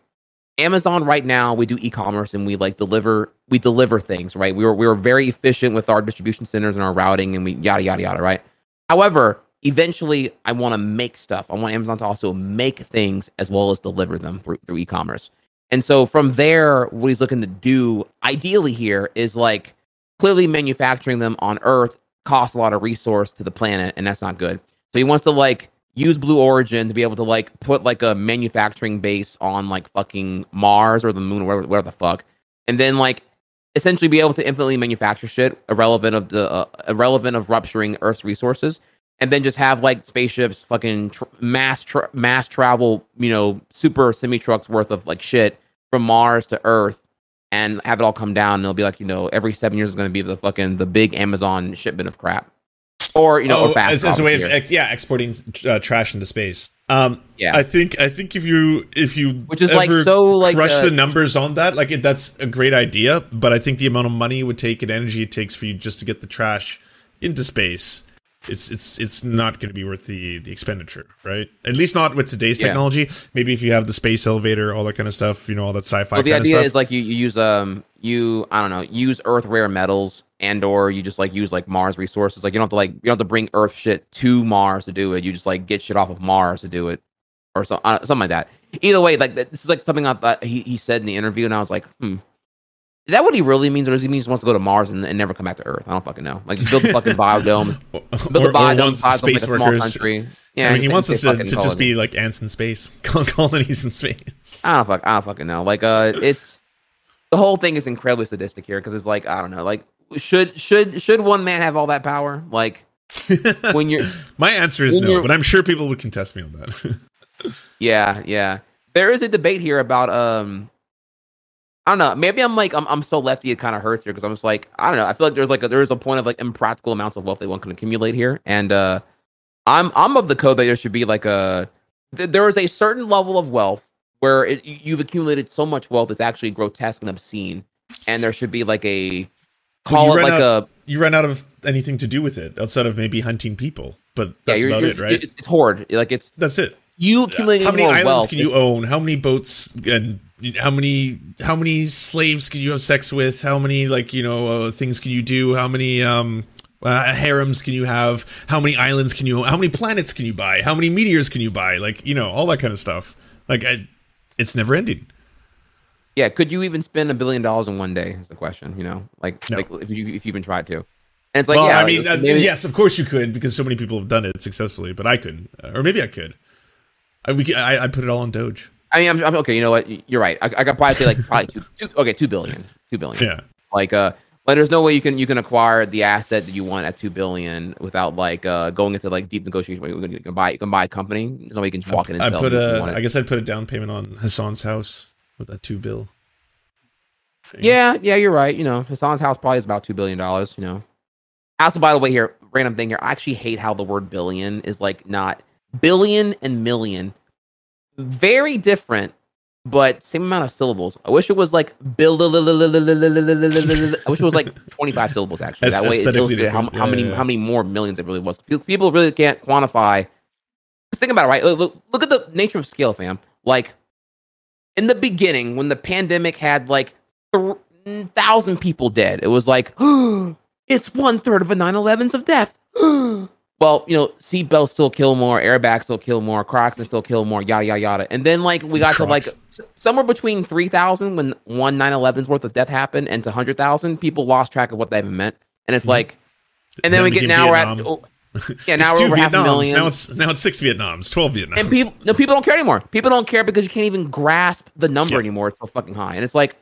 Amazon right now we do e-commerce and we like deliver we deliver things right. We were we were very efficient with our distribution centers and our routing and we yada yada yada right. However, eventually I want to make stuff. I want Amazon to also make things as well as deliver them through through e-commerce. And so from there, what he's looking to do ideally here is like clearly manufacturing them on Earth costs a lot of resource to the planet, and that's not good. So he wants to like use Blue Origin to be able to like put like a manufacturing base on like fucking Mars or the moon or whatever, whatever the fuck, and then like essentially be able to infinitely manufacture shit irrelevant of the uh, irrelevant of rupturing Earth's resources, and then just have like spaceships, fucking tr- mass tra- mass travel, you know, super semi trucks worth of like shit from Mars to Earth, and have it all come down. And it'll be like, you know, every seven years is going to be the fucking the big Amazon shipment of crap, or you know, oh, or fast as, as a way of ex- yeah exporting uh, trash into space. Um, Yeah. I think I think if you if you Which is, like, so, like, crush uh, the numbers on that, like it, that's a great idea. But I think the amount of money it would take and energy it takes for you just to get the trash into space, it's it's it's not going to be worth the the expenditure, right? At least not with today's Yeah. technology. Maybe if you have the space elevator, all that kind of stuff, you know, all that sci-fi Well, the idea stuff. is like you, you use um you I don't know use Earth rare metals and or you just like use like Mars resources. Like you don't have to like you don't have to bring Earth shit to Mars to do it. You just like get shit off of Mars to do it, or so, uh, something like that. Either way, like this is like something I thought he he said in the interview, and I was like, hmm. Is that what he really means, or does he mean he wants to go to Mars and, and never come back to Earth? I don't fucking know. Like, build the fucking biodome, build or, the or biodome, once size like, a small workers. country. Yeah, I mean, he wants us to, to just be like ants in space, colonies in space. I don't fuck. I don't fucking know. Like, uh, it's the whole thing is incredibly sadistic here because it's like I don't know. Like, should should should one man have all that power? Like, when you're My answer is no, but I'm sure people would contest me on that. yeah, yeah. There is a debate here about um. I don't know. Maybe I'm like I'm I'm so lefty it kind of hurts here because I'm just like I don't know. I feel like there's like a, there's a point of like impractical amounts of wealth that one can accumulate here, and uh, I'm I'm of the code that there should be like a th- there is a certain level of wealth where it, you- you've accumulated so much wealth it's actually grotesque and obscene, and there should be like a Well, call it like out- a you run out of anything to do with it outside of maybe hunting people, but that's yeah, you're, about you're, it, right? It's, it's hoard. Like it's that's it. you accumulating How many islands wealth. can you own? How many boats and how many how many slaves can you have sex with? How many like you know uh, things can you do? How many um uh, harems can you have? How many islands can you? How many planets can you buy? How many meteors can you buy? Like you know all that kind of stuff. Like I, it's never ending. Yeah, could you even spend a billion dollars in one day? Is the question. You know, like No. like if you if you even tried to. And it's like, well, yeah, I like, mean, uh, maybe- yes, of course you could because so many people have done it successfully, but I couldn't, Uh, or maybe I could. I we could, I, I put it all on Doge. I mean, I'm, I'm okay. You know what? You're right. I, I could probably say like probably two, two. Okay, two billion. Two billion. Yeah. Like uh, but there's no way you can you can acquire the asset that you want at two billion without like uh going into like deep negotiation. Where you can buy you can buy a company. There's no way you can just walk in and I sell put it if you a. I guess I'd put a down payment on Hasan's house with that two bill. Yeah, yeah, you're right. You know, Hasan's house probably is about two billion dollars. You know. Also, by the way, here, random thing here. I actually hate how the word billion is like not billion and million, very different, but same amount of syllables. I wish it was like bill. I wish it was like twenty five syllables. Actually, that way it illustrated how, how many how many more millions it really was. People- really can't quantify. Just think about it, right? Look, look, at the nature of scale, fam. Like in the beginning, when the pandemic had like th- thousand people dead, it was like it's one third of a 9/11s of death. Well, you know, seatbelts still kill more, airbags still kill more, Crocs still kill more, yada yada yada. And then like we got to like somewhere between three thousand when one 9/11's worth of death happened, and to hundred thousand, people lost track of what that even meant. And it's Mhm. like, and then, we get now we're at oh, yeah now it's we're two over half a million. Now it's now it's six Vietnams, twelve Vietnams. And people, no, people don't care anymore. People don't care because you can't even grasp the number Yeah. anymore. It's so fucking high. And it's like,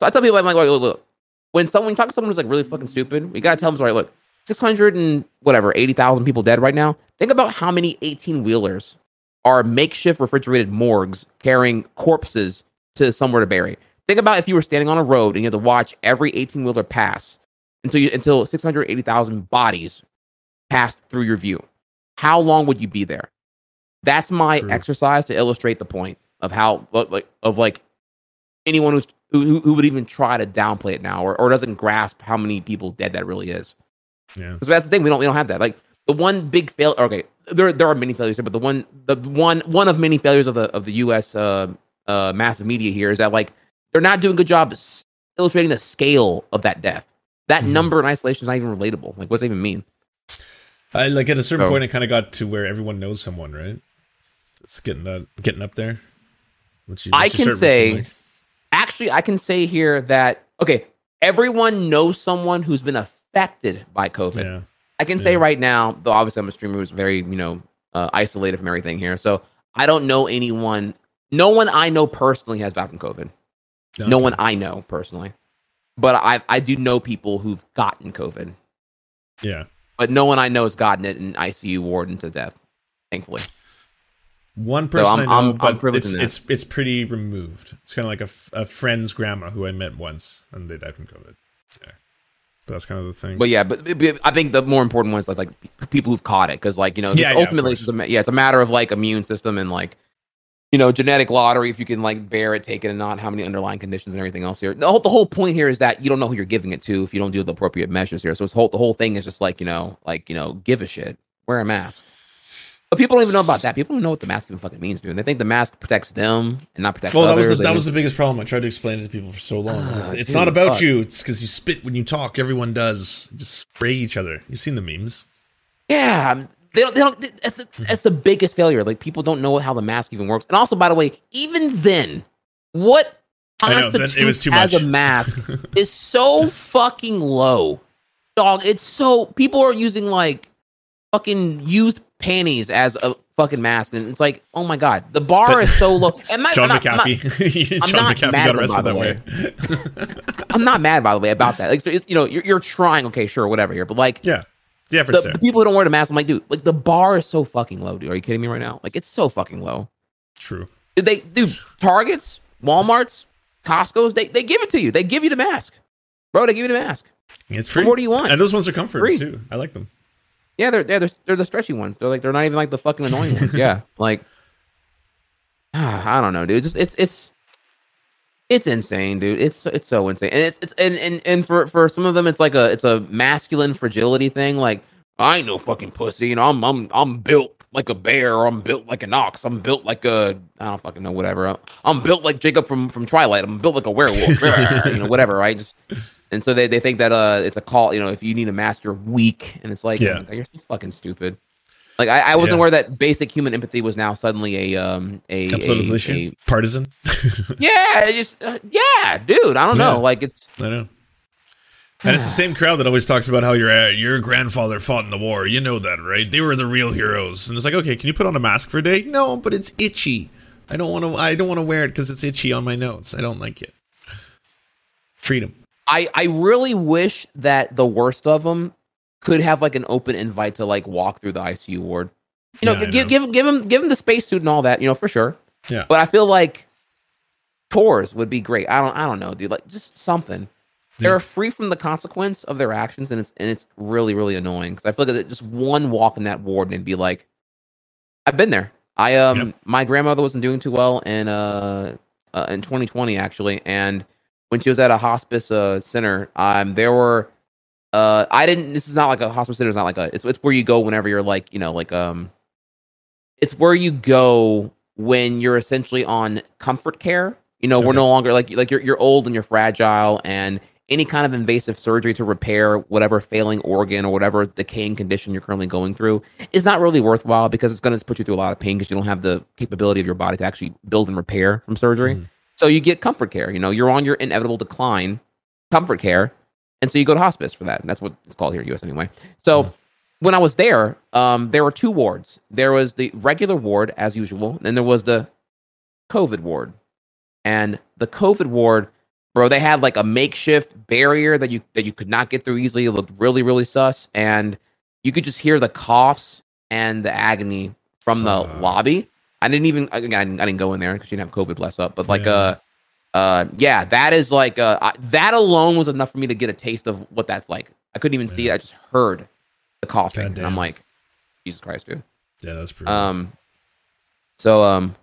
so I tell people, I'm like, look, look, look. when someone when you talk to someone who's like really fucking stupid, we gotta tell them, right, look, 600 and whatever, 80,000 people dead right now. Think about how many 18 wheelers are makeshift refrigerated morgues carrying corpses to somewhere to bury. Think about if you were standing on a road and you had to watch every 18 wheeler pass until you, until 680,000 bodies passed through your view. How long would you be there? That's my True. exercise to illustrate the point of how like of like anyone who's who, who- who would even try to downplay it now or, or doesn't grasp how many people dead that really is. Yeah. Because that's the thing we don't we don't have that. Like the one big fail. Okay, there there are many failures here, but the one the one one of many failures of the of the U.S. Uh, uh, massive media here is that like they're not doing a good job illustrating the scale of that death. That Mhm. number in isolation is not even relatable. Like, what's that even mean? I like at a certain So- point, it kind of got to where everyone knows someone, right? It's getting that getting up there. What's I what's your can say, like? actually, I can say here that okay, everyone knows someone who's been affected by COVID. yeah, I can say right now, though obviously I'm a streamer who's very, you know, uh, isolated from everything here. So I don't know anyone. No one I know personally has died from COVID. No one I know personally, but I I do know people who've gotten COVID, Yeah, but no one I know has gotten it in ICU ward into death. Thankfully, One person I'm- I know, I'm- I'm but privileged it's it's it's pretty removed. It's kind of like a, f- a friend's grandma who I met once, and they died from COVID. Yeah, that's kind of the thing. But yeah, but, but I think the more important one is like like people who've caught it because like you know Yeah, yeah, ultimately it's a, yeah it's a matter of like immune system and like you know genetic lottery if you can like bear it, take it, and not how many underlying conditions and everything else here. The whole, the whole point here is that you don't know who you're giving it to if you don't do the appropriate measures here. So it's whole the whole thing is just like you know like you know give a shit, wear a mask. But people don't even know about that. People don't know what the mask even fucking means, dude. They think the mask protects them and not protects well, that others. was the, that was the biggest problem. I tried to explain it to people for so long. Ah, it's dude, not about fuck. you. It's because you spit when you talk. Everyone does. You just spray each other. You've seen the memes. Yeah, um, they don't. They don't. That's that's the biggest failure. Like people don't know how the mask even works. And also, by the way, even then, what I know, constitutes it was too as much. a mask is so fucking low, dog. It's so people are using like fucking used panties as a fucking mask, and it's like, oh my god, the bar is so low. And not, John I'm not- I'm not- McAfee. I'm John not McAfee mad got arrested that the way. I'm not mad by the way about that. Like, it's- you know, you're you're trying. Okay, sure, whatever here, but like. yeah, the efforts the, there. the people who don't wear the mask, I'm like, dude, like the bar is so fucking low, dude. Are you kidding me right now? Like, it's so fucking low. True. Did they, dude, Targets, Walmart's, Costco's, they, they give it to you. They give you the mask, bro. They give you the mask. It's free. more do you want? And those ones are comfort Free. too. I like them. Yeah, they're they're they're the stretchy ones. They're like they're not even like the fucking annoying ones. Yeah, like ah, I don't know, dude. Just it's it's it's insane, dude. It's it's so insane, and it's it's and and and for for some of them, it's like a it's a masculine fragility thing. Like I ain't no fucking pussy, you know. I'm I'm I'm built like a bear, or I'm built like an ox. I'm built like a I don't fucking know whatever. I'm built like Jacob from from Twilight. I'm built like a werewolf, you know, whatever, right? Just and so they, they think that uh it's a call, you know, if you need a mask, you're weak, and it's like, Yeah. you're so fucking stupid. Like I, I wasn't Yeah. aware that basic human empathy was now suddenly a um a, a- a- Partisan. yeah, just uh, yeah, dude. I don't Yeah. know. Like it's I know. And it's the same crowd that always talks about how your uh, your grandfather fought in the war. You know that, right? They were the real heroes. And it's like, okay, can you put on a mask for a day? No, but it's itchy. I don't want to. I don't want to wear it because it's itchy on my nose. I don't like it. Freedom. I I really wish that the worst of them could have like an open invite to like walk through the ICU ward. You know, Yeah, give know. give him give him give him the spacesuit and all that. You know, for sure. Yeah. But I feel like tours would be great. I don't I don't know, dude. Like just something. Yeah. They're free from the consequence of their actions, and it's and it's really really annoying because I feel like that just one walk in that ward and it'd be like, I've been there. I um Yep. my grandmother wasn't doing too well in uh, uh in 2020 actually, and when she was at a hospice uh center, um there were uh I didn't. This is not like a hospice center. It's not like a. It's it's where you go whenever you're like you know like um. It's where you go when you're essentially on comfort care. You know, we're no longer like like you're you're old and you're fragile, and any kind of invasive surgery to repair whatever failing organ or whatever decaying condition you're currently going through is not really worthwhile because it's going to put you through a lot of pain because you don't have the capability of your body to actually build and repair from surgery. Mhm. So you get comfort care. You know, you're on your inevitable decline, comfort care, and so you go to hospice for that. And that's what it's called here in US anyway. So Mhm. when I was there, um, there were two wards. There was the regular ward as usual, and then there was the COVID ward. And the COVID ward, bro, they had like a makeshift barrier that you that you could not get through easily. It looked really, really sus, and you could just hear the coughs and the agony from the lobby. I didn't even I, I didn't go in there because you didn't have COVID, bless up. But like Yeah. uh uh yeah, that is like uh I, that alone was enough for me to get a taste of what that's like. I couldn't even see it. I just heard the coughing, and I'm like, Jesus Christ, dude. Yeah, that's pretty. Um, so um,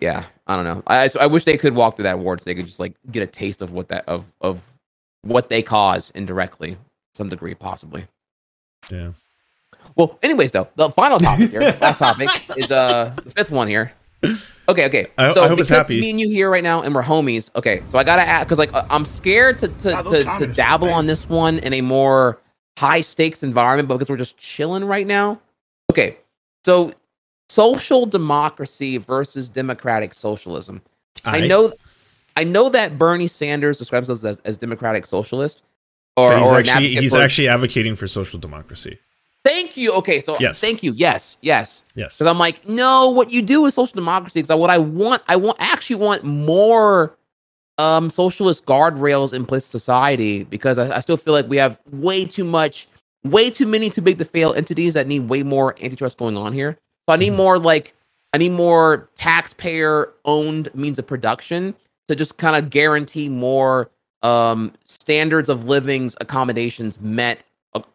yeah, I don't know. I I wish they could walk through that ward so they could just like get a taste of what that of of what they cause indirectly, some degree, possibly. yeah. Well, anyways, though, the final topic here, last topic is uh the fifth one here. Okay, okay. I- so I hope it's because happy. me and you here right now, and we're homies. Okay, so I gotta ask because like uh, I'm scared to to, God, to, to dabble on this one in a more high stakes environment, but because we're just chilling right now. Okay, so social democracy versus democratic socialism. I, know, I know that Bernie Sanders describes us as, as democratic socialist, or, he's or actually he's for- actually advocating for social democracy. Thank you. Okay, so Yes. thank you. Yes, yes. Yes. Because I'm like, no, what you do is social democracy. Because what I want, I want, I actually want more um socialist guardrails in place society. Because I, I still feel like we have way too much, way too many too big to fail entities that need way more antitrust going on here. So I need Mm-hmm. more like I need more taxpayer owned means of production to just kind of guarantee more um standards of living's accommodations met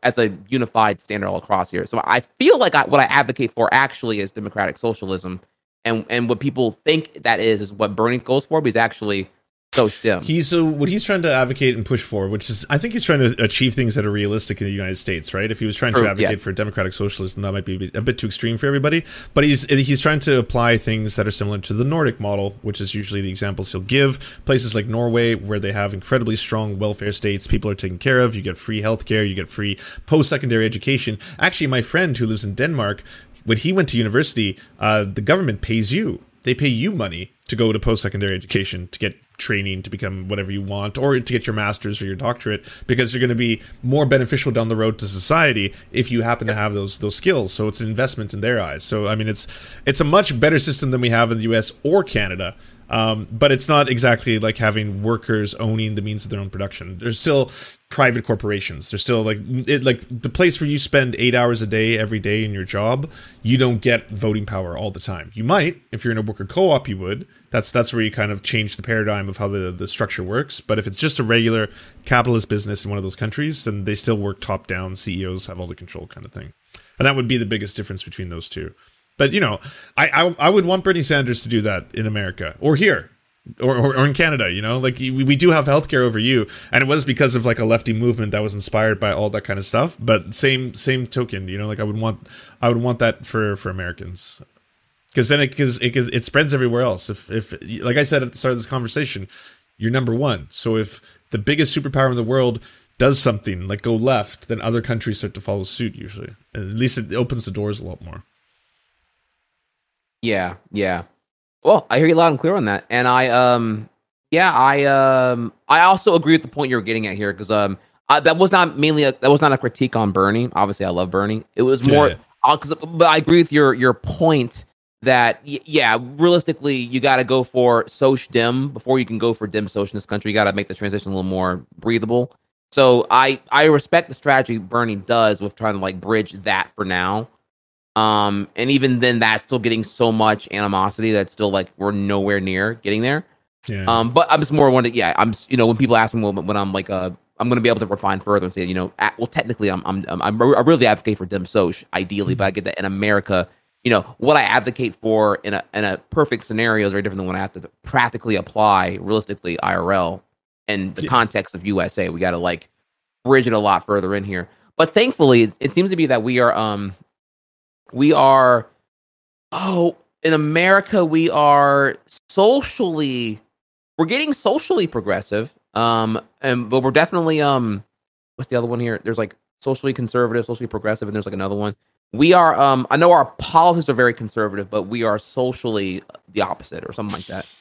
as a unified standard all across here. So I feel like I, what I advocate for actually is democratic socialism, and and what people think that is is what Bernie goes for, but he's actually so yeah, He's uh, what he's trying to advocate and push for, which is I think he's trying to achieve things that are realistic in the United States, right? If he was trying True, to advocate yeah. for democratic socialism, that might be a bit too extreme for everybody. But he's he's trying to apply things that are similar to the Nordic model, which is usually the examples he'll give. Places like Norway, where they have incredibly strong welfare states, people are taken care of, you get free healthcare, you get free post-secondary education. Actually, my friend who lives in Denmark, when he went to university, uh, the government pays you. They pay you money to go to post-secondary education to get training to become whatever you want or to get your master's or your doctorate because you're going to be more beneficial down the road to society if you happen to have those those skills. So it's an investment in their eyes. So i mean it's it's a much better system than we have in the us or canada um, but it's not exactly like having workers owning the means of their own production. There's still private corporations. There's still like it, like the place where you spend eight hours a day every day in your job. You don't get voting power all the time. You might if you're in a worker co-op. You would. That's that's where you kind of change the paradigm of how the the structure works. But if it's just a regular capitalist business in one of those countries, then they still work top down. CEOs have all the control, kind of thing. And that would be the biggest difference between those two. But you know, I, I I would want Bernie Sanders to do that in America or here. Or, or, or in Canada, you know, like we, we do have healthcare over you, and it was because of like a lefty movement that was inspired by all that kind of stuff. But same same token, you know, like I would want I would want that for for Americans, because then it because it, 'cause it spreads everywhere else. If if like I said at the start of this conversation, you're number one. So if the biggest superpower in the world does something like go left, then other countries start to follow suit. Usually, at least it opens the doors a lot more. Yeah, yeah. Well, I hear you loud and clear on that, and I um, yeah, I um, I also agree with the point you were getting at here because um, I, that was not mainly a, that was not a critique on Bernie. Obviously, I love Bernie. It was more, Yeah. uh, but I agree with your your point that y- yeah, realistically, you got to go for SocDem before you can go for DemSoc in this country. You got to make the transition a little more breathable. So I I respect the strategy Bernie does with trying to like bridge that for now. Um, and even then, that's still getting so much animosity that's still like we're nowhere near getting there. Yeah. Um, but I'm just more one. Yeah, I'm. You know, when people ask me when, when I'm like, uh, I'm going to be able to refine further and say, you know, at, well, technically, I'm, I'm, I'm, I'm I really advocate for DemSoc ideally, but I get that in America, you know, what I advocate for in a in a perfect scenario is very different than what I have to practically apply realistically IRL and the Yeah. context of USA. We got to like bridge it a lot further in here. But thankfully, it, it seems to be that we are, um, we are, oh, in America, we are socially we're getting socially progressive um and but we're definitely um what's the other one here? There's like socially conservative socially progressive and there's like another one. We are um i know our politics are very conservative but we are socially the opposite or something like that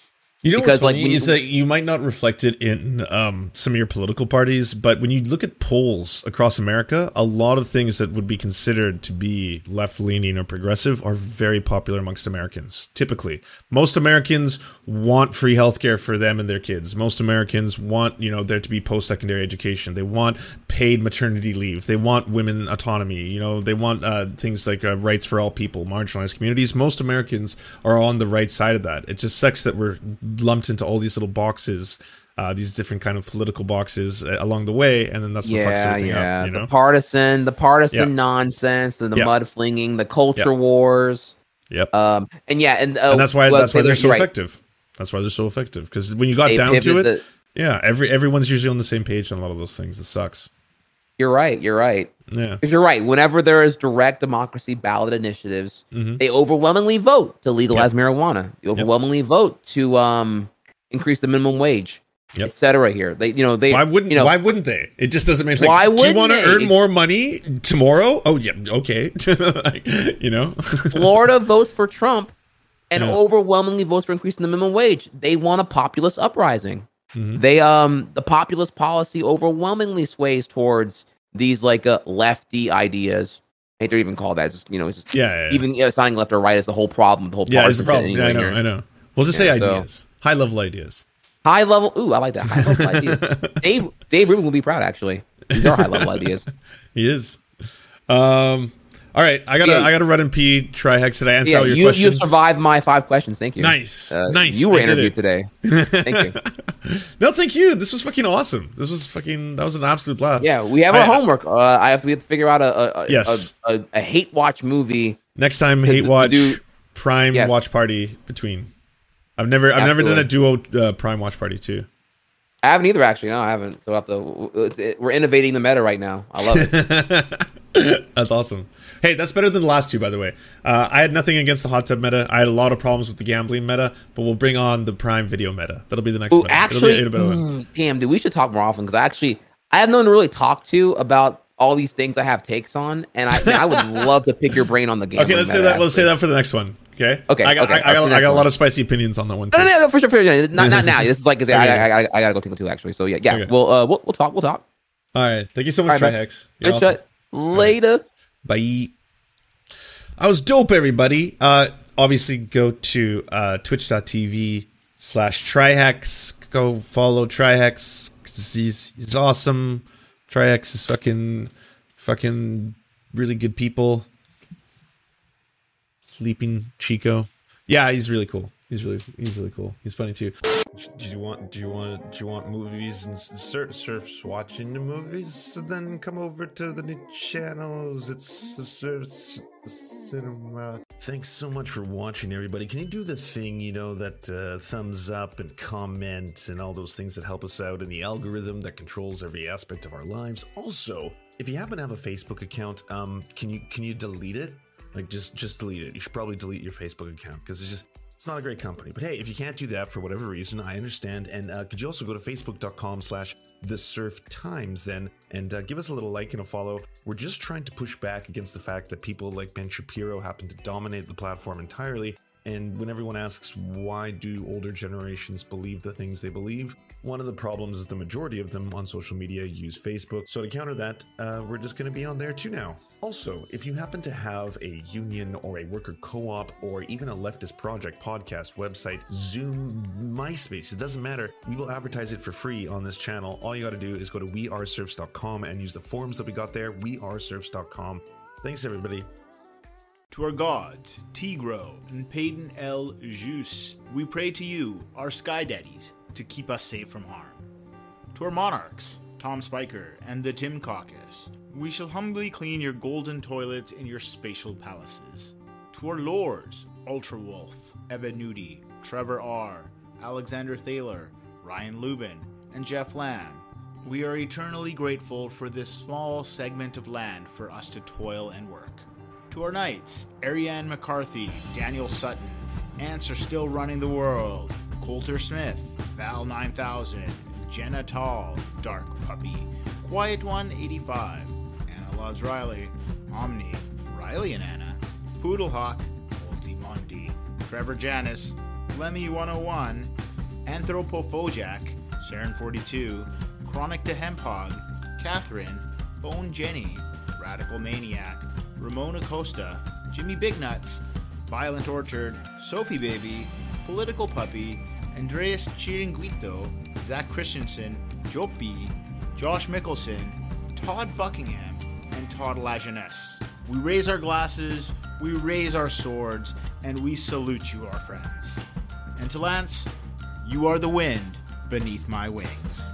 You know Because, what's like, funny you- is that you might not reflect it in um, some of your political parties, but when you look at polls across America, a lot of things that would be considered to be left leaning or progressive are very popular amongst Americans. Typically, most Americans want free healthcare for them and their kids. Most Americans want you know there to be post secondary education. They want paid maternity leave. They want women autonomy. You know they want uh, things like uh, rights for all people, marginalized communities. Most Americans are on the right side of that. It just sucks that we're lumped into all these little boxes, uh, these different kind of political boxes uh, along the way, and then that's what fucks yeah everything yeah up. You know? the partisan the partisan Yeah. nonsense the, the Yeah. mud flinging the culture wars Yep. um and yeah and, uh, and that's why well, that's why they're so right. effective. That's why they're so effective because when you got They down to it, the- yeah, every everyone's usually on the same page on a lot of those things. It sucks. You're right you're right Yeah. Because you're right. Whenever there is direct democracy ballot initiatives, Mhm. they overwhelmingly vote to legalize marijuana. They overwhelmingly vote to um, increase the minimum wage, Yep. etc. Here, they you know they Why wouldn't you know why wouldn't they? It just doesn't make like Why do you want to earn more money tomorrow? Oh yeah, okay. Like, you know. Florida votes for Trump and Yeah. overwhelmingly votes for increasing the minimum wage. They want a populist uprising. Mhm. They um the populist policy overwhelmingly sways towards these like uh, lefty ideas. I hate to even call that. Just you know, it's just Yeah, yeah, yeah. even you know, signing left or right is the whole problem. The whole yeah, it's the problem. Yeah, I know. I know. We'll just say Yeah, so- ideas, high level ideas. High level. Ooh, I like that. High level ideas. Dave Dave Rubin will be proud. Actually, these are high level ideas. He is. Um, All right, I gotta Yeah. I gotta run and pee. Trihex, did I answer Yeah, all your you you survived my five questions. Thank you. Nice, Uh, nice. You were I interviewed today. Thank you. No, thank you. This was fucking awesome. This was fucking. That was an absolute blast. Yeah, we have I- our homework. Uh, I have to, we have to figure out a a, a, Yes. a, a, a hate watch movie. Next time, hate watch do- Prime Yes. watch party between. I've never I've never done a duo uh, Prime watch party too. I haven't either, actually. No, I haven't. So I have to. It's, it, we're innovating the meta right now. I love it. That's awesome. Hey, that's better than the last two, by the way. Uh, I had nothing against the hot tub meta. I had a lot of problems with the gambling meta, but we'll bring on the Prime video meta. That'll be the next Ooh, meta. actually, It'll be, it'll be a one. mm, damn, dude, we should talk more often because I actually I have no one to really talk to about all these things I have takes on, and I I would love to pick your brain on the game. Okay, let's say that. Let's say that for the next one. Okay. Okay, I got okay, I, I got, I got a lot of spicy opinions on that one too. No, no, no, for sure, for sure. Not, not now. This is like 'cause I, I, I, gotta go tingle too, actually. So yeah, yeah. Okay. We'll uh, we'll, we'll talk. We'll talk. All right. Thank you so much, right. Trihex. You're awesome. Later. Bye. I was dope, everybody. Uh, obviously, go to uh, twitch.tv slash Trihex. Go follow Trihex. He's, he's awesome. Trihex is fucking, fucking really good people. Sleeping Chico. Yeah, he's really cool. He's really he's really cool. He's funny too. Do you want do you want do you want movies and surf Serfs watching the movies? So then come over to the new channels. It's the Serfs the cinema. Thanks so much for watching, everybody. Can you do the thing you know that uh, thumbs up and comment and all those things that help us out in the algorithm that controls every aspect of our lives? Also, if you happen to have a Facebook account, um, can you can you delete it? Like just just delete it. You should probably delete your Facebook account because it's just it's not a great company. But hey, if you can't do that for whatever reason, I understand. And uh, could you also go to facebook.com slash the surf times then and uh, give us a little like and a follow. We're just trying to push back against the fact that people like Ben Shapiro happen to dominate the platform entirely. And when everyone asks why do older generations believe the things they believe, one of the problems is the majority of them on social media use Facebook. So to counter that, uh, we're just going to be on there too now. Also, if you happen to have a union or a worker co-op or even a leftist project podcast website, Zoom, MySpace, it doesn't matter. We will advertise it for free on this channel. All you got to do is go to weareserfs.com and use the forms that we got there, weareserfs.com. Thanks everybody. To our gods, Tigro and Payton El Jus, we pray to you, our sky daddies, to keep us safe from harm. To our monarchs, Tom Spiker and the Tim Caucus, we shall humbly clean your golden toilets in your spatial palaces. To our lords, Ultra Wolf, Evan Nudie, Trevor R., Alexander Thaler, Ryan Lubin, and Jeff Lamb, we are eternally grateful for this small segment of land for us to toil and work. To our knights, Ariane McCarthy, Daniel Sutton, Ants are still running the world, Coulter Smith, Val 9000, Jenna Tall, Dark Puppy, Quiet 185, Anna Loves Riley, Omni, Riley and Anna, Poodle Poodlehawk, Multimondi, Trevor Janis, Lemmy 101, Anthropophojack, Saren 42, Chronic to Hemphog, Catherine, Bone Jenny, Radical Maniac, Ramona Costa, Jimmy Bignuts, Violent Orchard, Sophie Baby, Political Puppy, Andreas Chiringuito, Zach Christensen, Jopi, Josh Mickelson, Todd Buckingham, and Todd Lajeunesse. We raise our glasses, we raise our swords, and we salute you, our friends. And to Lance, you are the wind beneath my wings.